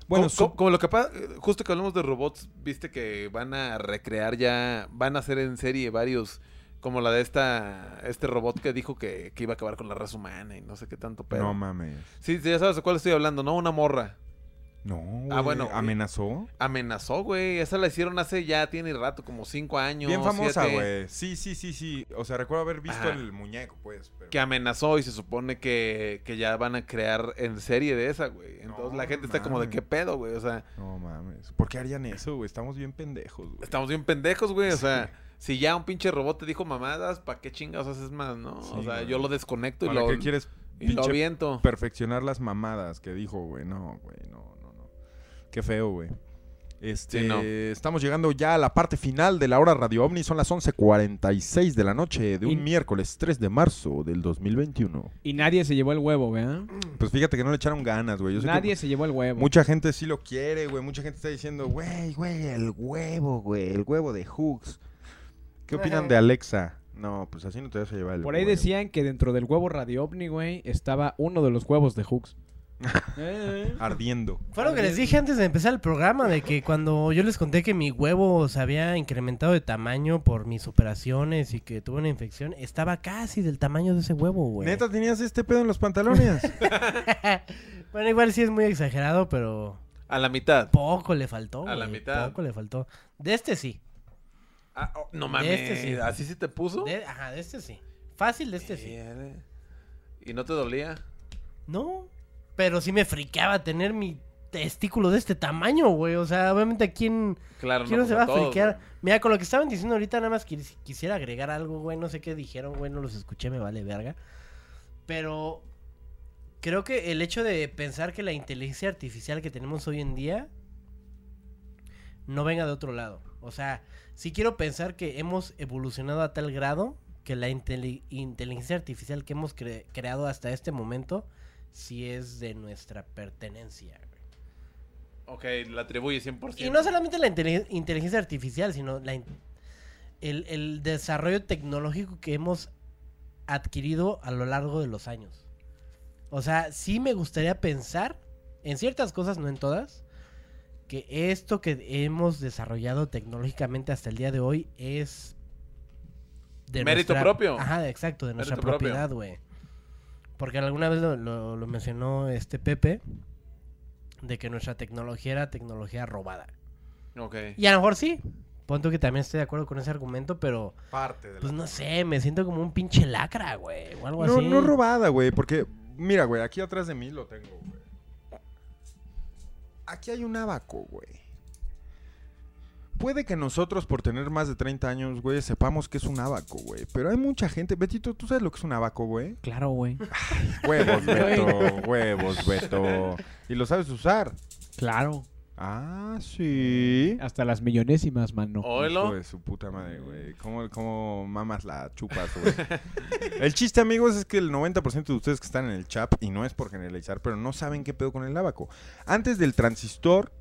Bueno, como, su- como- como lo que pasa, justo que hablamos de robots, viste que van a recrear ya, van a hacer en serie varios, como la de esta, este robot que dijo que, que iba a acabar con la raza humana y no sé qué tanto pedo. no mames. sí, sí, ya sabes de cuál estoy hablando, ¿no? Una morra. No, güey. Ah, bueno. ¿Amenazó? Amenazó, güey. Esa la hicieron hace ya, tiene rato, como cinco años. Bien famosa, güey. Sí, sí, sí, sí. O sea, recuerdo haber visto Ajá. el muñeco, pues. pero- Que amenazó y se supone que, que ya van a crear en serie de esa, güey. Entonces No la gente está como de qué pedo, güey. O sea, No mames. ¿Por qué harían eso, güey? Estamos bien pendejos, güey. estamos bien pendejos, güey. O Sí. sea, si ya un pinche robot te dijo mamadas, ¿para qué chingados haces más, no? Sí, o sea, güey. yo lo desconecto y ¿Para lo, qué quieres y lo aviento. perfeccionar las mamadas que dijo, güey? No, güey, no. Qué feo, güey. Este, Sí, no. estamos llegando ya a la parte final de la hora Radio OVNI. Son las 11.46 de la noche de un Y- miércoles 3 de marzo del 2021. Y nadie se llevó el huevo, ¿verdad? Pues fíjate que no le echaron ganas, güey. Yo sé que Nadie se llevó el huevo. Mucha gente sí lo quiere, güey. Mucha gente está diciendo, güey, güey, el huevo, güey. El huevo de Hooks. ¿Qué opinan de Alexa? No, pues así no te vas a llevar el Por ahí huevo. decían que dentro del huevo Radio OVNI, güey, estaba uno de los huevos de Hooks. Eh, Ardiendo. Fue lo que les dije antes de empezar el programa, de que cuando yo les conté que mi huevo se había incrementado de tamaño por mis operaciones y que tuve una infección, estaba casi del tamaño de ese huevo, güey. ¿Neta tenías este pedo en los pantalones? bueno, igual sí es muy exagerado, pero A la mitad. poco le faltó. A la güey, mitad. Poco le faltó. De este sí. Ah, oh, no De mames. este sí. ¿Así se te puso? De- ajá, de este sí. Fácil de este sí. ¿Y no te dolía? No, pero sí me friqueaba tener mi testículo de este tamaño, güey. O sea, obviamente a quién, Claro, quién no se va a todos, friquear. güey. Mira, con lo que estaban diciendo ahorita, nada más quis- quisiera agregar algo, güey. No sé qué dijeron, güey. No los escuché, me vale verga. Pero creo que el hecho de pensar que la inteligencia artificial que tenemos hoy en día no venga de otro lado. O sea, sí quiero pensar que hemos evolucionado a tal grado que la inteli- inteligencia artificial que hemos cre- creado hasta este momento sí es de nuestra pertenencia. Ok, la atribuye 100%. Y no solamente la inteli- inteligencia artificial, sino la el, el desarrollo tecnológico que hemos adquirido a lo largo de los años. O sea, sí me gustaría pensar, en ciertas cosas, no en todas, que esto que hemos desarrollado tecnológicamente hasta el día de hoy es... Mérito propio. Ajá, exacto, de nuestra Mérito propiedad, güey. Porque alguna vez lo, lo- lo mencionó este Pepe, de que nuestra tecnología era tecnología robada. Ok. Y a lo mejor sí. Punto que también estoy de acuerdo con ese argumento, pero Parte de la pues no sé, me siento como un pinche lacra, güey, o algo No, así. no robada, güey, porque, mira, güey, aquí atrás de mí lo tengo, güey. Aquí hay un abaco, güey. Puede que nosotros, por tener más de 30 años, güey, sepamos que es un abaco, güey. Pero hay mucha gente. Betito, ¿tú sabes lo que es un abaco, güey? Claro, güey. Huevos, Beto, huevos, Beto. ¿Y lo sabes usar? Claro. Ah, sí. Hasta las millonésimas, mano. Hijo de su puta madre, güey. ¿Cómo, cómo mamas la chupas, güey? el chiste, amigos, es que el 90% de ustedes que están en el chat, y no es por generalizar, pero no saben qué pedo con el abaco. Antes del transistor,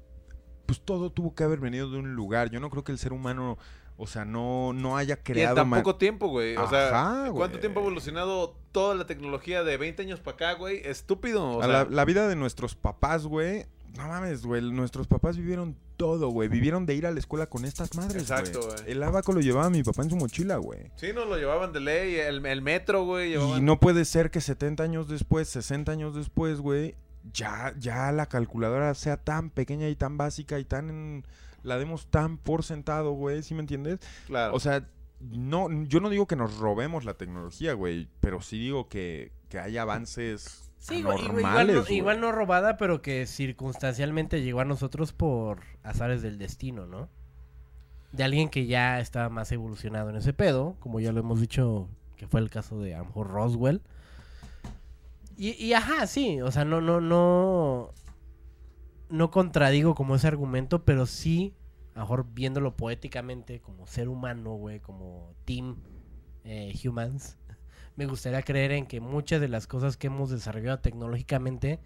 pues todo tuvo que haber venido de un lugar. Yo no creo que el ser humano, o sea, no, no haya Y en creado... tan poco tiempo, güey. O sea, ¿cuánto güey. tiempo ha evolucionado toda la tecnología de 20 años para acá, güey? Estúpido. O sea, la, la vida de nuestros papás, güey. No mames, güey. Nuestros papás vivieron todo, güey. Vivieron de ir a la escuela con estas madres, güey. Exacto, güey. El abaco lo llevaba mi papá en su mochila, güey. Sí, nos lo llevaban de ley. El, el metro, güey. Y no puede ser que 70 años después, 60 años después, güey, ya, ya la calculadora sea tan pequeña y tan básica y tan... La demos tan por sentado, güey, ¿sí me entiendes? Claro. O sea, no, yo no digo que nos robemos la tecnología, güey, pero sí digo que, que hay avances Sí, güey, igual, anormales, no, güey. igual no robada, pero que circunstancialmente llegó a nosotros por azares del destino, ¿no? De alguien que ya estaba más evolucionado en ese pedo, como ya lo hemos dicho, que fue el caso de a lo mejor Roswell. Y, y ajá, sí, o sea, no, no, no. No contradigo como ese argumento, pero sí, a lo mejor viéndolo poéticamente, como ser humano, güey, como team eh, humans, me gustaría creer en que muchas de las cosas que hemos desarrollado tecnológicamente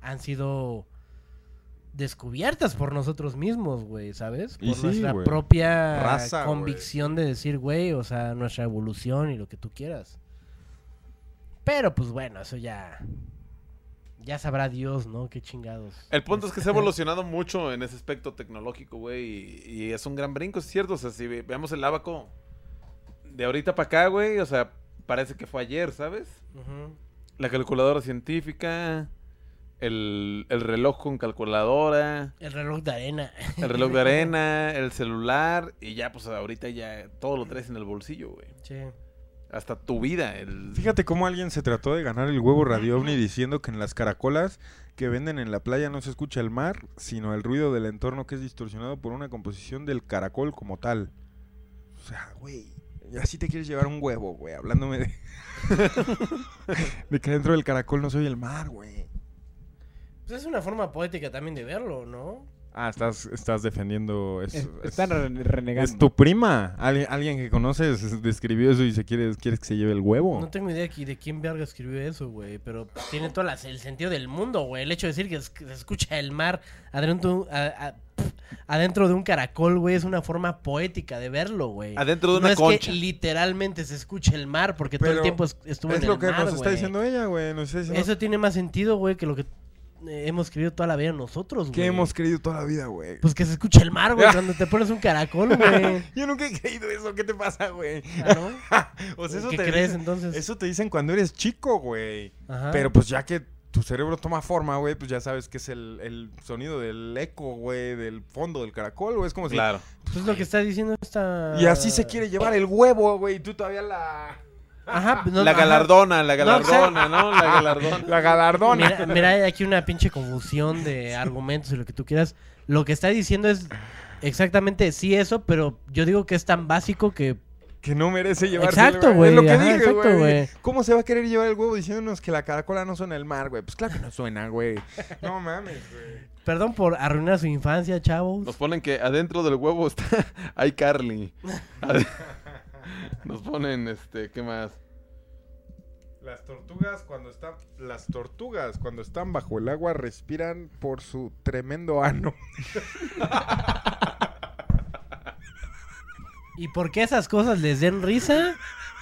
han sido descubiertas por nosotros mismos, güey, ¿sabes? Y Por sí, nuestra propia Raza, convicción de decir, güey, o sea, nuestra evolución y lo que tú quieras. Pero pues bueno, eso ya ya sabrá Dios, ¿no? Qué chingados. El punto es que se ha evolucionado mucho en ese aspecto tecnológico, güey, y, y es un gran brinco, es cierto. O sea, si ve- veamos el abaco de ahorita para acá, güey, o sea, parece que fue ayer, ¿sabes? La calculadora científica, el, el reloj con calculadora, El reloj de arena. el reloj de arena, el celular, y ya, pues ahorita ya todo lo traes en el bolsillo, güey. Sí. Hasta tu vida, el... Fíjate cómo alguien se trató de ganar el huevo radio ovni diciendo que en las caracolas que venden en la playa no se escucha el mar, sino el ruido del entorno que es distorsionado por una composición del caracol como tal. O sea, güey, y así te quieres llevar un huevo, güey, hablándome de... de que dentro del caracol no soy el mar, güey. Pues es una forma poética también de verlo, ¿no? Ah, estás, estás defendiendo eso. Es- es- están re- renegando. es tu prima. Alguien, alguien que conoces describió eso y se quiere, quieres que se lleve el huevo. No tengo idea de quién verga escribió eso, güey. Pero tiene todo las- el sentido del mundo, güey. El hecho de decir que, es- que se escucha el mar adentro, a- a- pf, adentro de un caracol, güey, es una forma poética de verlo, güey. Adentro de no una es concha. que literalmente se escuche el mar, porque todo el tiempo es- estuvo es en lo el que mar, nos está güey. diciendo ella, güey. Nos está diciendo Eso tiene más sentido, güey, que lo que hemos escrito toda la vida nosotros, güey. que hemos creído toda la vida, güey. Pues que se escuche el mar, güey, cuando te pones un caracol, güey. Yo nunca he creído eso. ¿Qué te pasa, güey? Ah, ¿no? o sea, eso ¿Qué te crees, dicen- entonces? Eso te dicen cuando eres chico, güey. Ajá. Pero pues ya que tu cerebro toma forma, güey, pues ya sabes que es el, el sonido del eco, güey, del fondo del caracol, güey. Es como si... Claro. Pues lo que está diciendo esta... Y así se quiere llevar el huevo, güey, y tú todavía la... Ajá, no- La ajá. galardona, la No, galardona, ¿no? La galardona. La galardona. Mira, mira, hay aquí una pinche confusión de argumentos y lo que tú quieras. Lo que está diciendo es exactamente sí eso, pero yo digo que es tan básico que Que no merece llevarse Exacto, Es güey, lo que ajá, dije, exacto, güey. güey. ¿Cómo se va a querer llevar el huevo diciéndonos que la caracola no suena el mar, güey? Pues claro que no suena, güey. No mames, güey. Perdón por arruinar su infancia, chavos. Nos ponen que adentro del huevo está hay Carly. Nos ponen este, ¿qué más? Las tortugas cuando están las tortugas cuando están bajo el agua respiran por su tremendo ano. ¿Y por qué esas cosas les den risa?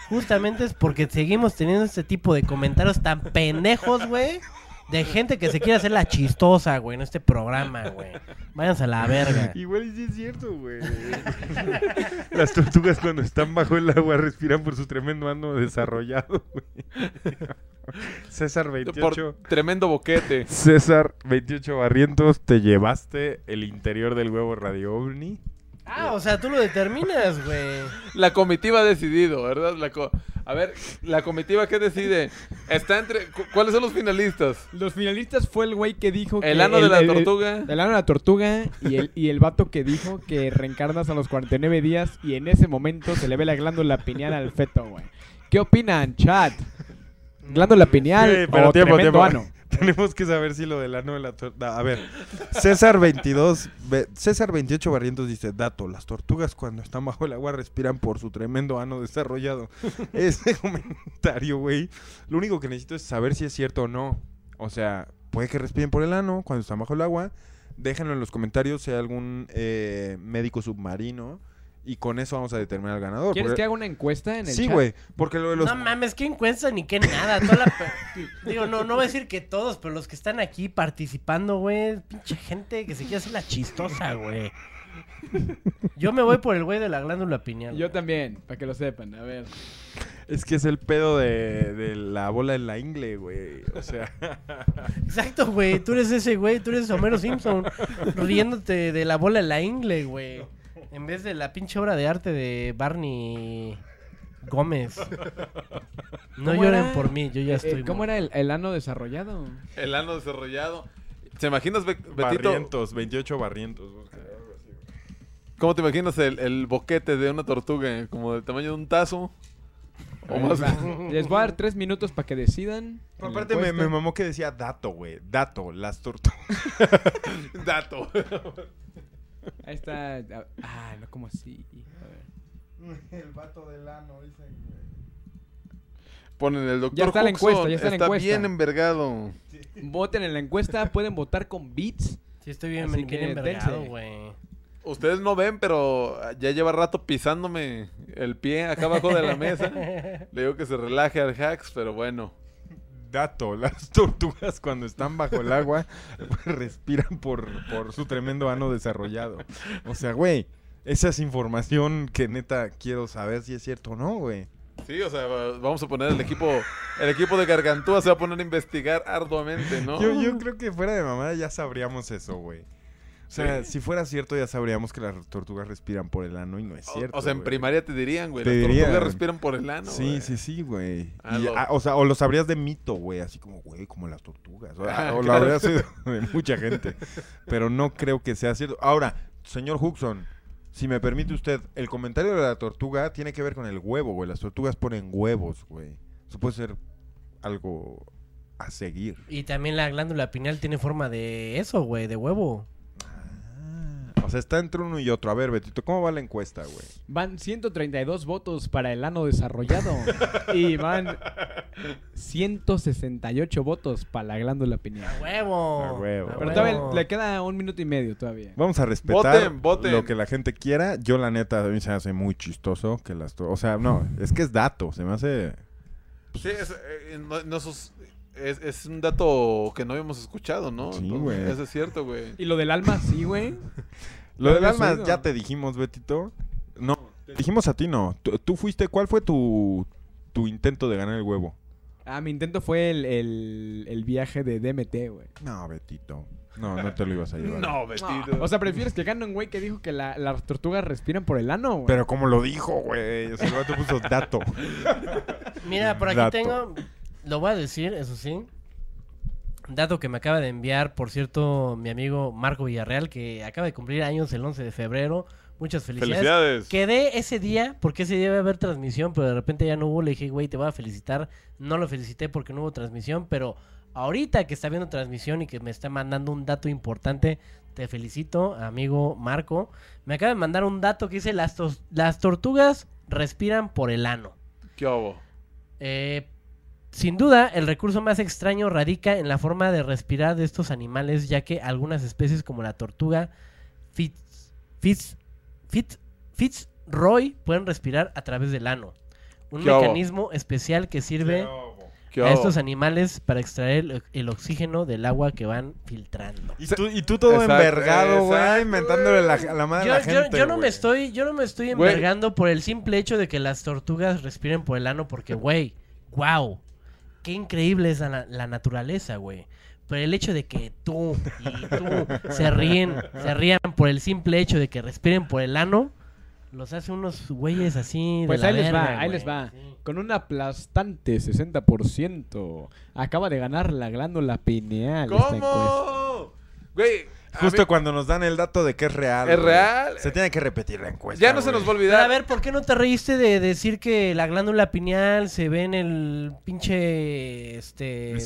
Justamente es porque seguimos teniendo este tipo de comentarios tan pendejos, güey. De gente que se quiere hacer la chistosa, güey, en este programa, güey. Váyanse a la verga. Igual sí es cierto, güey. Las tortugas cuando están bajo el agua respiran por su tremendo ano desarrollado, güey. César Por 28 tremendo boquete. César 28 Barrientos, te llevaste el interior del huevo Radio OVNI. Ah, o sea, tú lo determinas, güey. La comitiva ha decidido, ¿verdad? La co- a ver, la comitiva qué decide? Está entre cu- ¿Cuáles son los finalistas? Los finalistas fue el güey que dijo El que ano de la tortuga. El, ano de la tortuga y el, y el vato que dijo que reencarnas a los 49 días y en ese momento se le ve la glándula pineal al feto, güey. ¿Qué opinan, chat? ¿Glándula pineal Sí, pero o tiempo, tremendo tiempo. ano? Tenemos que saber si lo del ano de la tortuga. A ver, César 22, ve- César 28 Barrientos dice: Dato, las tortugas cuando están bajo el agua respiran por su tremendo ano desarrollado. Ese comentario, güey, lo único que necesito es saber si es cierto o no. O sea, puede que respiren por el ano cuando están bajo el agua. Déjenlo en los comentarios si hay algún eh, médico submarino. Y con eso vamos a determinar al ganador. ¿Quieres porque- que haga una encuesta en el Sí, chat? güey. Porque lo de los. No mames, qué encuesta ni qué nada. Toda la Digo, no, no voy a decir que todos, pero los que están aquí participando, güey, pinche gente que se quiere hacer la chistosa, güey. Yo me voy por el güey de la glándula pineal. Yo también, para que lo sepan. A ver. Es que es el pedo de, de la bola en la ingle, güey. O sea. Exacto, güey. Tú eres ese güey, tú eres Homero Simpson riéndote de la bola en la ingle, güey. En vez de la pinche obra de arte de Barney Gómez. No ¿Cómo lloren por mí, yo ya Eh, estoy. ¿Cómo era el, el ano desarrollado? El ano desarrollado. ¿Te imaginas, Be- Betito? Barrientos, 28 barrientos. ¿Cómo te imaginas el, el boquete de una tortuga? ¿Como del tamaño de un tazo? O más. Va, Les voy a dar tres minutos para que decidan. la Aparte me, me mamó que decía dato, güey. Dato, las tortugas. Dato. Ahí está. Ah, no, como así. A ver. El vato del ano, dicen. Ponen el doctor Ya está la Huxon, encuesta, ya está la encuesta. bien envergado. Voten en la encuesta, pueden votar con bits. Sí, estoy bien, bien que envergado, güey. Ustedes no ven, pero ya lleva rato pisándome el pie acá abajo de la mesa. Le digo que se relaje al hacks, pero bueno. Dato, las tortugas cuando están bajo el agua respiran por, por su tremendo ano desarrollado. O sea, güey, esa es información que neta quiero saber si es cierto o no, güey. Sí, o sea, va- vamos a poner el equipo, el equipo de Gargantúa se va a poner a investigar arduamente, ¿no? Yo, yo creo que fuera de mamada ya sabríamos eso, güey. O sea, si fuera cierto ya sabríamos que las tortugas respiran por el ano y no es cierto. o, sea, en güey. primaria te dirían, güey, Te las dirían. tortugas respiran por el ano. Sí, güey. sí, sí, güey. Ah, Y, lo- ah, o sea, o lo sabrías de mito, güey, así como, güey, como las tortugas. O, Ah, o lo claro. habrías oído de mucha gente. Pero no creo que sea cierto. Ahora, señor Huxon, si me permite usted, el comentario de la tortuga tiene que ver con el huevo, güey. Las tortugas ponen huevos, güey. Eso puede ser algo a seguir. Y también la glándula pineal tiene forma de eso, güey, de huevo. O sea, está entre uno y otro. A ver, Betito, ¿cómo va la encuesta, güey? Van 132 votos para el ano desarrollado. y van 168 votos para la glándula pineal. A huevo. A huevo. Pero todavía le queda un minuto y medio todavía. Vamos a respetar Voten, voten. lo que la gente quiera. Yo, la neta, a mí se me hace muy chistoso que las... O sea, no, es que es dato. Se me hace... Sí, es, eh, sos- es, es un dato que no habíamos escuchado, ¿no? Sí, güey. Eso es cierto, güey. Y lo del alma, sí, güey. Lo ¿Lo del alma oído? ya te dijimos, Betito. No, te dijimos a ti, no. Tú, tú fuiste... ¿Cuál fue tu, tu intento de ganar el huevo? Ah, mi intento fue el, el, el viaje de DMT, güey. No, Betito. No, no te lo ibas a llevar. No, Betito. O sea, prefieres que gane un güey que dijo que la- las tortugas respiran por el ano, güey. Pero como lo dijo, güey. O sea, el vato puso dato. Mira, por aquí Dato. tengo, lo voy a decir, eso sí. Dato que me acaba de enviar, por cierto, mi amigo Marco Villarreal, que acaba de cumplir años el 11 de febrero. Muchas felicidades. Felicidades. Quedé ese día, porque ese día iba a haber transmisión, pero de repente ya no hubo. Le dije, güey, te voy a felicitar. No lo felicité porque no hubo transmisión, pero ahorita que está viendo transmisión y que me está mandando un dato importante, te felicito, amigo Marco. Me acaba de mandar un dato que dice: las, las tortugas respiran por el ano. ¿Qué hubo? Eh, sin duda, el recurso más extraño radica en la forma de respirar de estos animales, ya que algunas especies como la tortuga Fitz, Fitz, Fitz, Fitzroy pueden respirar a través del ano. Un mecanismo especial que sirve ¿Qué a estos animales para extraer el, el oxígeno del agua que van filtrando. Y tú, y tú todo Exacto, envergado, güey, inventándole la, la madre Yo, a la yo- gente, yo no me estoy, yo no me estoy envergando por el simple hecho de que las tortugas respiren por el ano, porque, güey, wow, qué increíble es la, la naturaleza, güey. Pero el hecho de que tú y tú se ríen, se rían por el simple hecho de que respiren por el ano, los hace unos güeyes así de Pues la ahí les va, ahí güey. les va. Sí. Con un aplastante 60%. Acaba de ganar la glándula pineal. esta. ¿Cómo? Güey, a Justo mí- cuando nos dan el dato de que es real. Es güey. real. Se tiene que repetir la encuesta. ya no se nos va a Pero olvidar. a ver, ¿por qué no te reíste de decir que la glándula pineal se ve en el pinche este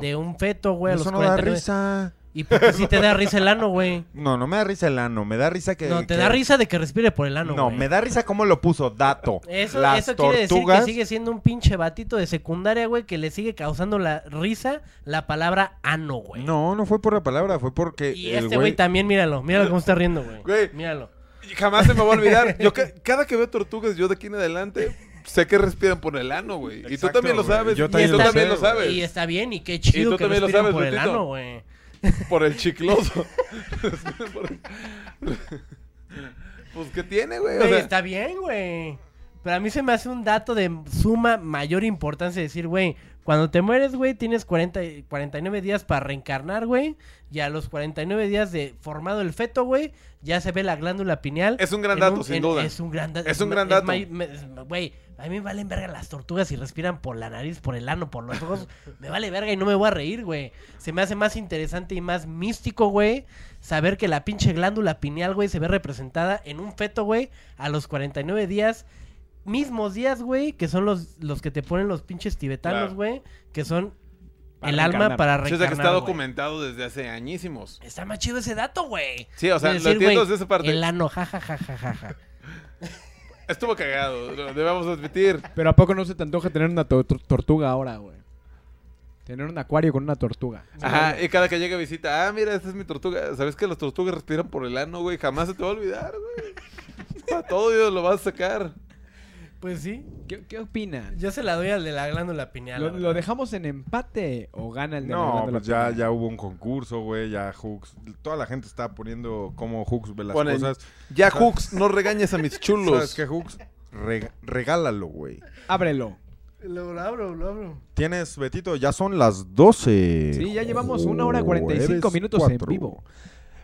de un feto, güey, a los Eso no da 49? risa. Y porque si te da risa el ano, güey. No, no me da risa el ano. Me da risa que. No, te que- da risa de que respire por el ano, No, güey. me da risa cómo lo puso. Dato. Eso, Las eso quiere decir que tortugas- sigue siendo un pinche batito de secundaria, güey, que le sigue causando la risa la palabra ano, güey. No, no fue por la palabra, fue porque. Y el este güey también, míralo, míralo cómo está riendo, güey. Güey. Míralo. Y jamás se me va a olvidar. Yo ca- cada que veo tortugas, yo de aquí en adelante, sé que respiran por el ano, güey. Y tú también lo sabes. Yo y también tú lo también sé, lo sabes. Y está bien, y qué chido tú que también lo respiren sabes, por el ano, güey. Por el chicloso. Pues, ¿qué tiene, güey? O sea, está bien, güey. Pero a mí se me hace un dato de suma mayor importancia decir, güey, cuando te mueres, güey, tienes 40, y- 49 días para reencarnar, güey. Y a los 49 días de formado el feto, güey, ya se ve la glándula pineal. Es un gran dato, sin duda. Es un gran dato. Es un gran dato. Güey, a mí me valen verga las tortugas y respiran por la nariz, por el ano, por los ojos. me vale verga y no me voy a reír, güey. Se me hace más interesante y más místico, güey, saber que la pinche glándula pineal, güey, se ve representada en un feto, güey, a los 49 días. Mismos días, güey, que son los, los que te ponen los pinches tibetanos, Claro. güey, que son El alma reencarnar. para sí, o sea, reencarnar. que está documentado desde hace añísimos. Está más chido ese dato, güey. Sí, o sea, De lo decir, entiendo desde esa parte. El ano, jajajajaja. Estuvo cagado, lo debemos admitir. Pero ¿a poco no se te antoja tener una to- tor- tortuga ahora, güey? Tener un acuario con una tortuga. Ajá, y cada que llega visita, ah, mira, esta es mi tortuga. ¿Sabes que las tortugas respiran por el ano, güey? Jamás se te va a olvidar, güey. Para todo Dios lo vas a sacar. Pues sí. ¿Qué, qué opinan? Yo se la doy al de la glándula pineal. ¿Lo, dejamos en empate o gana el de la No, glándula pues ya, pineal? ya hubo un concurso, güey. Ya Hooks. Toda la gente está poniendo cómo Hooks ve las Ponen, cosas. Ya, Hooks, no regañes a mis ¿Sabes chulos. qué, Hooks? Reg- regálalo, güey. Ábrelo. Lo abro, lo abro. Tienes, Betito, ya son las 12. Sí, ya llevamos una hora 45 Jueves minutos en vivo.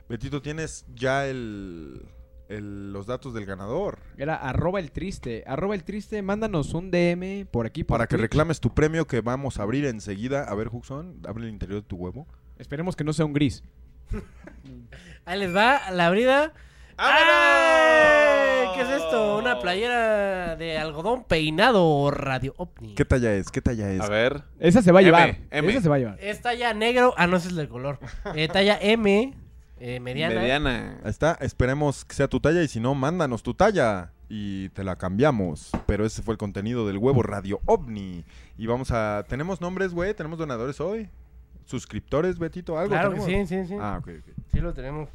Betito, tienes ya el, el- los datos del ganador. Era arroba el triste. Arroba el triste, mándanos un DM por aquí. por Para que reclames tu premio que vamos a abrir enseguida. A ver, Huxon, abre el interior de tu huevo. Esperemos que no sea un gris. Ahí les va la abrida. ¡Ay! ¿Qué es esto? Una playera de algodón peinado Radio OVNI. ¿Qué talla es? ¿Qué talla es? A ver. Esa se va a M, llevar. M. Esa se va a llevar. Es talla negro. Ah, no, ese es del color. Eh, talla M, eh, mediana. Mediana. Ahí está, esperemos que sea tu talla y si no, mándanos tu talla y te la cambiamos. Pero ese fue el contenido del huevo Radio OVNI. Y vamos a... ¿Tenemos nombres, güey? ¿Tenemos donadores hoy? ¿Suscriptores, Betito? ¿Algo Claro que tenemos? sí, sí, sí. Ah, ok, ok. Sí lo tenemos.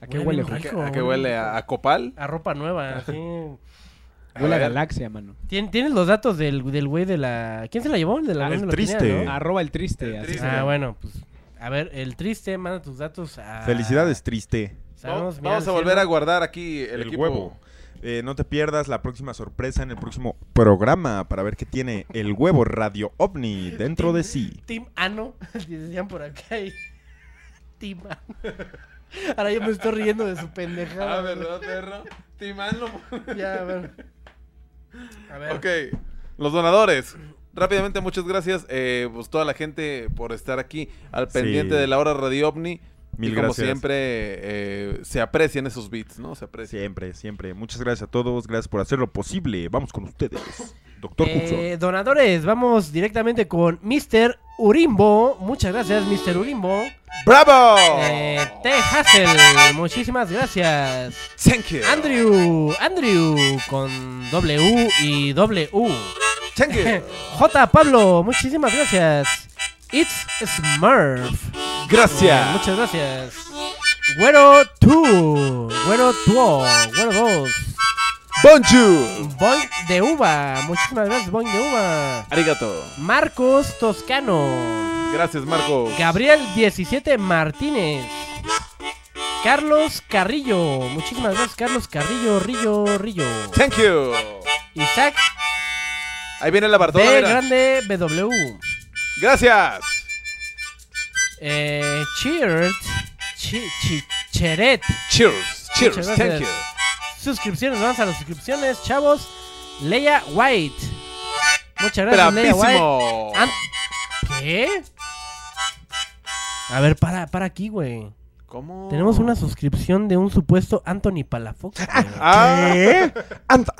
¿A qué Huele ¿A qué, rico, a qué huele? ¿A, a copal? A ropa nueva, sí. Huele a galaxia, mano. ¿Tien- ¿Tienes los datos del, del güey de la... ¿Quién se la llevó? El de la Ah, el triste. ¿no? Arroba el triste. El así triste. Ah, bueno, pues... A ver, el triste, manda tus datos a... Felicidades, triste. Sabemos Vamos, a volver a guardar aquí el, El, equipo. huevo. Eh, no te pierdas la próxima sorpresa en el próximo programa para ver qué tiene el huevo Radio OVNI dentro de sí. Team Ano, decían por acá. y- Timán. Ahora yo me estoy riendo de su pendejada. Ah, ¿verdad, perro? Timán lo... Ya, a ver. A ver. Ok, los donadores. Rápidamente, muchas gracias. Eh, pues toda la gente por estar aquí al Sí. pendiente de la hora Radio OVNI. Mil y como gracias. siempre, eh, se aprecian esos beats, ¿no? Se aprecian. Siempre, siempre. Muchas gracias a todos. Gracias por hacerlo posible. Vamos con ustedes. Doctor. Eh, donadores, vamos directamente con Mr. Urimbo. Muchas gracias, Mr. Urimbo. ¡Bravo! Eh, T. Hassel, muchísimas gracias. Thank you. Andrew, Andrew, con W y W. Thank you. J. Pablo, muchísimas gracias. It's Smurf. Gracias. Eh, muchas gracias. Güero 2. Güero 2. Güero 2. Bonjour. Boing de uva. Muchísimas gracias, Boing de uva. Arigato. Marcos Toscano. Gracias, Marco. Gabriel 17 Martínez. Carlos Carrillo. Muchísimas gracias, Carlos Carrillo, Rillo, Rillo. Thank you. Isaac Ahí viene la B Bartola. mira. grande BW. Gracias. Eh, Cheers. Chi, chi- Cheret. Cheers. Cheers. Muchas Thank gracias. you. Suscripciones, vamos a las suscripciones, chavos. Leia White. Muchas gracias, Leia White. Bravísimo. An- ¿Qué? A ver, para, para aquí, güey. ¿Cómo? Tenemos una suscripción de un supuesto Anthony Palafox. Ah, ¿Qué? Ant-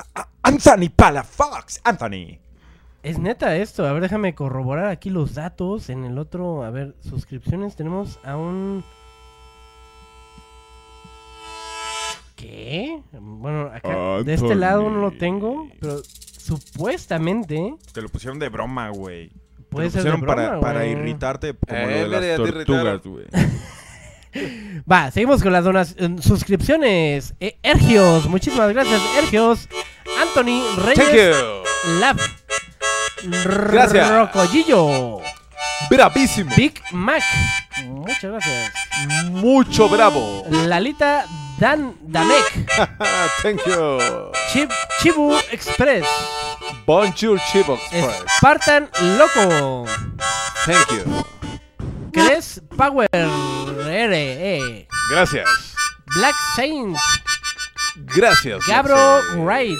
Anthony Palafox. Anthony. Es neta esto. A ver, déjame corroborar aquí los datos. En el otro, a ver, suscripciones tenemos a un... ¿Qué? Bueno, acá de este lado no lo tengo, pero supuestamente Te lo pusieron de broma, güey. puede Te lo ser de pusieron para, broma, para güey. irritarte como Eh, lo de las tortugas, güey. Va, seguimos con las donas eh, suscripciones. Eh, Ergios, muchísimas gracias, Ergios. Anthony Thank Reyes you. Lab. Gracias. Rocollillo. Bravísimo. Big Mac. Muchas gracias. Mucho bravo. Lalita Dan Damek. Thank you. Chib- Chibu Express. Bonjour, Chibox Express. Spartan Loco. Thank you. Cres Power RE. Gracias. Black Saint. Gracias. Gabro. Wright.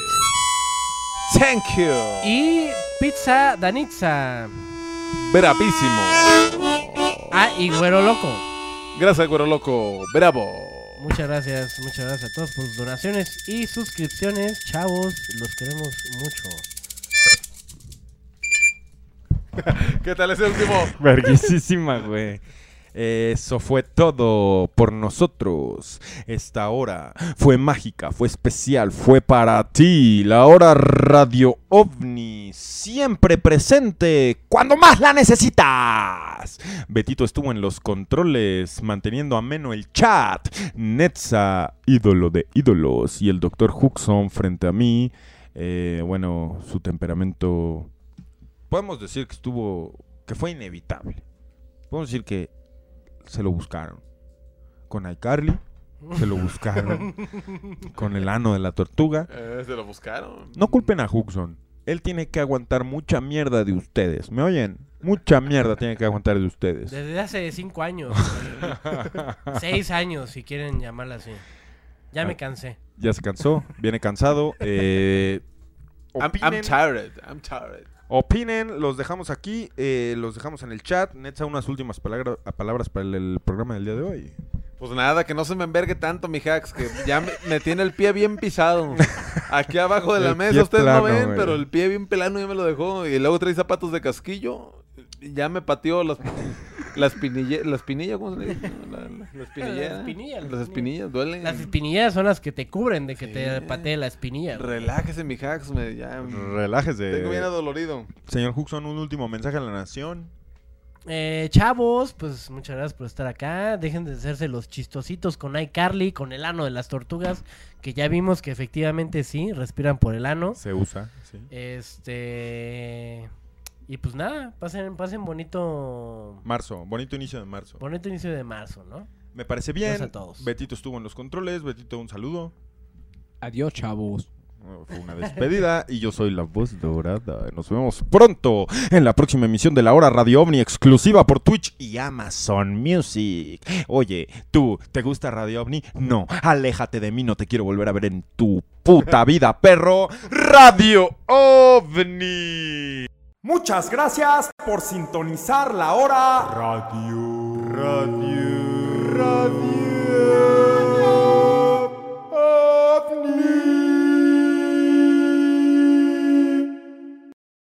Thank you. Y Pizza Danitza. Bravísimo. Ah, y Güero Loco. Gracias, güero loco. Bravo. Muchas gracias, muchas gracias a todos por sus donaciones y suscripciones. Chavos, los queremos mucho. ¿Qué tal ese último? Verguisísima, güey. Eso fue todo por nosotros. Esta hora fue mágica, fue especial, fue para ti. La hora Radio OVNI, siempre presente cuando más la necesitas. Betito estuvo en los controles, manteniendo ameno el chat. Netza, ídolo de ídolos. Y el doctor Huxon frente a mí. Eh, bueno, su temperamento podemos decir que estuvo, que fue inevitable. Podemos decir que se lo buscaron. Con iCarly, se lo buscaron. Con el ano de la tortuga. Eh, se lo buscaron. No culpen a Huxon. Él tiene que aguantar mucha mierda de ustedes. ¿Me oyen? Mucha mierda tiene que aguantar de ustedes. Desde hace cinco años. Seis años, si quieren llamarla así. Ya me cansé. Ya se cansó, viene cansado. Eh, I'm, tired. I'm tired. Opinen, los dejamos aquí, eh, los dejamos en el chat. Netza, unas últimas palabra- palabras para el, el programa del día de hoy. Pues nada, que no se me envergue tanto, mi hacks, que ya me, me tiene el pie bien pisado. Aquí abajo de la El mesa ustedes plano, no ven, güey. pero el pie bien pelano ya me lo dejó. Y luego trae zapatos de casquillo. y Ya me pateó las, las espinillas. ¿La espinilla? ¿Cómo se le dice? La, la- la espinillera. Las espinillas, las Las espinillas, duelen. Las espinillas son las que te cubren de que Sí. te patee la espinilla. güey. Relájese, mi hacks. Me, ya, Relájese. tengo bien adolorido. Señor Huxon, un último mensaje a la nación. Eh, chavos, pues muchas gracias por estar acá. Dejen de hacerse los chistositos con iCarly, con el ano de las tortugas, que ya vimos que efectivamente sí, respiran por el ano. Se usa, sí. Este. Y pues nada, pasen, pasen bonito. Marzo, bonito inicio de marzo. Bonito inicio de marzo, ¿no? Me parece bien. Gracias a todos. Betito estuvo en los controles. Betito, un saludo. Adiós, chavos. Fue una despedida y yo soy la voz dorada. Nos vemos pronto en la próxima emisión de la hora Radio OVNI exclusiva por Twitch y Amazon Music. Oye, ¿tú te gusta Radio OVNI? No, aléjate de mí, no te quiero volver a ver en tu puta vida, perro. Radio OVNI. Muchas gracias por sintonizar la hora Radio. Radio. Radio.